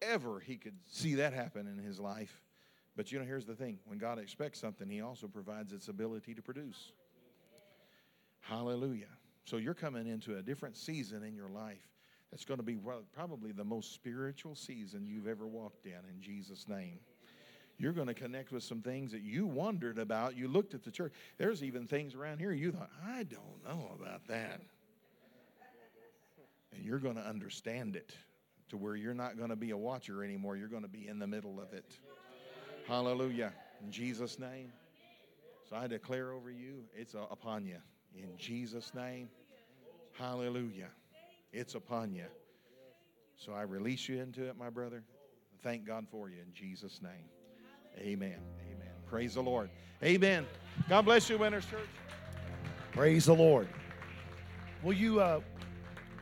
ever he could see that happen in his life. But you know, here's the thing when God expects something, he also provides its ability to produce. Hallelujah. So you're coming into a different season in your life that's going to be probably the most spiritual season you've ever walked in, in Jesus' name. You're going to connect with some things that you wondered about. You looked at the church. There's even things around here you thought, I don't know about that. And you're going to understand it to where you're not going to be a watcher anymore. You're going to be in the middle of it. Hallelujah. In Jesus' name. So I declare over you, it's upon you. In Jesus' name. Hallelujah. It's upon you. So I release you into it, my brother. Thank God for you in Jesus' name. Amen. Amen. Praise the Lord. Amen. God bless you, Winners Church. Praise the Lord. Will you uh,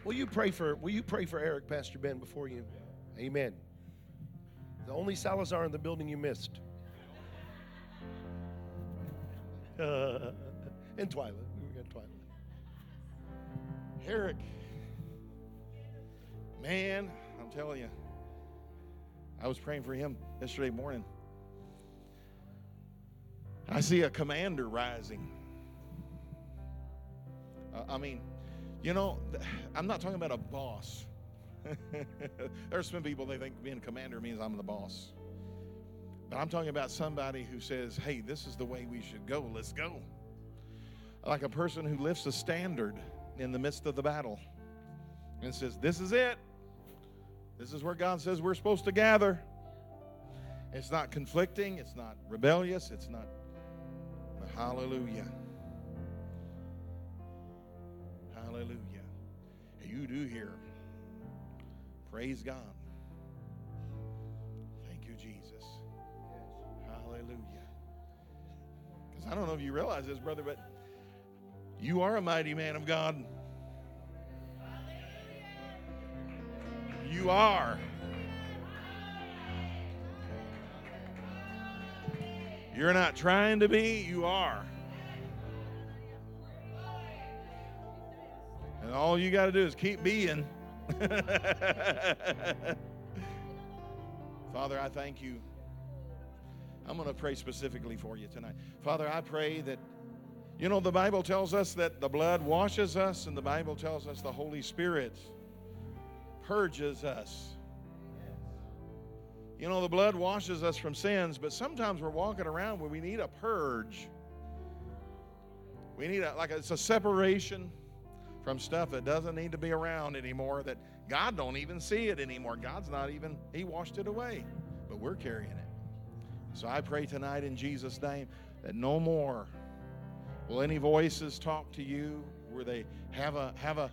will you pray for will you pray for Eric, Pastor Ben, before you? Amen. The only Salazar in the building you missed. Uh, and Twyla. We got Twyla. Eric. Man, I'm telling you. I was praying for him yesterday morning. I see a commander rising. Uh, I mean, you know, I'm not talking about a boss. There's some people they think being a commander means I'm the boss. But I'm talking about somebody who says, hey, this is the way we should go. Let's go. Like a person who lifts a standard in the midst of the battle and says, this is it. This is where God says we're supposed to gather. It's not conflicting, it's not rebellious, it's not. Hallelujah. Hallelujah. You do hear. Praise God. Thank you, Jesus. Hallelujah. Because I don't know if you realize this, brother, but you are a mighty man of God. You are. You're not trying to be, you are. And all you got to do is keep being. Father, I thank you. I'm going to pray specifically for you tonight. Father, I pray that, you know, the Bible tells us that the blood washes us, and the Bible tells us the Holy Spirit purges us. You know, the blood washes us from sins, but sometimes we're walking around where we need a purge. We need a, like, it's a separation from stuff that doesn't need to be around anymore that God don't even see it anymore. God's not even, He washed it away, but we're carrying it. So I pray tonight in Jesus' name that no more will any voices talk to you where they have a have a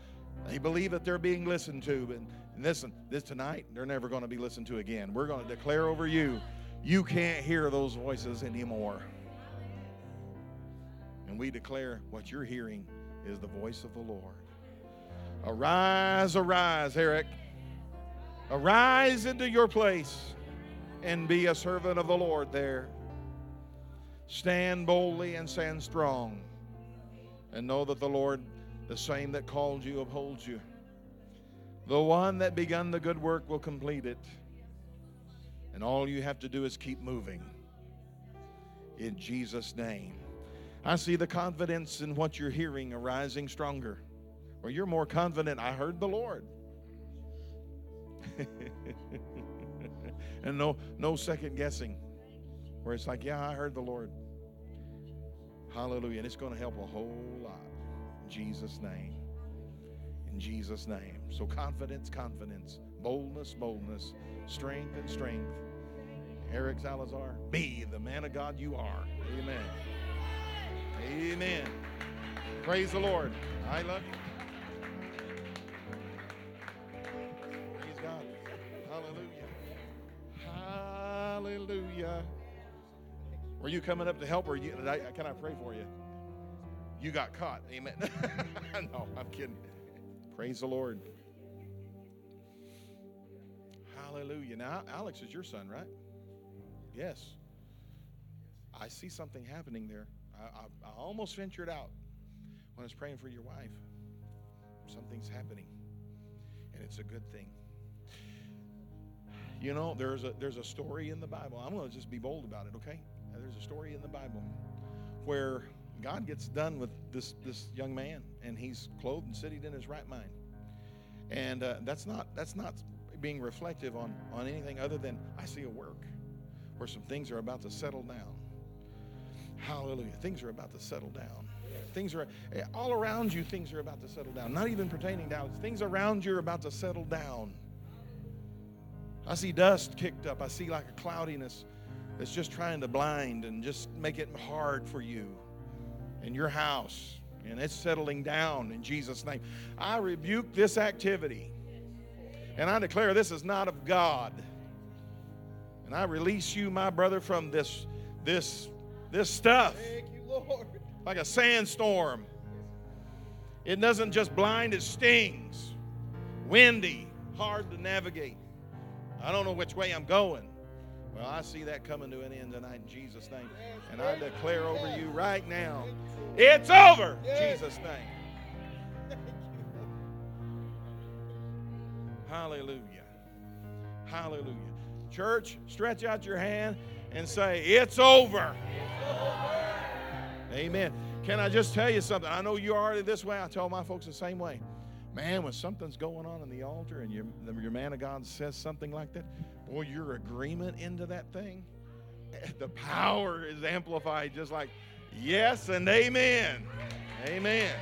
they believe that they're being listened to, and, and listen, this tonight they're never going to be listened to again. We're going to declare over you, you can't hear those voices anymore. And we declare what you're hearing is the voice of the Lord. Arise, arise, Eric. Arise into your place and be a servant of the Lord there. Stand boldly and stand strong. And know that the Lord, the same that called you, upholds you. The one that begun the good work will complete it. And all you have to do is keep moving. In Jesus' name. I see the confidence in what you're hearing arising stronger. Or you're more confident, I heard the Lord. and no no second guessing. Where it's like, yeah, I heard the Lord. Hallelujah. And it's going to help a whole lot. In Jesus' name. In Jesus' name. So confidence, confidence. Boldness, boldness. Strength and strength. Eric Salazar, be the man of God you are. Amen. Amen. Praise the Lord. I love you. Praise God. Hallelujah. Hallelujah. Were you coming up to help, or you, I, can I pray for you? You got caught. Amen. no, I'm kidding. Praise the Lord. Hallelujah. Now, Alex is your son, right? Yes. I see something happening there. I, I, I almost ventured out when I was praying for your wife. Something's happening, and it's a good thing. You know, there's a there's a story in the Bible. I'm going to just be bold about it, okay? There's a story in the Bible where God gets done with this this young man, and he's clothed and sitting in his right mind. And uh, that's not that's not being reflective on on anything other than I see a work where some things are about to settle down. Hallelujah. Things are about to settle down. Things are eh, all around you, things are about to settle down. Not even pertaining to. Things around you are about to settle down. I see dust kicked up. I see like a cloudiness that's just trying to blind and just make it hard for you in your house. And it's settling down in Jesus' name. I rebuke this activity. And I declare this is not of God. And I release you, my brother, from this this this stuff. Thank you, Lord. Like a sandstorm. It doesn't just blind, it stings. Windy, hard to navigate. I don't know which way I'm going. Well, I see that coming to an end tonight in Jesus' name. And I declare over you right now, it's over Jesus' name. Hallelujah. Hallelujah. Church, stretch out your hand and say, It's over. Amen. Can I just tell you something? I know you're already this way. I tell my folks the same way. Man, when something's going on in the altar and your, your man of God says something like that, boy, your agreement into that thing, eh, the power is amplified just like yes and amen. Amen.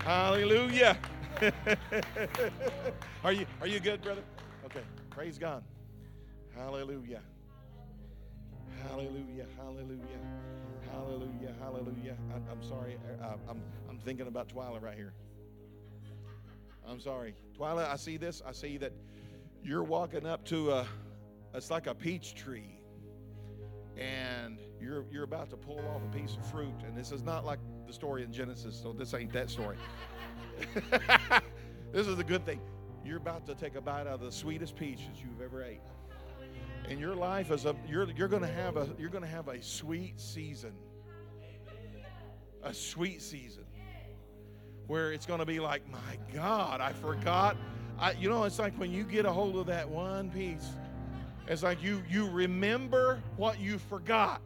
Hallelujah. are you are you good, brother? Okay. Praise God. Hallelujah. Hallelujah. Hallelujah. Hallelujah. Hallelujah. I'm, I'm sorry. Uh, I, I'm, I'm thinking about Twyla right here. I'm sorry. Twyla, I see this. I see that you're walking up to a, it's like a peach tree. And you're, you're about to pull off a piece of fruit. And this is not like the story in Genesis, so this ain't that story. this is a good thing. You're about to take a bite out of the sweetest peaches you've ever ate. And your life is a you're you're gonna have a you're gonna have a sweet season. A sweet season. Where it's gonna be like, my God, I forgot. I you know, it's like when you get a hold of that one piece, it's like you you remember what you forgot.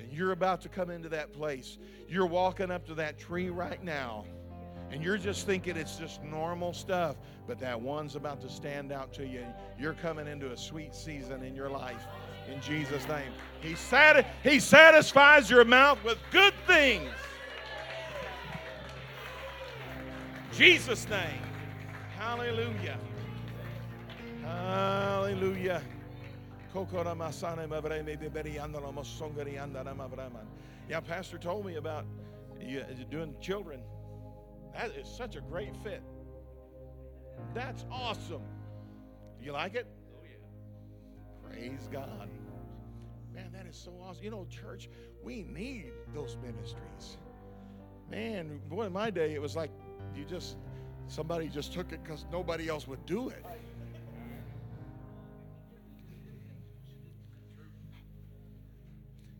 And you're about to come into that place. You're walking up to that tree right now and you're just thinking it's just normal stuff, but that one's about to stand out to you. You're coming into a sweet season in your life in Jesus' name. He, sati- he satisfies your mouth with good things. Jesus' name. Hallelujah. Hallelujah. Yeah, Pastor told me about you uh, doing children. That is such a great fit. That's awesome. Do you like it? Oh, yeah. Praise God. Man, that is so awesome. You know, church, we need those ministries. Man, boy, in my day, it was like you just, somebody just took it because nobody else would do it.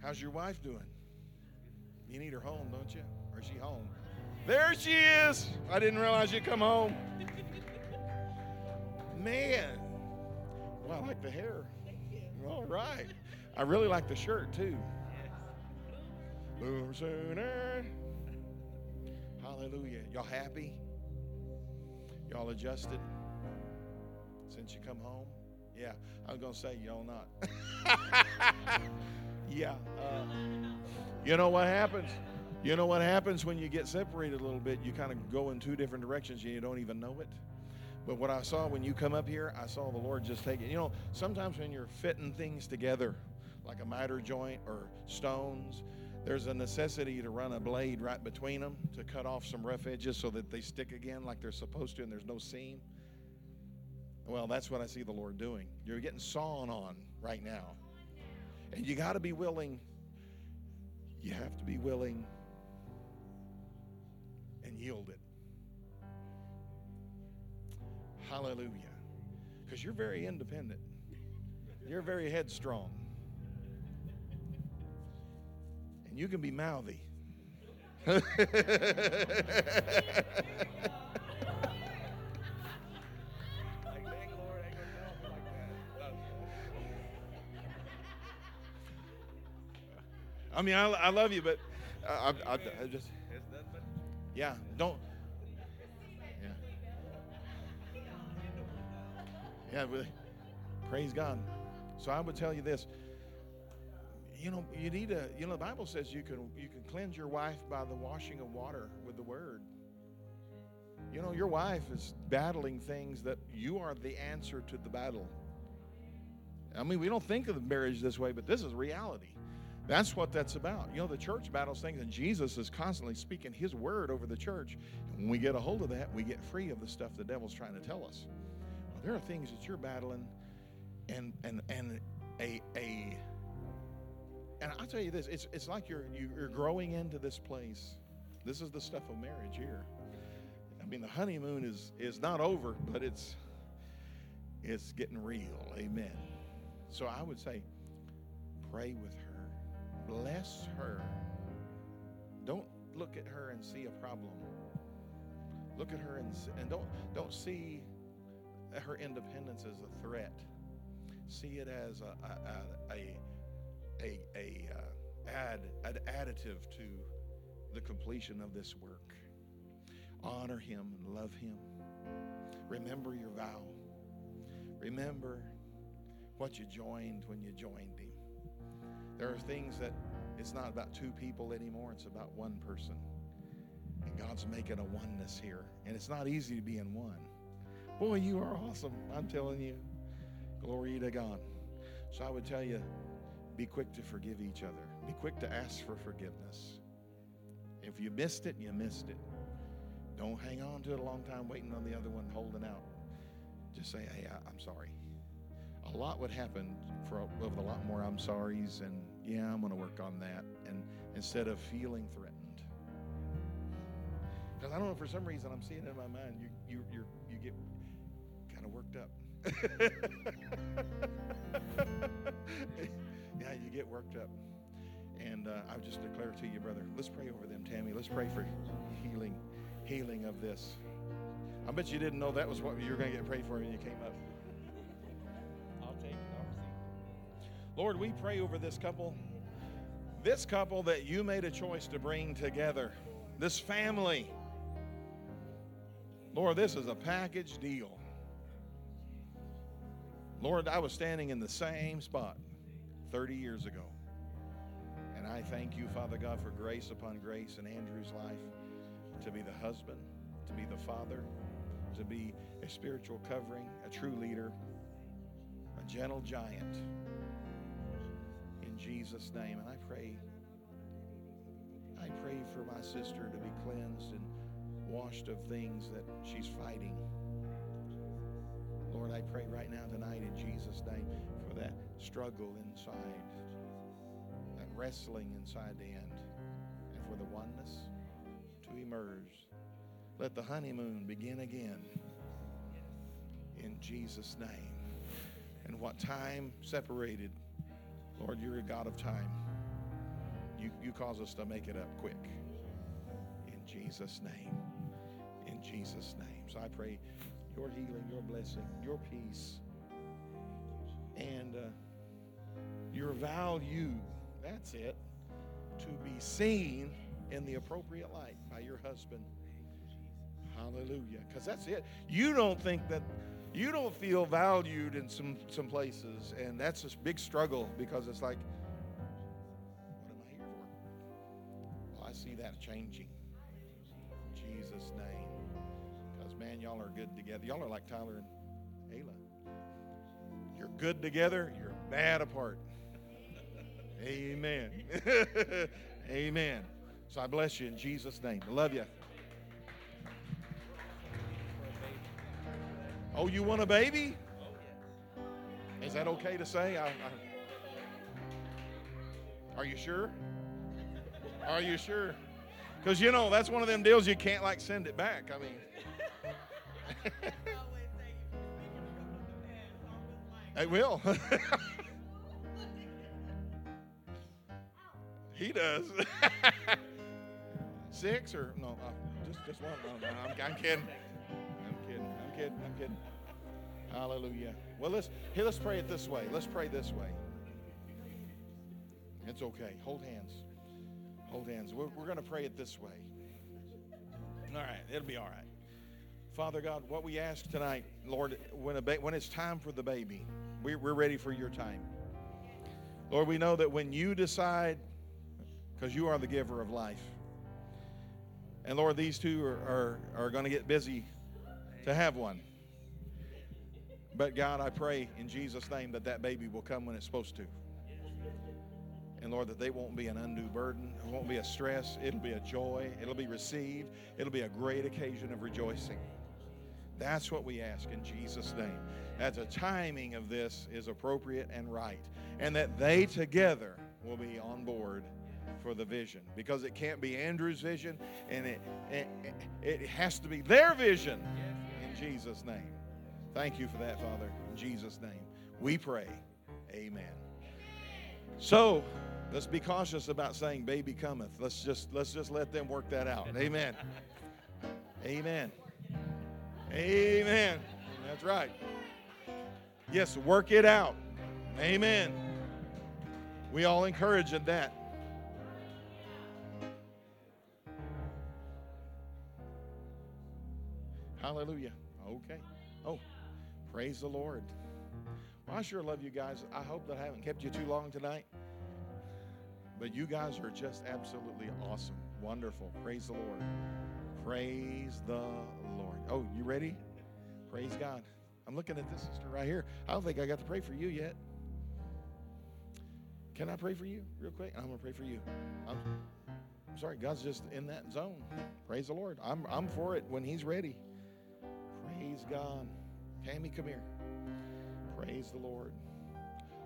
How's your wife doing? You need her home, don't you? Or is she home? There she is. I didn't realize you'd come home. Man. Well, I like the hair. All right. I really like the shirt too. Boomer Sooner. Hallelujah. Y'all happy? Y'all adjusted since you come home? Yeah, I was gonna say y'all not. yeah. Uh, you know what happens? You know what happens when you get separated a little bit? You kind of go in two different directions and you don't even know it. But what I saw when you come up here, I saw the Lord just take it. You know, sometimes when you're fitting things together, like a miter joint or stones, there's a necessity to run a blade right between them to cut off some rough edges so that they stick again like they're supposed to and there's no seam. Well, that's what I see the Lord doing. You're getting sawn on right now. And you got to be willing. You have to be willing and yield it. Hallelujah. Because you're very independent, you're very headstrong. And you can be mouthy. I mean, I, I love you, but I, I, I just, yeah, don't. Yeah. Yeah, really. Praise God. So I would tell you this. You know, you need to. You know, the Bible says you can you can cleanse your wife by the washing of water with the Word. You know, your wife is battling things that you are the answer to the battle. I mean, we don't think of marriage this way, but this is reality. That's what that's about. You know, the church battles things, and Jesus is constantly speaking His word over the church. And when we get a hold of that, we get free of the stuff the devil's trying to tell us. Well, there are things that you're battling, and and and a a. And I'll tell you this: it's it's like you're you're growing into this place. This is the stuff of marriage here. I mean, the honeymoon is is not over, but it's it's getting real. Amen. So I would say, pray with her bless her. Don't look at her and see a problem. Look at her and, and don't, don't see her independence as a threat. See it as a, a, a, a, a uh, add, an additive to the completion of this work. Honor him and love him. Remember your vow. Remember what you joined when you joined him. There are things that it's not about two people anymore, it's about one person. And God's making a oneness here. And it's not easy to be in one. Boy, you are awesome. I'm telling you. Glory to God. So I would tell you be quick to forgive each other, be quick to ask for forgiveness. If you missed it, you missed it. Don't hang on to it a long time waiting on the other one holding out. Just say, hey, I, am sorry a lot would happen for a lot more I'm sorry's and yeah, I'm going to work on that. And instead of feeling threatened, because I don't know for some reason I'm seeing it in my mind. You you you you get kind of worked up. yeah, you get worked up. And uh, I just declare to you, brother, let's pray over them, Tammy. Let's pray for healing, healing of this. I bet you didn't know that was what you were going to get prayed for when you came up. Lord, we pray over this couple, this couple that you made a choice to bring together, this family. Lord, this is a package deal. Lord, I was standing in the same spot 30 years ago. And I thank you, Father God, for grace upon grace in Andrew's life to be the husband, to be the father, to be a spiritual covering, a true leader, a gentle giant. Jesus' name. And I pray, I pray for my sister to be cleansed and washed of things that she's fighting. Lord, I pray right now tonight in Jesus' name for that struggle inside, that wrestling inside the end, and for the oneness to emerge. Let the honeymoon begin again in Jesus' name. And what time separated Lord, you're a God of time. You, you cause us to make it up quick. In Jesus name. In Jesus' name. So I pray your healing, your blessing, your peace, and uh, your value. That's it. To be seen in the appropriate light by your husband. Hallelujah. Because that's it. You don't think that you don't feel valued in some, some places, and that's a big struggle because it's like, what am I here for? Well, I see that changing. In Jesus' name. Because, man, y'all are good together. Y'all are like Tyler and Ayla. You're good together, you're bad apart. Amen. Amen. So I bless you in Jesus' name. I love you. Oh, you want a baby? Is that okay to say? I, I, are you sure? Are you sure? Because you know that's one of them deals you can't like send it back. I mean, it will. he does. Six or no? Uh, just just one. No, no, I'm, I'm kidding. I'm kidding. I'm kidding. Hallelujah. Well, let's here. Let's pray it this way. Let's pray this way. It's okay. Hold hands. Hold hands. We're, we're going to pray it this way. All right. It'll be all right. Father God, what we ask tonight, Lord, when, a ba- when it's time for the baby, we, we're ready for your time. Lord, we know that when you decide, because you are the giver of life, and Lord, these two are, are, are going to get busy to have one. But God, I pray in Jesus' name that that baby will come when it's supposed to. And Lord, that they won't be an undue burden. It won't be a stress. It'll be a joy. It'll be received. It'll be a great occasion of rejoicing. That's what we ask in Jesus' name. That the timing of this is appropriate and right. And that they together will be on board for the vision. Because it can't be Andrew's vision, and it, it, it has to be their vision Jesus' name. Thank you for that, Father. In Jesus' name. We pray. Amen. So let's be cautious about saying baby cometh. Let's just let's just let them work that out. Amen. Amen. Amen. That's right. Yes, work it out. Amen. We all encourage in that. Hallelujah. Okay. Oh, praise the Lord. Well, I sure love you guys. I hope that I haven't kept you too long tonight. But you guys are just absolutely awesome. Wonderful. Praise the Lord. Praise the Lord. Oh, you ready? Praise God. I'm looking at this sister right here. I don't think I got to pray for you yet. Can I pray for you real quick? I'm going to pray for you. I'm, I'm sorry, God's just in that zone. Praise the Lord. I'm, I'm for it when He's ready. Praise God. Tammy, come here. Praise the Lord.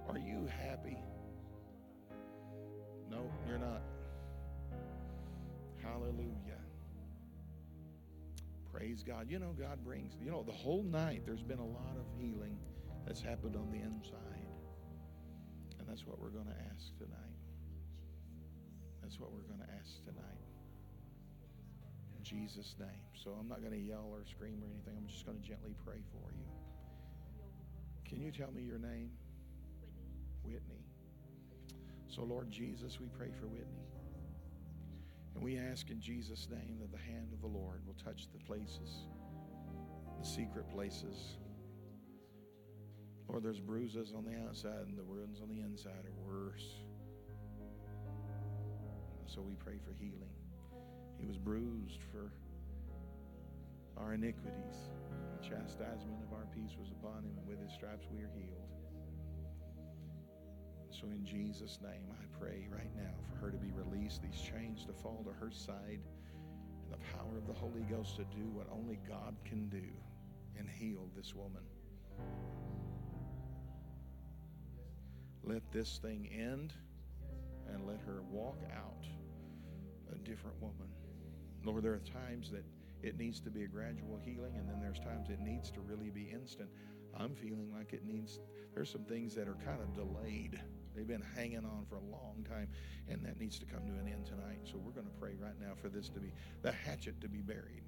Are you happy? No, you're not. Hallelujah. Praise God. You know, God brings, you know, the whole night there's been a lot of healing that's happened on the inside. And that's what we're going to ask tonight. That's what we're going to ask tonight. Jesus' name. So I'm not going to yell or scream or anything. I'm just going to gently pray for you. Can you tell me your name? Whitney. So, Lord Jesus, we pray for Whitney. And we ask in Jesus' name that the hand of the Lord will touch the places, the secret places. Lord, there's bruises on the outside, and the wounds on the inside are worse. So we pray for healing. He was bruised for our iniquities. The chastisement of our peace was upon him, and with his stripes we are healed. So, in Jesus' name, I pray right now for her to be released, these chains to fall to her side, and the power of the Holy Ghost to do what only God can do and heal this woman. Let this thing end and let her walk out a different woman. Lord, there are times that it needs to be a gradual healing, and then there's times it needs to really be instant. I'm feeling like it needs, there's some things that are kind of delayed They've been hanging on for a long time, and that needs to come to an end tonight. So we're going to pray right now for this to be the hatchet to be buried.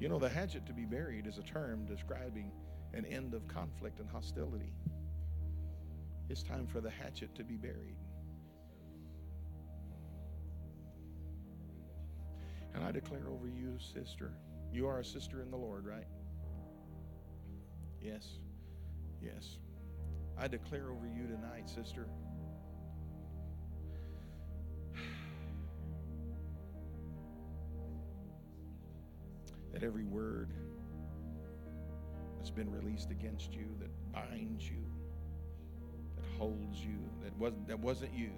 You know, the hatchet to be buried is a term describing an end of conflict and hostility. It's time for the hatchet to be buried. And I declare over you, sister, you are a sister in the Lord, right? Yes. Yes. I declare over you tonight, sister. That every word that's been released against you, that binds you, that holds you, that wasn't, that wasn't you.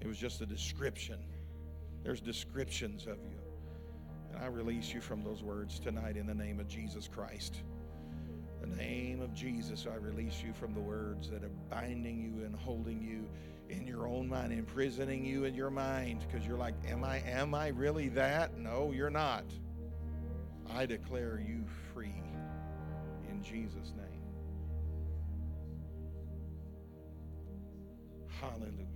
It was just a description. There's descriptions of you. And I release you from those words tonight in the name of Jesus Christ. In the name of Jesus, I release you from the words that are binding you and holding you in your own mind, imprisoning you in your mind, because you're like, Am I am I really that? No, you're not. I declare you free in Jesus' name. Hallelujah. Hallelujah.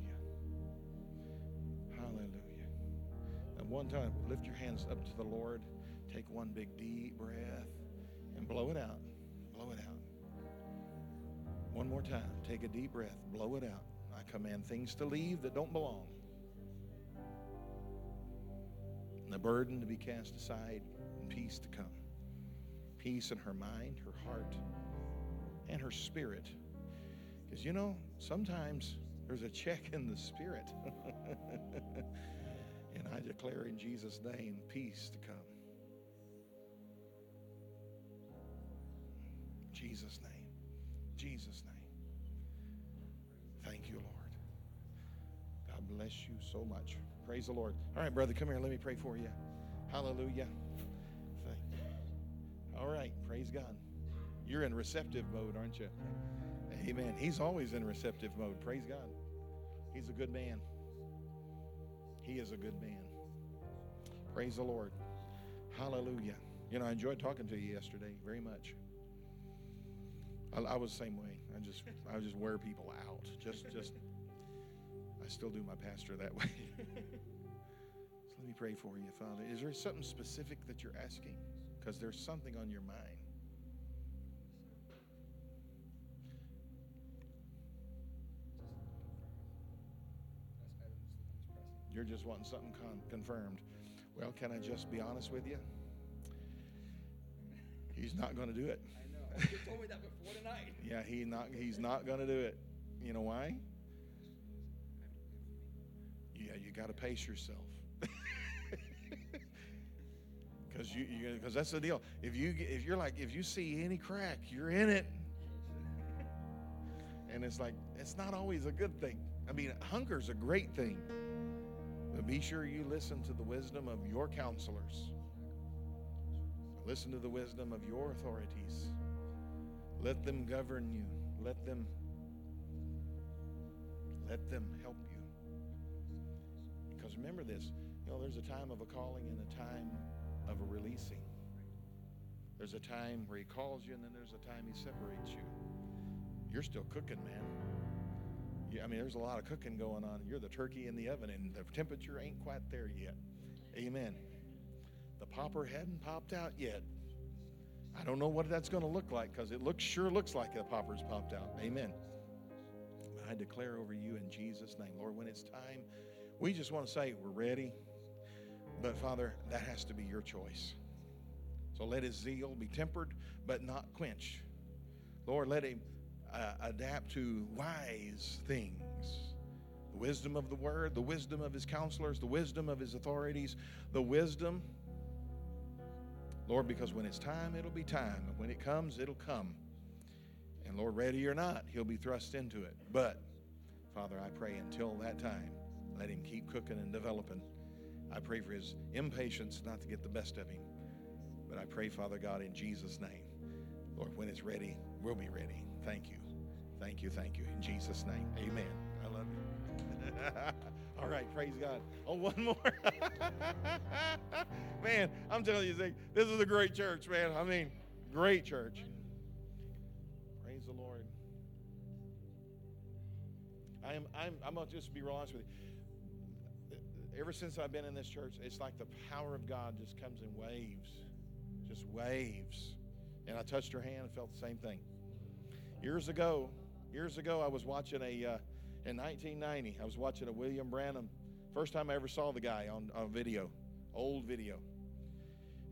One time, lift your hands up to the Lord. Take one big deep breath and blow it out. Blow it out. One more time. Take a deep breath. Blow it out. I command things to leave that don't belong. And the burden to be cast aside and peace to come. Peace in her mind, her heart, and her spirit. Because you know, sometimes there's a check in the spirit. and I declare in Jesus' name peace to come. Jesus' name. Jesus' name. Thank you, Lord. God bless you so much. Praise the Lord. All right, brother, come here. Let me pray for you. Hallelujah. Thank you. All right, praise God. You're in receptive mode, aren't you? Amen. He's always in receptive mode. Praise God. He's a good man. He is a good man. Praise the Lord. Hallelujah. You know, I enjoyed talking to you yesterday very much. I, I was the same way. I just, I just wear people out. Just, just. I still do my pastor that way. so let me pray for you, Father. Is there something specific that you're asking? Because there's something on your mind. You're just wanting something con- confirmed. Well, can I just be honest with you? He's not going to do it. I know. You told me that before tonight. Yeah, he not he's not going to do it. You know why? Yeah, you got to pace yourself. Cuz you cuz that's the deal. If you if you're like if you see any crack, you're in it. And it's like it's not always a good thing. I mean, hunger's a great thing. But be sure you listen to the wisdom of your counselors. Listen to the wisdom of your authorities. Let them govern you. Let them let them help you. Because remember this, you know, there's a time of a calling and a time of a releasing. There's a time where he calls you and then there's a time he separates you. You're still cooking, man. I mean, there's a lot of cooking going on. You're the turkey in the oven, and the temperature ain't quite there yet. Amen. The popper hadn't popped out yet. I don't know what that's going to look like because it looks sure looks like the popper's popped out. Amen. I declare over you in Jesus' name, Lord, when it's time, we just want to say we're ready. But Father, that has to be your choice. So let his zeal be tempered, but not quenched. Lord, let him uh, adapt to wise things the wisdom of the word, the wisdom of his counselors, the wisdom of his authorities, the wisdom. Lord, because when it's time, it'll be time. And when it comes, it'll come. And Lord, ready or not, he'll be thrust into it. But, Father, I pray until that time, let him keep cooking and developing. I pray for his impatience not to get the best of him. But I pray, Father God, in Jesus' name, Lord, when it's ready, we'll be ready. Thank you. Thank you. Thank you. In Jesus' name, amen. I love you. All right, praise God. Oh, one more. man, I'm telling you, this is a great church, man. I mean, great church. Praise the Lord. I'm, I'm, I'm going to just be real honest with you. Ever since I've been in this church, it's like the power of God just comes in waves, just waves. And I touched her hand and felt the same thing. Years ago, years ago, I was watching a, uh, in 1990, I was watching a William Branham. First time I ever saw the guy on, on video, old video.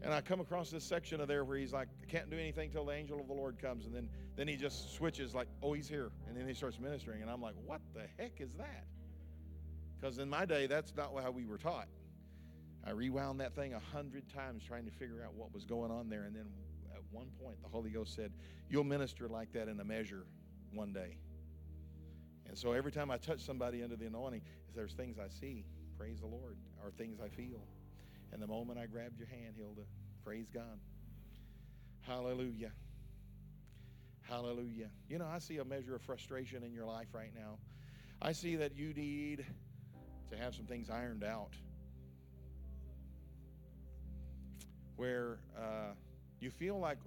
And I come across this section of there where he's like, I can't do anything till the angel of the Lord comes. And then, then he just switches, like, oh, he's here. And then he starts ministering. And I'm like, what the heck is that? Because in my day, that's not how we were taught. I rewound that thing a hundred times trying to figure out what was going on there. And then at one point, the Holy Ghost said, You'll minister like that in a measure one day. And so every time I touch somebody under the anointing, there's things I see, praise the Lord, or things I feel. And the moment I grabbed your hand, Hilda, praise God. Hallelujah. Hallelujah. You know, I see a measure of frustration in your life right now. I see that you need to have some things ironed out where uh, you feel like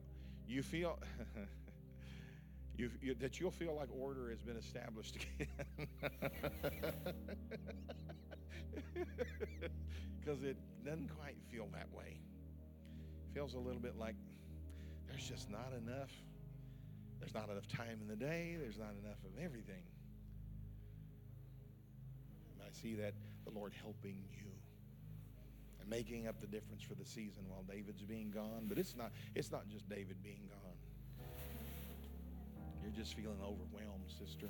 you feel you, that you'll feel like order has been established again. Because it doesn't quite feel that way. Feels a little bit like there's just not enough there's not enough time in the day there's not enough of everything. And i see that the lord helping you and making up the difference for the season while david's being gone but it's not it's not just david being gone you're just feeling overwhelmed sister.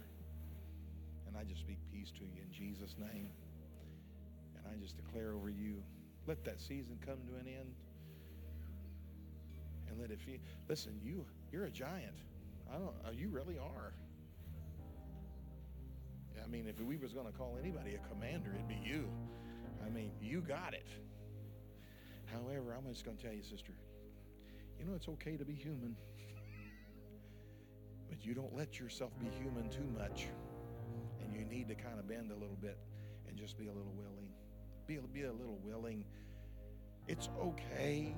And i just speak peace to you in jesus name. And i just declare over you let that season come to an end. And let it feel listen you you're a giant. I don't uh, you really are. I mean if we was going to call anybody a commander it'd be you. I mean you got it. However i'm just going to tell you sister you know it's okay to be human but you don't let yourself be human too much and you need to kind of bend a little bit and just be a little willing be, be a little willing it's okay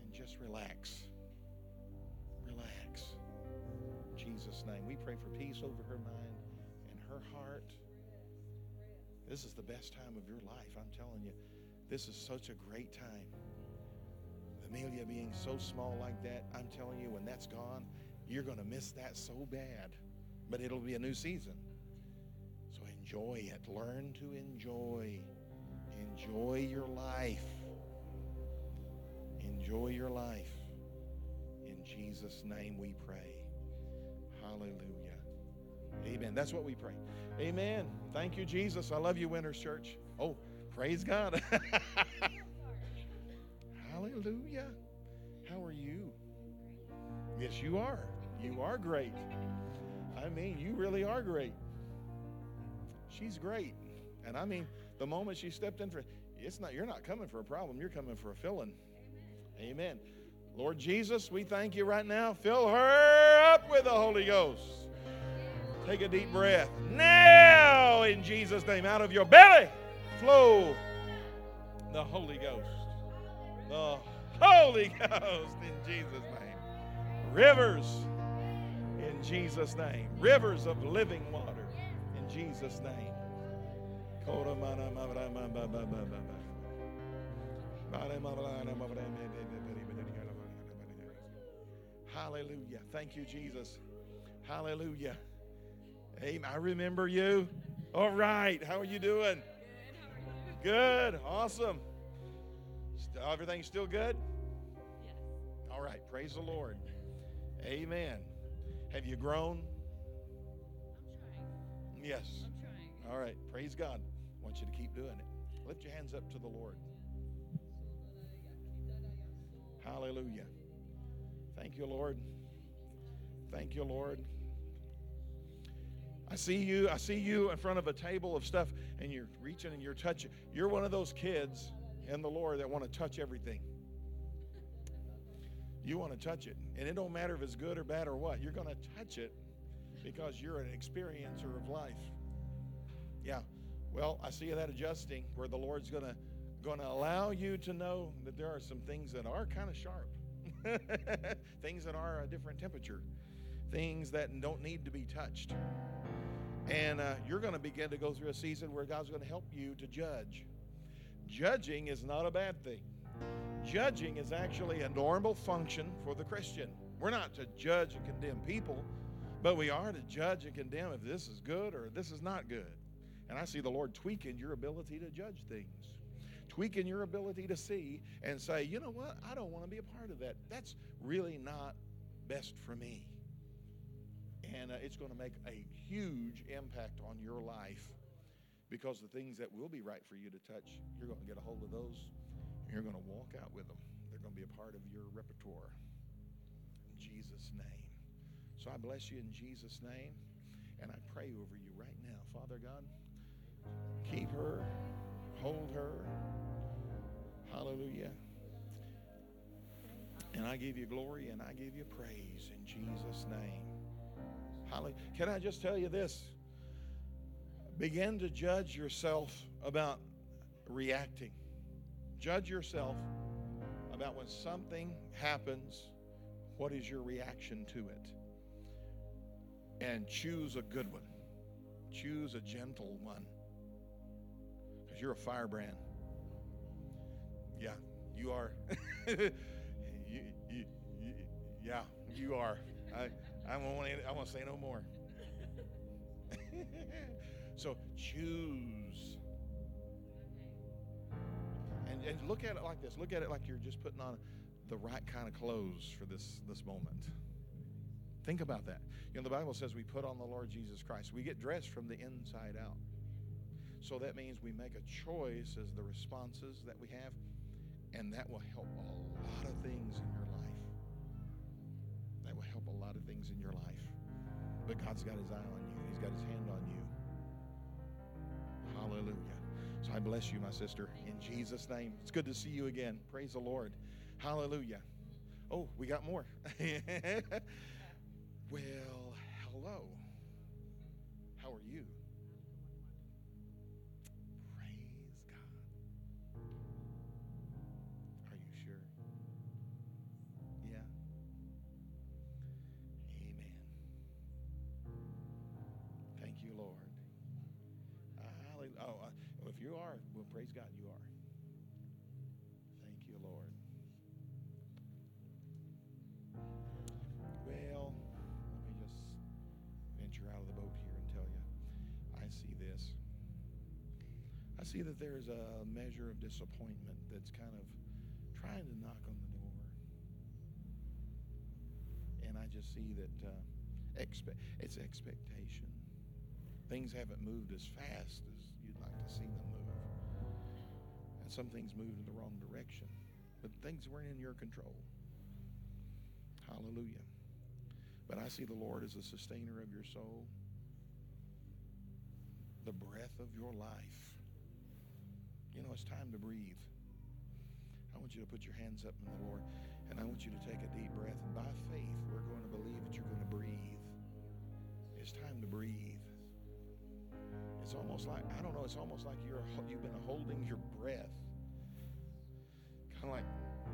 and just relax. Relax. In Jesus' name. We pray for peace over her mind and her heart. This is the best time of your life. I'm telling you, this is such a great time. Amelia being so small like that, I'm telling you, when that's gone, you're going to miss that so bad. But it'll be a new season. So enjoy it. Learn to enjoy. Enjoy your life. Enjoy your life. In Jesus' name we pray. Hallelujah. Amen. That's what we pray. Amen. Thank you, Jesus. I love you, Winners Church. Oh, praise God. Hallelujah. How are you? Yes, you are. You are great. I mean, you really are great. She's great. And I mean, the moment she stepped in for it's not you're not coming for a problem, you're coming for a filling. Amen. Lord Jesus, we thank you right now. Fill her up with the Holy Ghost. Take a deep breath. Now, in Jesus' name, out of your belly flow the Holy Ghost. The Holy Ghost in Jesus' name. Rivers in Jesus' name. Rivers of living water in Jesus' name. Hallelujah. Thank you, Jesus. Hallelujah. Amen. I remember you. All right. How are you doing? Good. Awesome. Everything still good? Yes. All right. Praise the Lord. Amen. Have you grown? I'm trying. Yes. I'm trying. All right. Praise God. I want you to keep doing it. Lift your hands up to the Lord. Hallelujah. Thank you, Lord. Thank you, Lord. I see you. I see you in front of a table of stuff, and you're reaching and you're touching. You're one of those kids in the Lord that want to touch everything. You want to touch it, and it don't matter if it's good or bad or what. You're going to touch it because you're an experiencer of life. Yeah. Well, I see that adjusting where the Lord's going to going to allow you to know that there are some things that are kind of sharp. things that are a different temperature. things that don't need to be touched. And uh, you're going to begin to go through a season where God's going to help you to judge. Judging is not a bad thing. Judging is actually a normal function for the Christian. We're not to judge and condemn people, but we are to judge and condemn if this is good or this is not good. And I see the Lord tweaking your ability to judge things, tweaking your ability to see and say, you know what? I don't want to be a part of that. That's really not best for me. And uh, it's going to make a huge impact on your life because the things that will be right for you to touch, you're going to get a hold of those and you're going to walk out with them. They're going to be a part of your repertoire. In Jesus' name. So I bless you in Jesus' name. And I pray over you right now. Father God, keep her, hold her. Hallelujah. And I give you glory and I give you praise in Jesus' name. Hallelujah. Can I just tell you this? Begin to judge yourself about reacting. Judge yourself about when something happens, what is your reaction to it? And choose a good one. Choose a gentle one. Because you're a firebrand. Yeah, you are. you, you, you, yeah, you are. I, I won't, I won't say no more. so choose. And, and look at it like this. Look at it like you're just putting on the right kind of clothes for this, this moment. Think about that. You know, the Bible says we put on the Lord Jesus Christ. We get dressed from the inside out. So that means we make a choice as the responses that we have, and that will help a lot of things in your life. That will help a lot of things in your life. But God's got his eye on you, He's got his hand on you. Hallelujah. So I bless you, my sister, in Jesus' name. It's good to see you again. Praise the Lord. Hallelujah. Oh, we got more. well, hello. How are you? Are, well, praise God, you are. Thank you, Lord. Well, let me just venture out of the boat here and tell you I see this. I see that there's a measure of disappointment that's kind of trying to knock on the door. And I just see that uh, expe- it's expectation. Things haven't moved as fast as you'd like to see them some things moved in the wrong direction. But things weren't in your control. Hallelujah. But I see the Lord as the sustainer of your soul, the breath of your life. You know, it's time to breathe. I want you to put your hands up in the Lord, and I want you to take a deep breath. And by faith, we're going to believe that you're going to breathe. It's time to breathe. It's almost like I don't know. It's almost like you're you've been holding your breath, of like,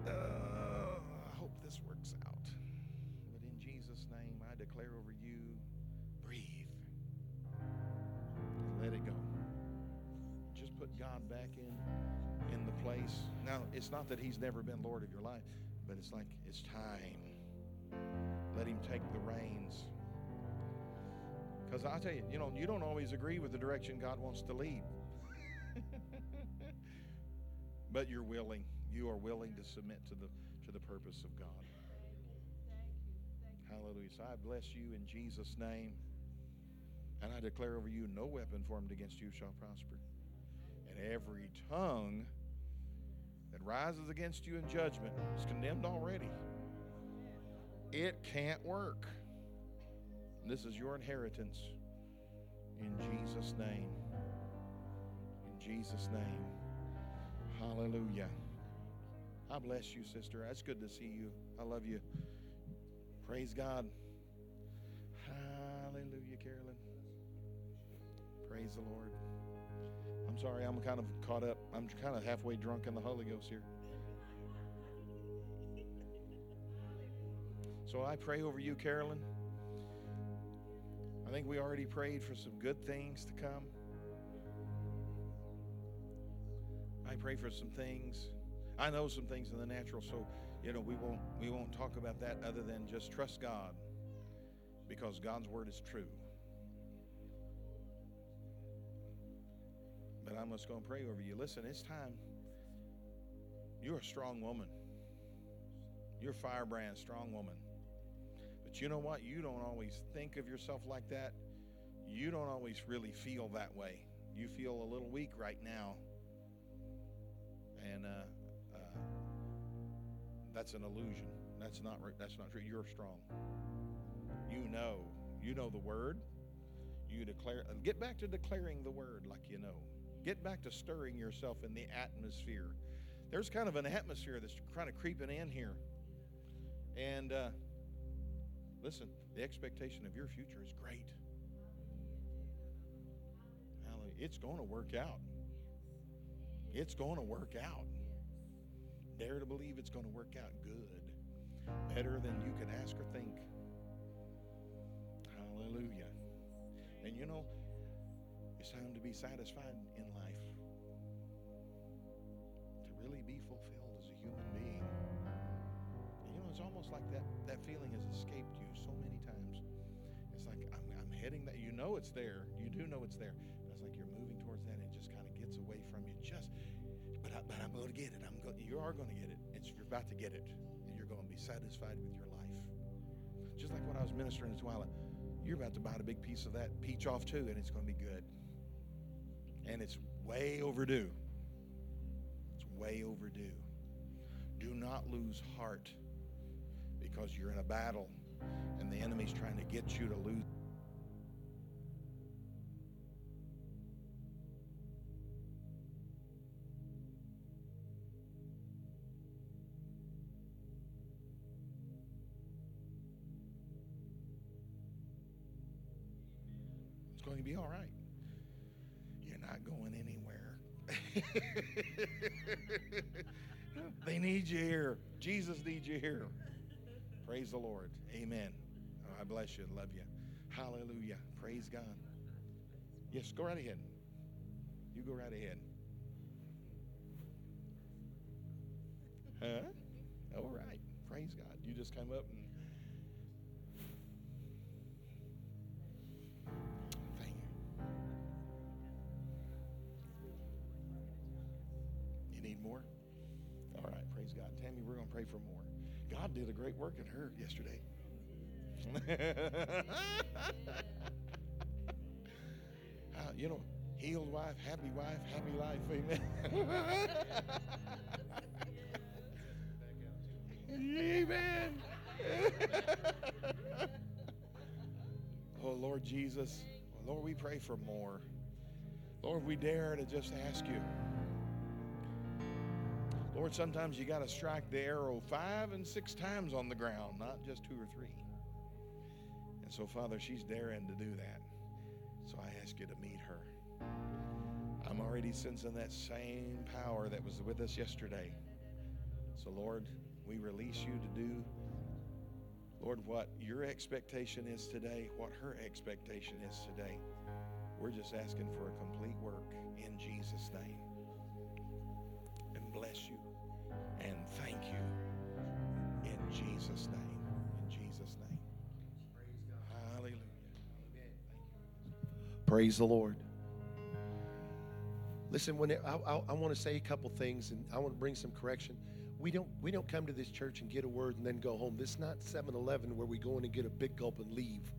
I hope this works out. But in Jesus' name, I declare over you, breathe. Let it go. Just put God back in in the place. Now, it's not that He's never been Lord of your life, but it's like it's time. Let Him take the reins. Because I tell you, you know, you don't always agree with the direction God wants to lead. but you're willing. You are willing to submit to the to the purpose of God. Hallelujah. So I bless you in Jesus' name. And I declare over you no weapon formed against you shall prosper. And every tongue that rises against you in judgment is condemned already. It can't work. This is your inheritance in Jesus' name. In Jesus' name. Hallelujah. I bless you, sister. It's good to see you. I love you. Praise God. Hallelujah, Carolyn. Praise the Lord. I'm sorry, I'm kind of caught up. I'm kind of halfway drunk in the Holy Ghost here. So I pray over you, Carolyn. I think we already prayed for some good things to come. I pray for some things. I know some things in the natural, so you know we won't we won't talk about that other than just trust God because God's word is true. But I'm just going to pray over you. Listen, it's time. You're a strong woman. You're firebrand, strong woman. But you know what? You don't always think of yourself like that. You don't always really feel that way. You feel a little weak right now. And uh, that's an illusion. That's not, that's not true. You're strong. You know. You know the word. You declare. Get back to declaring the word like you know. Get back to stirring yourself in the atmosphere. There's kind of an atmosphere that's kind of creeping in here. And uh, listen, the expectation of your future is great. It's going to work out. It's going to work out. Dare to believe it's going to work out good, better than you can ask or think. Hallelujah. And you know, it's time to be satisfied in life, to really be fulfilled as a human being. And you know, it's almost like that, that feeling has escaped you so many times. It's like, I'm, I'm heading that. You know it's there. You do know it's there. But, I'm going to get it. I'm you are going to get it. It's, you're about to get it. And you're going to be satisfied with your life. Just like when I was ministering to Twyla, you're about to bite a big piece of that peach off too, and it's going to be good. And it's way overdue. It's way overdue. Do not lose heart because you're in a battle and the enemy's trying to get you to lose. Be all right. You're not going anywhere. they need you here. Jesus needs you here. Praise the Lord. Amen. Oh, I bless you love you. Hallelujah. Praise God. Yes, go right ahead. You go right ahead. Huh? All right. Praise God. You just come up and pray for more. God did a great work in her yesterday. Uh, you know, healed wife, happy wife, happy life. Amen. Amen. oh, Lord Jesus. Lord, we pray for more. Lord, we dare to just ask you. Lord, sometimes you got to strike the arrow five and six times on the ground, not just two or three. And so, Father, she's daring to do that. So I ask you to meet her. I'm already sensing that same power that was with us yesterday. So, Lord, we release you to do, Lord, what your expectation is today, what her expectation is today. We're just asking for a complete work in Jesus' name. And bless you and thank you in Jesus' name. In Jesus' name. Hallelujah. Praise the Lord. Listen, when it, I, I, I want to say a couple things, and I want to bring some correction. We don't we don't come to this church and get a word and then go home. This is not 7-Eleven where we go in and get a big gulp and leave.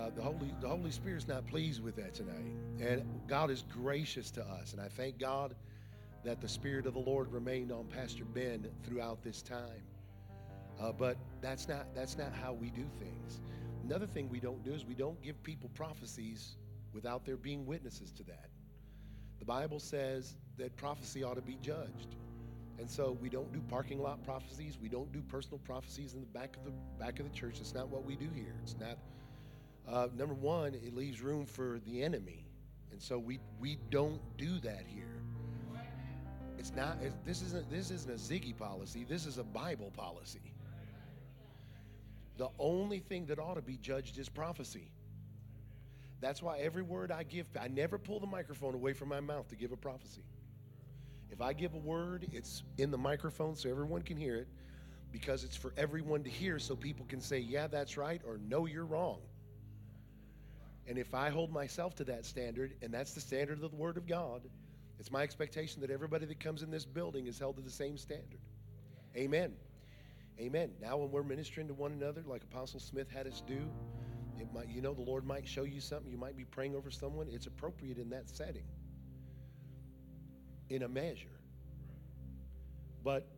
Uh, the Holy the Holy Spirit's not pleased with that tonight, and God is gracious to us, and I thank God that the Spirit of the Lord remained on Pastor Ben throughout this time. Uh, but that's not that's not how we do things. Another thing we don't do is we don't give people prophecies without there being witnesses to that. The Bible says that prophecy ought to be judged. And so we don't do parking lot prophecies. We don't do personal prophecies in the back of the back of the church. It's not what we do here. It's not. Uh, number one, it leaves room for the enemy, and so we we don't do that here. It's not. It's, this isn't. This isn't a Ziggy policy. This is a Bible policy. The only thing that ought to be judged is prophecy. That's why every word I give, I never pull the microphone away from my mouth to give a prophecy. If I give a word, it's in the microphone so everyone can hear it because it's for everyone to hear so people can say, yeah, that's right, or no, you're wrong. And if I hold myself to that standard, and that's the standard of the Word of God, it's my expectation that everybody that comes in this building is held to the same standard. Amen. Amen. Now, when we're ministering to one another, like Apostle Smith had us do, it might, you know, the Lord might show you something. You might be praying over someone. It's appropriate in that setting, in a measure. But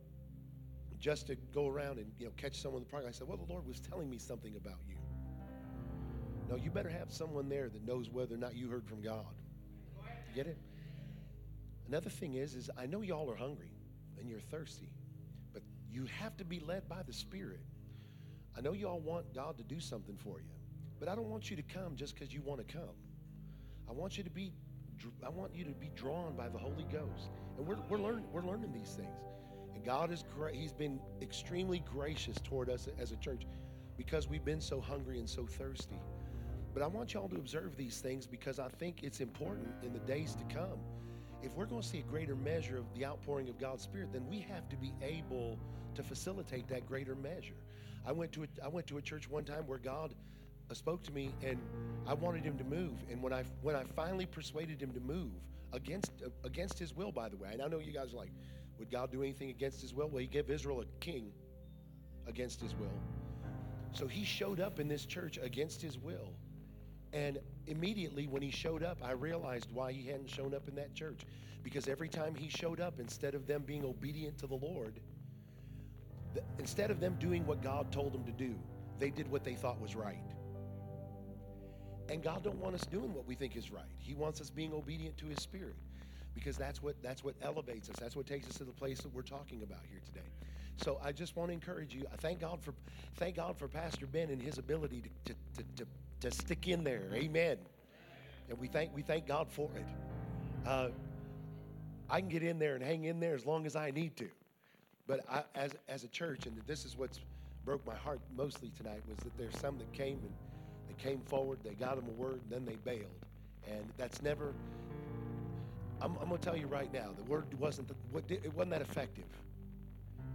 just to go around and you know catch someone in the park, I said, "Well, the Lord was telling me something about you." No, you better have someone there that knows whether or not you heard from God. You get it? Another thing is, is I know y'all are hungry and you're thirsty, but you have to be led by the Spirit. I know y'all want God to do something for you, but I don't want you to come just because you want to come. I want you to be, I want you to be drawn by the Holy Ghost, and we're we're learning we're learning these things. And God is great. He's been extremely gracious toward us as a church because we've been so hungry and so thirsty. But I want y'all to observe these things because I think it's important in the days to come. If we're going to see a greater measure of the outpouring of God's Spirit, then we have to be able to facilitate that greater measure. I went to a, I went to a church one time where God uh, spoke to me, and I wanted Him to move. And when I when I finally persuaded Him to move against uh, against His will, by the way, and I know you guys are like, would God do anything against His will? Well, He gave Israel a king against His will. So He showed up in this church against His will. And immediately when he showed up, I realized why he hadn't shown up in that church. Because every time he showed up, instead of them being obedient to the Lord, th- instead of them doing what God told them to do, they did what they thought was right. And God don't want us doing what we think is right. He wants us being obedient to his spirit. Because that's what that's what elevates us. That's what takes us to the place that we're talking about here today. So I just want to encourage you. I thank God for thank God for Pastor Ben and his ability to, to, to, to to stick in there. Amen. And we thank we thank God for it. Uh, I can get in there and hang in there as long as I need to. But I, as as a church, and this is what's broke my heart mostly tonight was that there's some that came and they came forward, they got them a word, and then they bailed, and that's never. I'm, I'm going to tell you right now, the word wasn't the, what did, it wasn't that effective.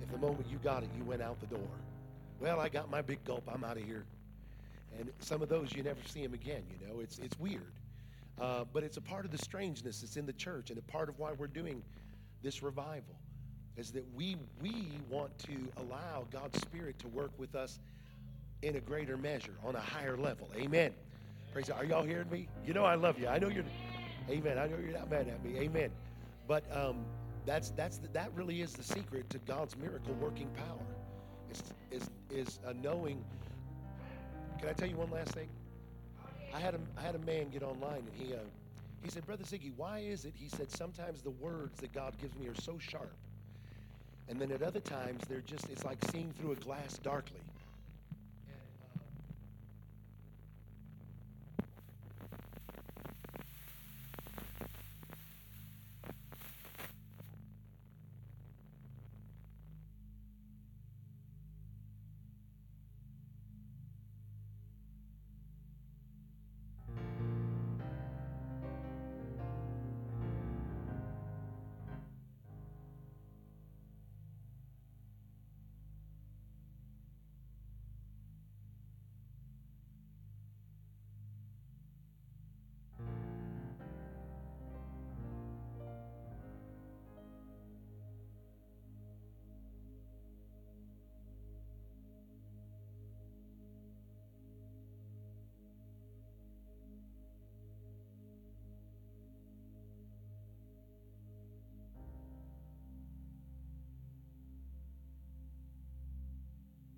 If the moment you got it, you went out the door. Well, I got my big gulp. I'm out of here. And some of those you never see them again. You know, it's it's weird, uh, but it's a part of the strangeness that's in the church, and a part of why we're doing this revival is that we we want to allow God's Spirit to work with us in a greater measure, on a higher level. Amen. Praise God. Are y'all hearing me? You know I love you. I know you're. Amen. I know you're not mad at me. Amen. But um, that's that's the, that really is the secret to God's miracle working power. Is is is a knowing can I tell you one last thing? I had a, I had a man get online and he, uh, he said, Brother Ziggy, why is it? He said, sometimes the words that God gives me are so sharp. And then at other times, they're just, it's like seeing through a glass darkly.